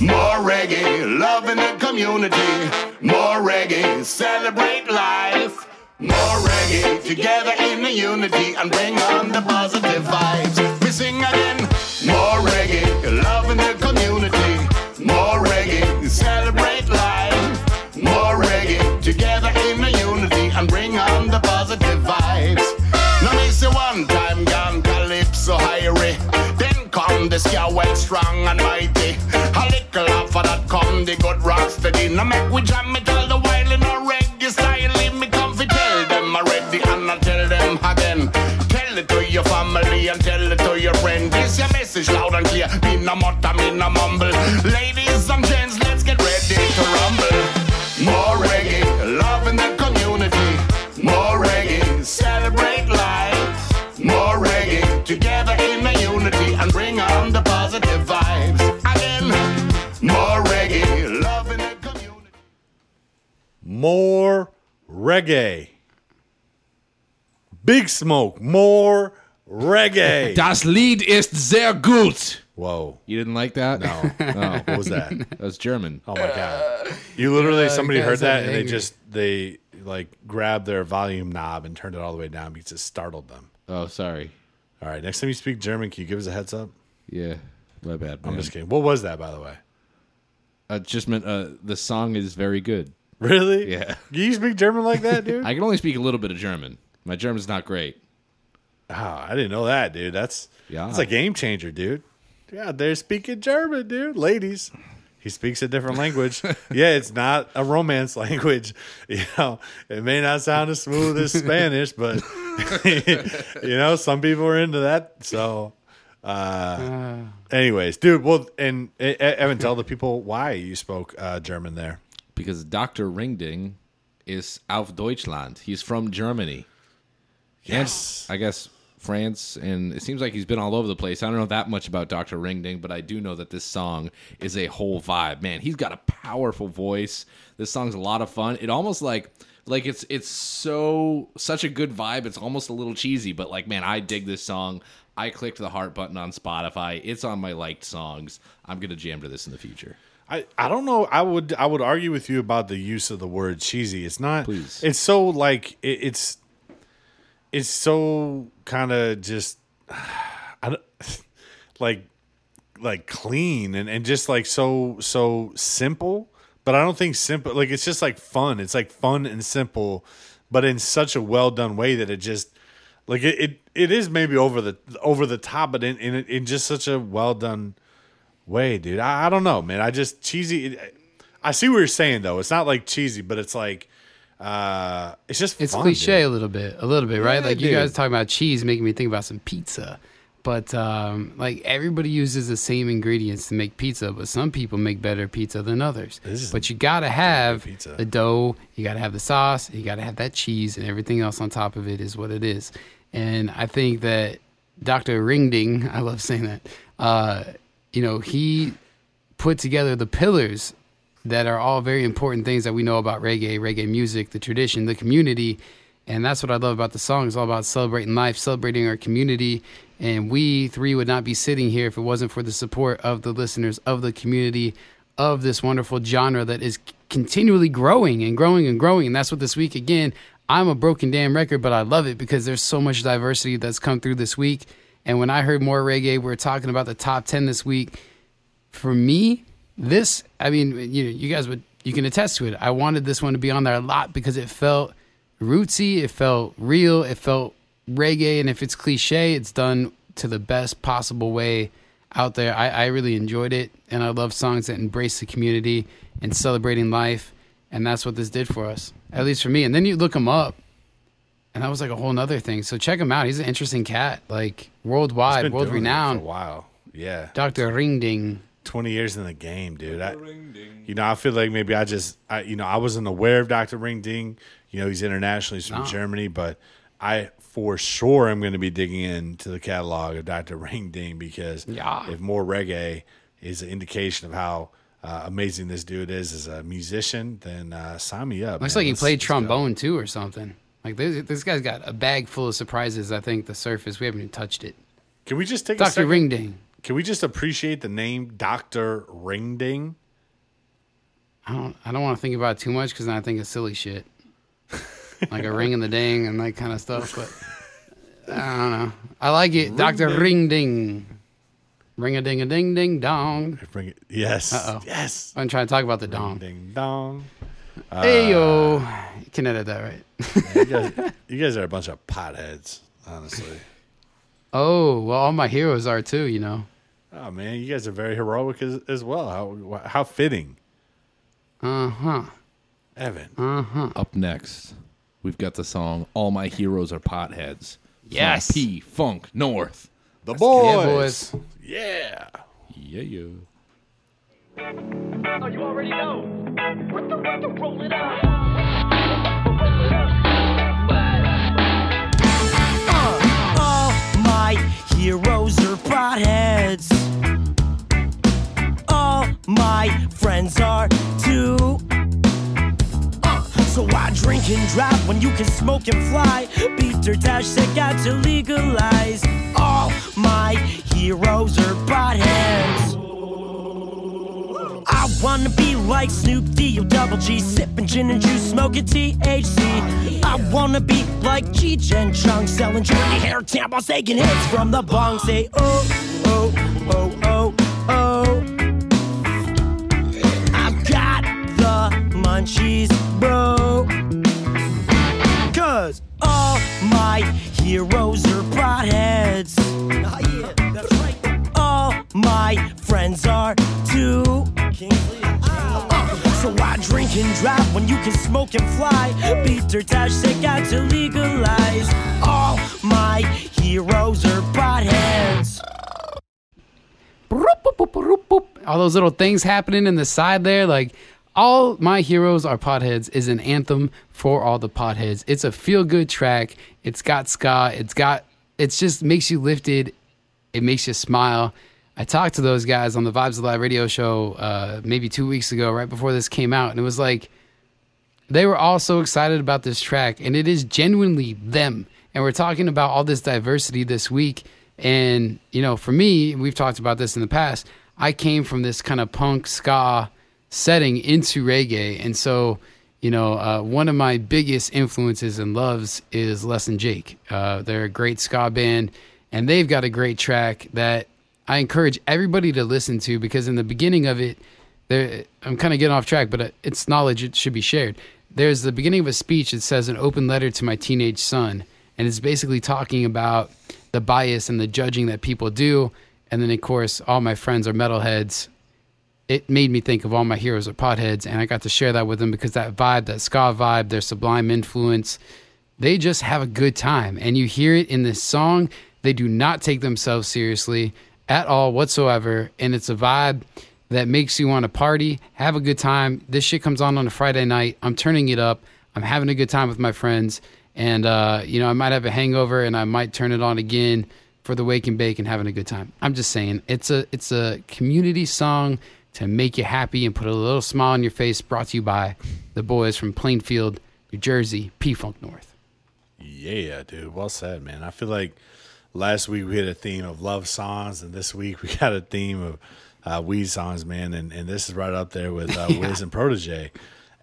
More reggae, love in the community. More reggae, celebrate life. More reggae, together in the unity and bring on the positive vibes. We sing again. More reggae, love in the community. More reggae, celebrate life. More reggae, together in the unity and bring on the positive vibes. Now me say one time gone calypso high Then come the well strong and mighty. A little of that come the good rock steady. Now make we jam it all and tell it to your friend. This your message loud and clear. Me no mutter, me no mumble. Ladies and gents, let's get ready to rumble. More reggae, love in the community. More reggae, celebrate life. More reggae, together in a unity and bring on the positive vibes. Again, more reggae, love in the community. More reggae. Big Smoke, more reggae. Das Lied ist sehr gut. Whoa. You didn't like that? No. Oh. What was that? That was German. Oh my god! You literally Uh, somebody heard that are and they just they like grabbed their volume knob and turned it all the way down because it startled them. Oh, sorry. All right, next time you speak German, can you give us a heads up? Yeah, my bad. I'm just kidding. What was that, by the way? I just meant uh, the song is very good. Really? Yeah. Do you speak German like that, dude? I can only speak a little bit of German. My German's not great. Oh, I didn't know that, dude. That's Yeah. that's a game changer, dude. Yeah, they're speaking German, dude. Ladies, he speaks a different language. yeah, it's not a romance language. You know, it may not sound as smooth as Spanish, but you know, some people are into that. So, uh, anyways, dude. Well, and Evan, tell the people why you spoke uh, German there. Because Dr. Ringding is auf Deutschland. He's from Germany. Yes. And I guess France, and it seems like he's been all over the place. I don't know that much about Dr. Ringding, but I do know that this song is a whole vibe. Man, he's got a powerful voice. This song's a lot of fun. It almost like like it's it's so such a good vibe. It's almost a little cheesy, but like man, I dig this song. I clicked the heart button on Spotify. It's on my liked songs. I'm gonna jam to this in the future. I, I don't know. I would I would argue with you about the use of the word cheesy. It's not. Please. It's so like it, it's. It's so kind of just, I don't, like, like clean and, and just like so so simple. But I don't think simple. Like it's just like fun. It's like fun and simple, but in such a well done way that it just like it, it, it is maybe over the over the top, but in in, in just such a well done way, dude. I, I don't know, man. I just cheesy. I see what you're saying though. It's not like cheesy, but it's like uh it's just It's fun, cliche dude. a little bit, a little bit, right? Yeah, like you guys talking about cheese, making me think about some pizza. But um, like everybody uses the same ingredients to make pizza, but some people make better pizza than others. But you gotta have the dough, you gotta have the sauce, you gotta have that cheese, and everything else on top of it is what it is. And I think that Dr. Ringding, I love saying that, uh, you know, he put together the pillars that are all very important things that we know about reggae, reggae music, the tradition, the community. And that's what I love about the song. It's all about celebrating life, celebrating our community. And we three would not be sitting here if it wasn't for the support of the listeners, of the community, of this wonderful genre that is continually growing and growing and growing. And that's what this week, again, I'm a broken damn record, but I love it because there's so much diversity that's come through this week. And when I heard more reggae, we we're talking about the top 10 this week for me, this I mean, you know, you guys would you can attest to it. I wanted this one to be on there a lot because it felt rootsy, it felt real, it felt reggae, and if it's cliche, it's done to the best possible way out there. I, I really enjoyed it, and I love songs that embrace the community and celebrating life, and that's what this did for us, at least for me. And then you look him up, and that was like a whole nother thing. So check him out. He's an interesting cat, like worldwide, world renowned. while. Yeah. Dr. Ringding. 20 years in the game, dude. I, you know, I feel like maybe I just, I, you know, I wasn't aware of Dr. Ring Ding. You know, he's internationally he's from No. Germany, but I for sure am going to be digging into the catalog of Dr. Ring Ding because Yeah. if more reggae is an indication of how uh, amazing this dude is as a musician, then uh, sign me up. Looks man. like he Let's- played let's go. trombone too, or something. Like this, this guy's got a bag full of surprises. I think the surface we haven't even touched it. Can we just take a Doctor second? Ringding. Can we just appreciate the name Dr. Ringding? I don't. I don't want to think about it too much because I think of silly shit, like a ring in the ding and that kind of stuff. But I don't know. I like it, Doctor Ring Ding. Ring a ding a ding ding dong. Bring it. Yes. Uh-oh. Yes. I'm trying to talk about the dong. Ding dong. hey yo, uh, you can edit that right. you, guys, you guys are a bunch of potheads, honestly. Oh well, all my heroes are too. You know. Oh man, you guys are very heroic as, as well. How how fitting, Uh huh. Evan. Uh huh. Up next, we've got the song "All My Heroes Are Potheads." from Yes. P Funk North. The Yeah, boys. boys. Yeah. Yeah, yeah. Oh, you already know. What the, what the, roll it up. All my heroes are potheads. My friends are too. Uh, So why drink and drive when you can smoke and fly? Peter Tosh said got to legalize. All my heroes are potheads. I wanna be like Snoop D or Double G, sipping gin and juice, smoking THC. I wanna be like G Jen Chung, selling dirty hair tampons, taking hits from the bong. Say oh oh oh oh. Munchies, bro. Cause all my heroes are potheads. Ah, yeah, that's right. All my friends are too. Uh, so why drink and drive when you can smoke and fly? Peter Tosh said got to legalize. All my heroes are potheads. All those little things happening in the side there, like all my heroes are potheads is an anthem for all the potheads. It's a feel good track. It's got ska. It's got. it just makes you lifted. It makes you smile. I talked to those guys on the Vibes Alive radio show uh, maybe two weeks ago, right before this came out, and it was like they were all so excited about this track, and it is genuinely them. And we're talking about all this diversity this week. And, you know, for me, we've talked about this in the past. I came from this kind of punk ska setting into reggae. And so, you know, uh, one of my biggest influences and loves is Less Than Jake. Uh, they're a great ska band, and they've got a great track that I encourage everybody to listen to because in the beginning of it, there I'm kind of getting off track, but uh, it's knowledge it should be shared. There's the beginning of a speech that says an open letter to my teenage son, and it's basically talking about the bias and the judging that people do. And then of course, all my friends are metalheads. It made me think of all my heroes are potheads, and I got to share that with them because that vibe, that ska vibe, their sublime influence, they just have a good time. And you hear it in this song. They do not take themselves seriously at all whatsoever. And it's a vibe that makes you want to party, have a good time. This shit comes on on a Friday night. I'm turning it up. I'm having a good time with my friends. And, uh, you know, I might have a hangover and I might turn it on again for the wake and bake and having a good time. I'm just saying it's a, it's a community song to make you happy and put a little smile on your face brought to you by the boys from Plainfield, New Jersey, P Funk North. Yeah, dude. Well said, man. I feel like last week we had a theme of love songs, and this week we got a theme of uh, weed songs, man. And, and this is right up there with uh, Wiz and Protoje.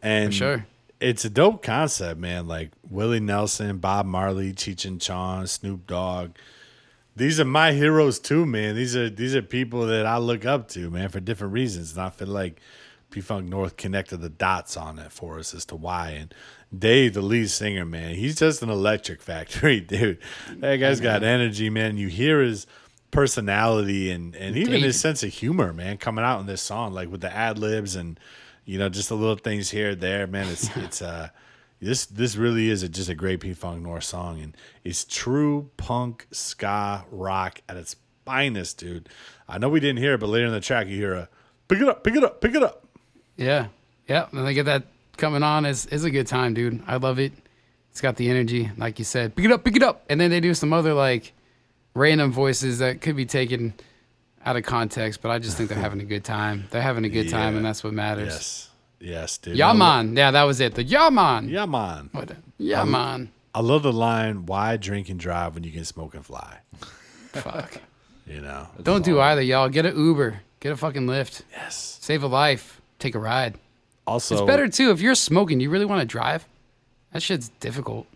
And sure. it's a dope concept, man. Like Willie Nelson, Bob Marley, Cheech and Chong, Snoop Dogg. These are my heroes too, man. These are these are people that I look up to, man, for different reasons. And I feel like P Funk North connected the dots on it for us as to why. And Dave, the lead singer, man, he's just an electric factory, dude. That guy's got energy, man. You hear his personality and and even Dave. his sense of humor, man, coming out in this song, like with the ad libs and you know just the little things here and there, man. It's it's uh this this really is a, just a great P Funk North song, and it's true punk ska rock at its finest, dude. I know we didn't hear it, but later in the track you hear a pick it up, pick it up, pick it up. Yeah. Yeah. And they get that coming on is is a good time, dude. I love it. It's got the energy, like you said. Pick it up, pick it up. And then they do some other like random voices that could be taken out of context, but I just think they're having a good time. They're having a good time, and that's what matters. Yes, yes, dude. Yeah, I lo- man. Yeah, that was it. The Yaman. Yaman. Yeah, man. What? Yeah, I. I love the line, "Why drink and drive when you can smoke and fly?" Fuck. You know, Don't do either, y'all. Get an Uber. Get a fucking Lyft. Yes. Save a life. Take a ride. Also, it's better too if you're smoking. You really want to drive? That shit's difficult.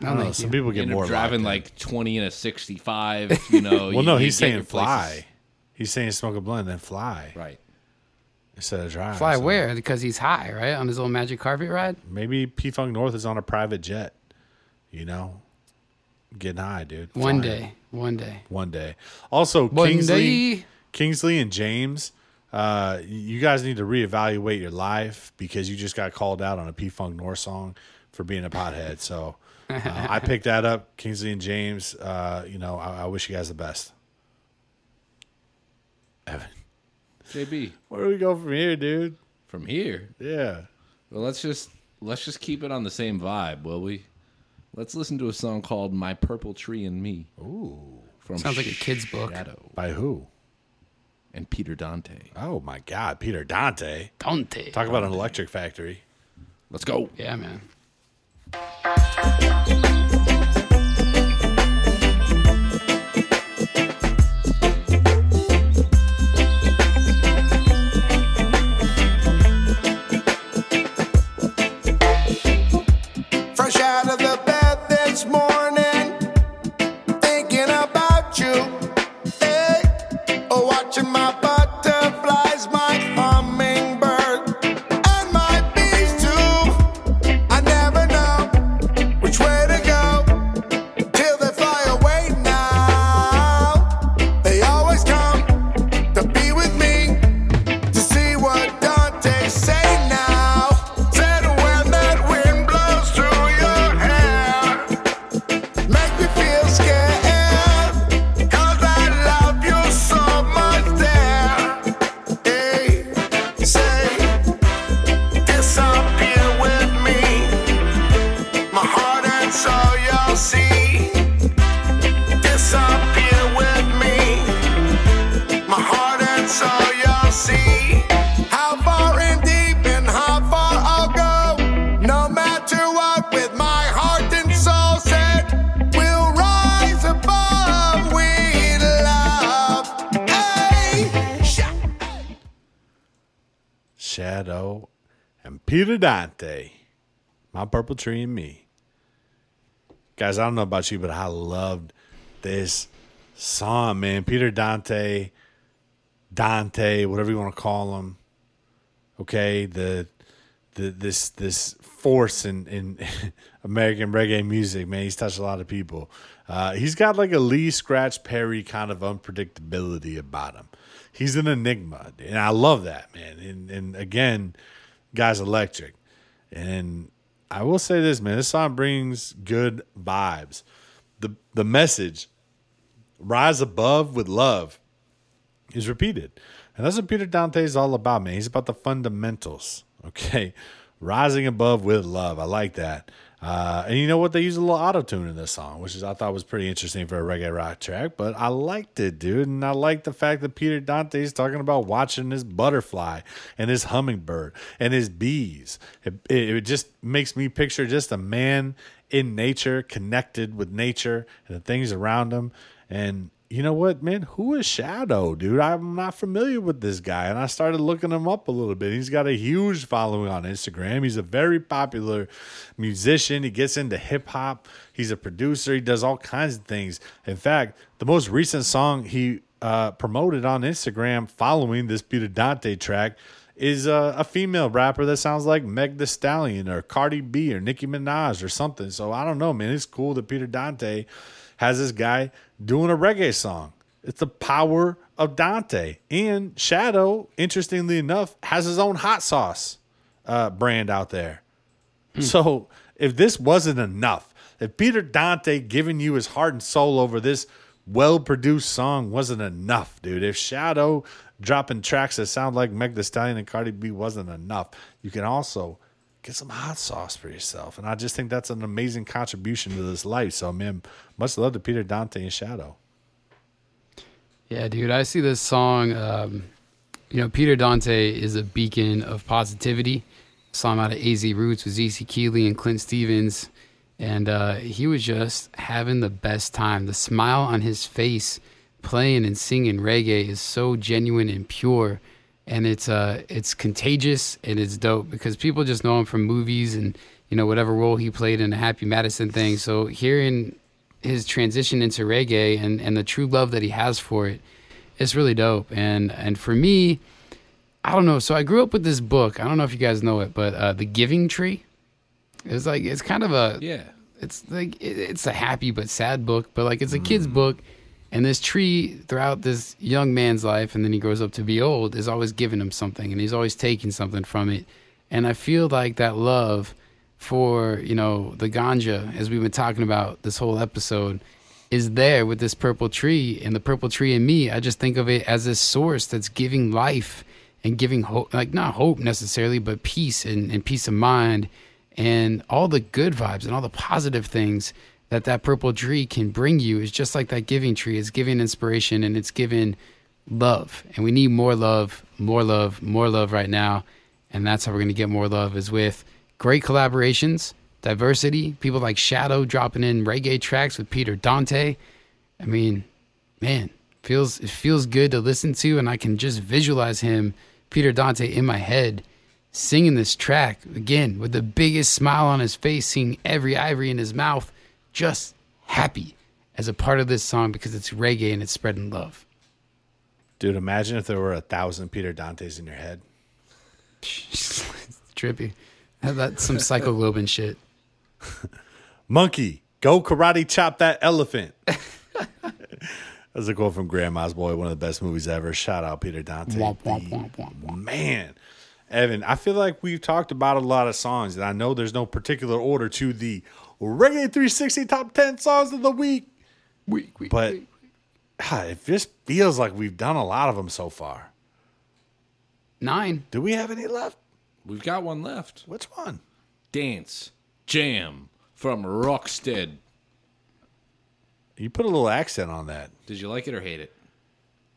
I don't know. Some you. people get more driving like 20 and a 65, you know. Well, you- no, you he's saying fly. places. He's saying smoke a blunt, and then fly. Right. Instead of drive. Fly so where? Because he's high, right? On his little magic carpet ride. Maybe P Funk North is on a private jet. You know, getting high, dude. One day, one day. One day. Also, One Kingsley, day. Kingsley and James, uh, you guys need to reevaluate your life because you just got called out on a P Funk North song for being a pothead. So uh, I picked that up. Kingsley and James, uh, you know, I, I wish you guys the best. Evan, JB, where do we go from here, dude? from here. Yeah. Well, let's just let's just keep it on the same vibe, will we? Let's listen to a song called "My Purple Tree and Me." Ooh, from Sounds like a kid's book. Shadow By who? and Peter Dante. Oh my God, Peter Dante. Dante. Talk about an electric factory. Let's go. Yeah, man. Dante. My Purple Tree and Me. Guys, I don't know about you, but I loved this song, man. Peter Dante, Dante, whatever you want to call him. Okay, the the this this force in in American reggae music, man. He's touched a lot of people. Uh, he's got like a Lee Scratch Perry kind of unpredictability about him. He's an enigma, and I love that, man. And and again, guy's electric. And I will say this, man. This song brings good vibes. the The message, "Rise above with love," is repeated. And that's what Peter Dante is all about, man. He's about the fundamentals, okay? Rising above with love. I like that. Uh, and you know what? They use a little auto tune in this song, which is I thought was pretty interesting for a reggae rock track. But I liked it, dude, and I like the fact that Peter Dante is talking about watching his butterfly and his hummingbird and his bees. It, it, it just makes me picture just a man in nature, connected with nature and the things around him. And you know what, man? Who is Shadow, dude? I'm not familiar with this guy. And I started looking him up a little bit. He's got a huge following on Instagram. He's a very popular musician. He gets into hip hop. He's a producer. He does all kinds of things. In fact, the most recent song he uh, promoted on Instagram following this Peter Dante track is uh, a female rapper that sounds like Meg The Stallion or Cardi B or Nicki Minaj or something. So I don't know, man. It's cool that Peter Dante has this guy doing a reggae song. It's the power of Dante. And Shadow, interestingly enough, has his own hot sauce uh, brand out there. So if this wasn't enough, if Peter Dante giving you his heart and soul over this well produced song wasn't enough, dude. If Shadow dropping tracks that sound like Meg The Stallion and Cardi B wasn't enough, you can also get some hot sauce for yourself. And I just think that's an amazing contribution to this life. So, man, much love to Peter Dante and Shadow. Yeah, dude, I see this song. Um, you know, Peter Dante is a beacon of positivity. Him out of AZ Roots with ZC Keeley and Clint Stevens. And uh, he was just having the best time. The smile on his face playing and singing reggae is so genuine and pure. And it's uh it's contagious and it's dope because people just know him from movies and you know whatever role he played in the Happy Madison thing. So hearing his transition into reggae and, and the true love that he has for it, it's really dope. And and for me, I don't know. So I grew up with this book. I don't know if you guys know it, but uh, the Giving Tree. It's like it's kind of a Yeah. it's like it, it's a happy but sad book, but like it's a kid's Mm. book. And this tree throughout this young man's life, and then he grows up to be old, is always giving him something, and he's always taking something from it. And I feel like that love for you know the ganja, as we've been talking about this whole episode, is there with this purple tree, and the purple tree in me. I just think of it as a source that's giving life and giving hope, like not hope necessarily, but peace and, and peace of mind, and all the good vibes and all the positive things that that purple tree can bring you is just like that giving tree. It's giving inspiration and it's giving love, and we need more love, more love, more love right now, and that's how we're gonna get more love is with great collaborations, diversity, people like Shadow dropping in reggae tracks with Peter Dante. I mean, man, feels it feels good to listen to, and I can just visualize him, Peter Dante, in my head, singing this track again with the biggest smile on his face, seeing every ivory in his mouth, just happy as a part of this song because it's reggae and it's spreading love. Dude, imagine if there were a thousand Peter Dantes in your head. it's Trippy. That's some Psycho Globin shit. Monkey, go karate chop that elephant. That's a quote from Grandma's Boy, one of the best movies ever. Shout out Peter Dante. Womp, womp, womp. Man, Evan, I feel like we've talked about a lot of songs, and I know there's no particular order to the Reggae 360 Top 10 Songs of the Week. Week, week, but ah, it just feels like we've done a lot of them so far. Nine. Do we have any left? We've got one left. Which one? Dance Jam from Rockstead. You put a little accent on that. Did you like it or hate it?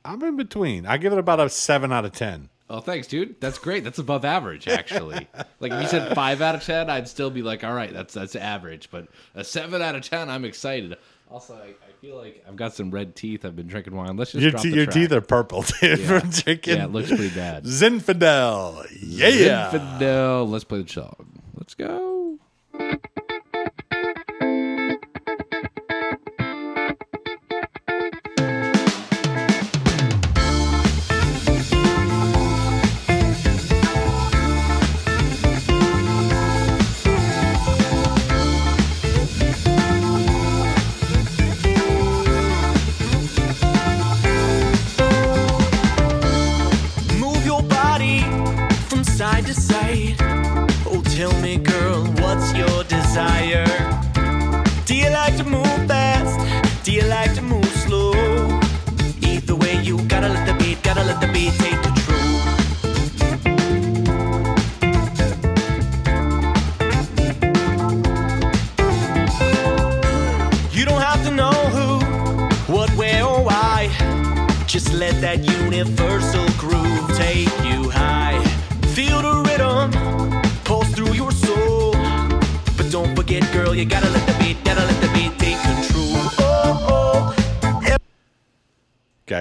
I'm in between. I give it about a 7 out of 10. Oh, thanks, dude. That's great. That's above average, actually. like if you said five out of ten, I'd still be like, all right, that's that's average. But a seven out of ten, I'm excited. Also, I, I feel like I've got some red teeth. I've been drinking wine. Let's just Your, drop te- the your track. teeth are purple, dude, Yeah. from drinking. Yeah, it looks pretty bad. Zinfandel. Yeah. Zinfandel. Let's play the song. Let's go.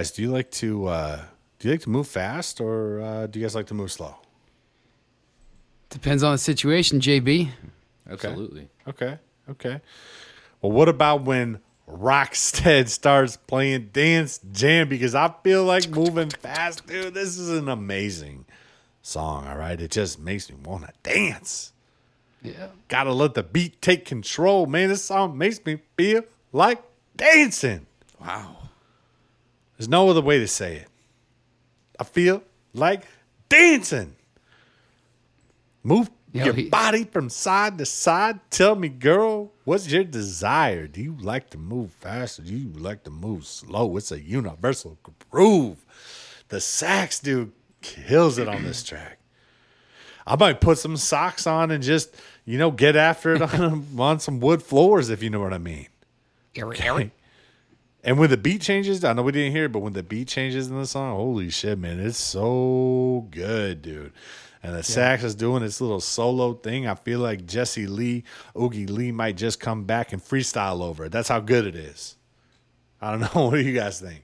Guys, do you like to uh, do you like to move fast or uh, do you guys like to move slow? Depends on the situation, JB. Absolutely. Okay. Okay. Well, what about when Rockstead starts playing Dance Jam? Because I feel like moving fast, dude. This is an amazing song. All right, it just makes me want to dance. Yeah. Gotta let the beat take control, man. This song makes me feel like dancing. Wow. There's no other way to say it. I feel like dancing. Move Yo, your he- body from side to side. Tell me, girl, what's your desire? Do you like to move fast or do you like to move slow? It's a universal groove. The sax dude kills it on this track. I might put some socks on and just, you know, get after it on, on some wood floors, if you know what I mean. Okay. And when the beat changes, I know we didn't hear it, but when the beat changes in the song, holy shit, man, it's so good, dude. And the sax is doing its little solo thing. I feel like Jesse Lee, Oogie Lee might just come back and freestyle over it. That's how good it is. I don't know. What do you guys think?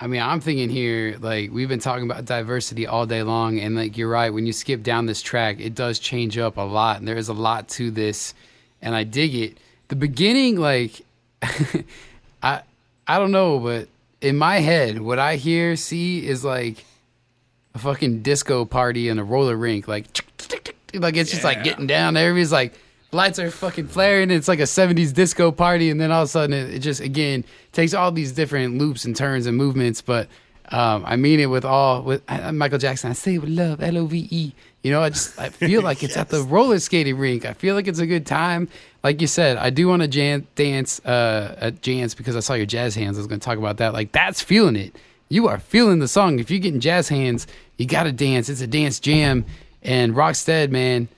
I mean, I'm thinking here, like, we've been talking about diversity all day long. And, like, you're right. When you skip down this track, it does change up a lot. And there is a lot to this. And I dig it. The beginning, like, I, I don't know, but in my head, what I hear, see, is like a fucking disco party in a roller rink. Like, like it's just like getting down. Everybody's like lights are fucking flaring. It's like a 70s disco party. And then all of a sudden, it, it just, again, takes all these different loops and turns and movements. But um, I mean it with all, with uh, Michael Jackson. I say it with love, L O V E. You know, I just, I feel like it's at the roller skating rink. I feel like it's a good time. Like you said, I do want to jan- dance uh, at Jans because I saw your jazz hands. I was going to talk about that. Like, that's feeling it. You are feeling the song. If you're getting jazz hands, you got to dance. It's a dance jam. And Rockstead, man,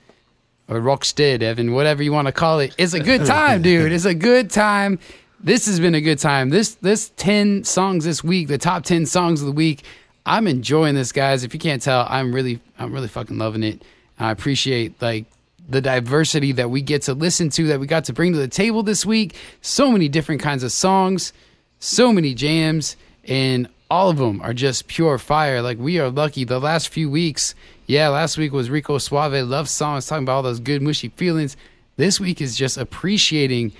or Rockstead, Evan, whatever you want to call it. It's a good time, dude. It's a good time. This has been a good time. This this 10 songs this week, the top 10 songs of the week. I'm enjoying this, guys. If you can't tell, I'm really I'm really fucking loving it. I appreciate like the diversity that we get to listen to that we got to bring to the table this week. So many different kinds of songs, so many jams, and all of them are just pure fire. Like we are lucky. The last few weeks, yeah, last week was Rico Suave love songs talking about all those good mushy feelings. This week is just appreciating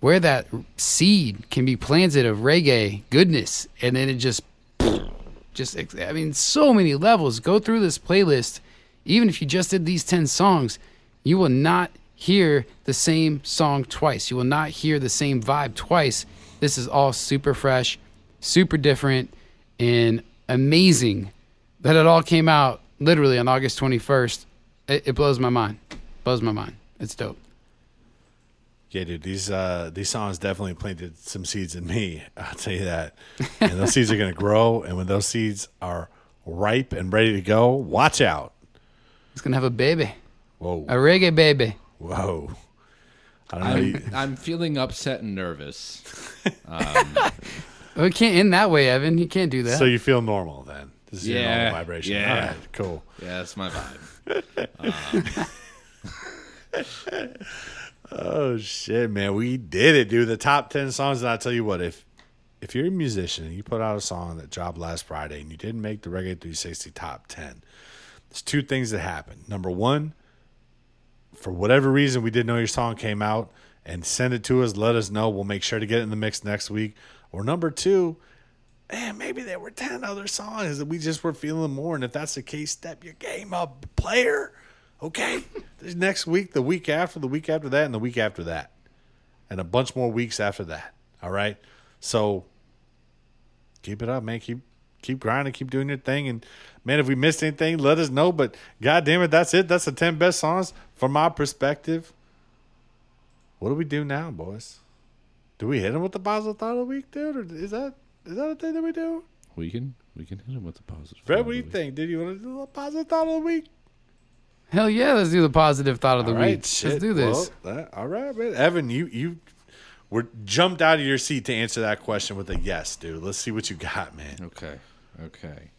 where that seed can be planted of reggae goodness, and then it just, just I mean, so many levels. Go through this playlist. Even if you just did these ten songs, you will not hear the same song twice. You will not hear the same vibe twice. This is all super fresh, super different, and amazing that it all came out literally on August 21st. It, it blows my mind. Blows my mind. It's dope. Yeah, dude, these uh, these songs definitely planted some seeds in me. I'll tell you that. And those seeds are gonna grow, and when those seeds are ripe and ready to go, watch out. It's gonna have a baby, Whoa, a reggae baby. whoa. I don't know. you- I'm, I'm feeling upset and nervous. Um, We can't end that way, Evan. You can't do that. So you feel normal then? This is your Yeah, normal vibration. yeah. All right, cool. yeah, that's my vibe. Um, Oh shit, man, we did it, dude. The top ten songs, and I tell you what, if if you're a musician and you put out a song that dropped last Friday and you didn't make the Reggae 360 top ten, there's two things that happen. Number one, for whatever reason we didn't know your song came out and send it to us, let us know. We'll make sure to get it in the mix next week. Or number two, and maybe there were 10 other songs that we just were feeling more. And if that's the case, step your game up, player. Okay? Next week, the week after, the week after that, and the week after that. And a bunch more weeks after that. All right? So keep it up, man. Keep keep grinding, keep doing your thing. And man, if we missed anything, let us know. But god damn it, that's it. That's the 10 best songs from my perspective. What do we do now, boys? Do we hit them with the positive thought of the week, dude? Or is that is that a thing that we do? we can we can hit him with the positive. Fred, what do you think? Did you want to do a positive thought of the week? Hell yeah, let's do the positive thought of the All right, week. shit. Let's do this. Well, that- all right, man. Evan, you you were jumped out of your seat to answer that question with a yes, dude. Let's see what you got, man. Okay. Okay.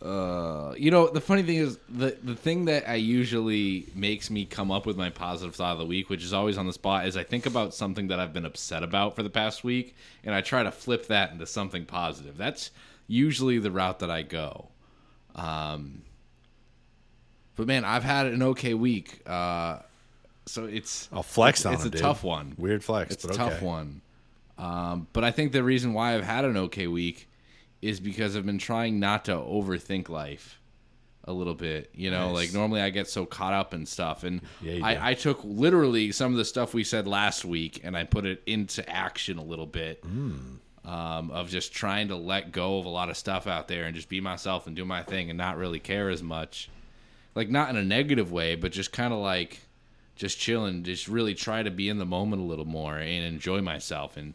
Uh, you know, the funny thing is the the thing that I usually makes me come up with my positive thought of the week, which is always on the spot, is I think about something that I've been upset about for the past week, and I try to flip that into something positive. That's usually the route that I go. Um, but man, I've had an okay week. Uh, so it's I'll flex it's, on it's him, a dude. tough one. Weird flex, It's a tough one. Um, but I think the reason why I've had an okay week is because I've been trying not to overthink life a little bit. You know, Nice. like normally I get so caught up in stuff, and Yeah. I, I took literally some of the stuff we said last week and I put it into action a little bit. Hmm. Um, of just trying to let go of a lot of stuff out there and just be myself and do my thing and not really care as much. Like not in a negative way, but just kind of like just chilling, just really try to be in the moment a little more and enjoy myself. And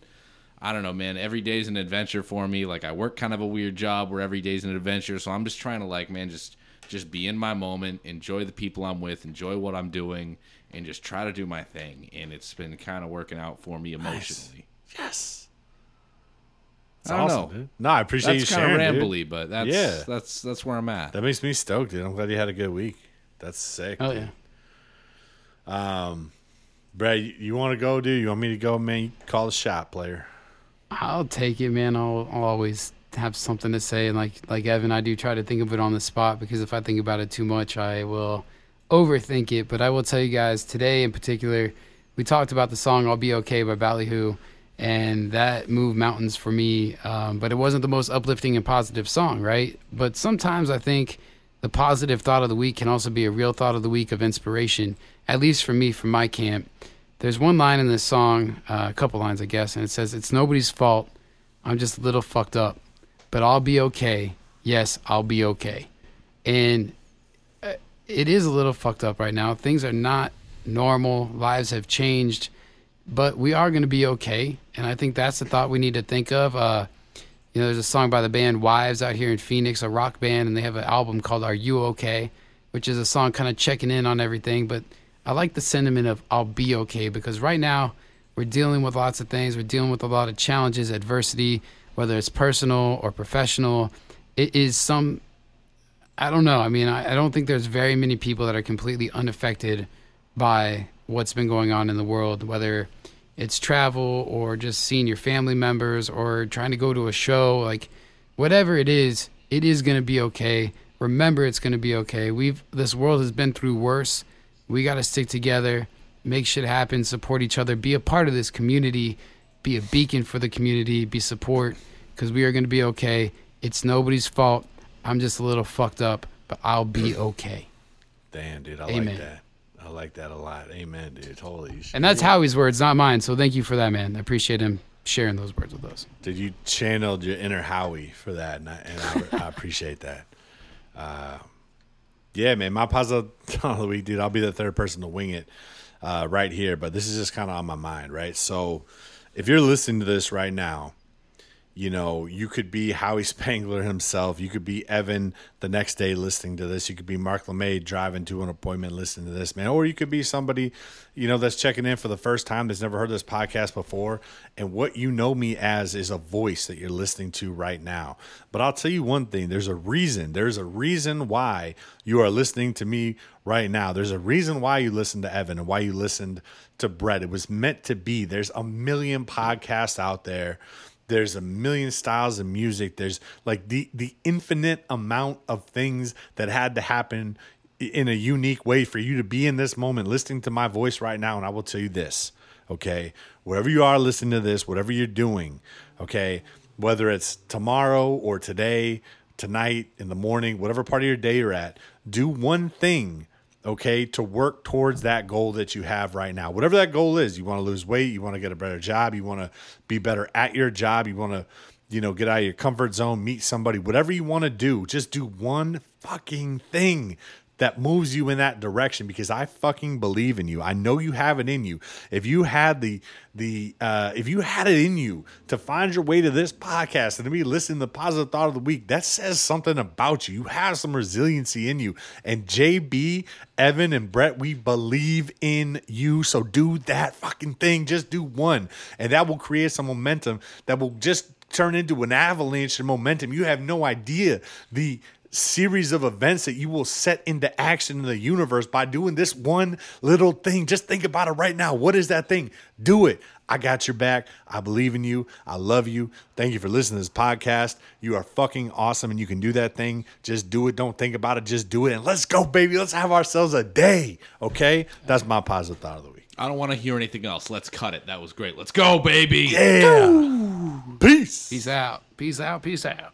I don't know, man, every day's an adventure for me. Like I work kind of a weird job where every day's an adventure. So I'm just trying to like, man, just just be in my moment, enjoy the people I'm with, enjoy what I'm doing, and just try to do my thing. And it's been kind of working out for me emotionally. Yes. It's I don't awesome, know. dude. No, I appreciate That's you kind of sharing, dude. rambly, but that's Yeah. that's that's where I'm at. That makes me stoked, dude. I'm glad you had a good week. That's sick. Oh dude. Um, Brad, you, you want to go, dude? You want me to go, man? You call the shot, player. I'll take it, man. I'll, I'll always have something to say, and like like Evan, I do try to think of it on the spot because if I think about it too much, I will overthink it. But I will tell you guys today, in particular, we talked about the song "I'll Be Okay" by Ballyhoo, and that moved mountains for me. Um, but it wasn't the most uplifting and positive song, right? But sometimes I think the positive thought of the week can also be a real thought of the week of inspiration, at least for me, from my camp. There's one line in this song, uh, a couple lines, I guess, and it says, It's nobody's fault. I'm just a little fucked up, but I'll be okay. Yes, I'll be okay. And uh, it is a little fucked up right now. Things are not normal, lives have changed, but we are going to be okay. And I think that's the thought we need to think of. Uh, you know, there's a song by the band Wives out here in Phoenix, a rock band, and they have an album called Are You Okay? which is a song kind of checking in on everything. But I like the sentiment of I'll be okay because right now we're dealing with lots of things. We're dealing with a lot of challenges, adversity, whether it's personal or professional. It is some, I don't know. I mean, I, I don't think there's very many people that are completely unaffected by what's been going on in the world, whether it's travel or just seeing your family members or trying to go to a show like whatever it is it is going to be okay remember it's going to be okay we've this world has been through worse we got to stick together make shit happen support each other be a part of this community be a beacon for the community be support because we are going to be okay it's nobody's fault i'm just a little fucked up but i'll be okay Damn, dude, I Amen. like that. I like that a lot. Amen, dude. Holy shit. and that's Howi's words not mine so thank you for that man i appreciate him sharing those words with us Did you channeled your inner Howie for that, and I, and I, I appreciate that. Uh, yeah, man, my thought of the week, dude. I'll be the third person to wing it uh, right here, but this is just kind of on my mind, right? So, if you're listening to this right now, you know, you could be Howi Spangler himself. You could be Evan the next day listening to this. You could be Mark LeMay driving to an appointment listening to this, man. Or you could be somebody, you know, that's checking in for the first time that's never heard this podcast before. And what you know me as is a voice that you're listening to right now. But I'll tell you one thing there's a reason. There's a reason why you are listening to me right now. There's a reason why you listened to Evan and why you listened to Brett. It was meant to be. There's a million podcasts out there there's a million styles of music. There's like the the infinite amount of things that had to happen in a unique way for you to be in this moment listening to my voice right now and i will tell you this okay? Wherever you are listening to this whatever you're doing okay? Whether it's tomorrow or today tonight in the morning whatever part of your day you're at do one thing okay, to work towards that goal that you have right now. Whatever that goal is, you want to lose weight, you want to get a better job, you want to be better at your job, you want to, you know, get out of your comfort zone, meet somebody, whatever you want to do, just do one fucking thing that moves you in that direction because I fucking believe in you. I know you have it in you. If you had the the uh, if you had it in you to find your way to this podcast and to be listening to positive thought of the week, that says something about you. You have some resiliency in you. And JB, Evan, and Brett, we believe in you. So do that fucking thing. Just do one, and that will create some momentum that will just turn into an avalanche of momentum. You have no idea the series of events that you will set into action in the universe by doing this one little thing. Just think about it right now. What is that thing? Do it. I got your back. I believe in you. I love you. Thank you for listening to this podcast. You are fucking awesome and you can do that thing. Just do it. Don't think about it. Just do it. And let's go, baby. Let's have ourselves a day. Okay? That's my positive thought of the week. I don't want to hear anything else. Let's cut it. That was great. Let's go, baby. Yeah. Peace. Peace out. Peace out. Peace out.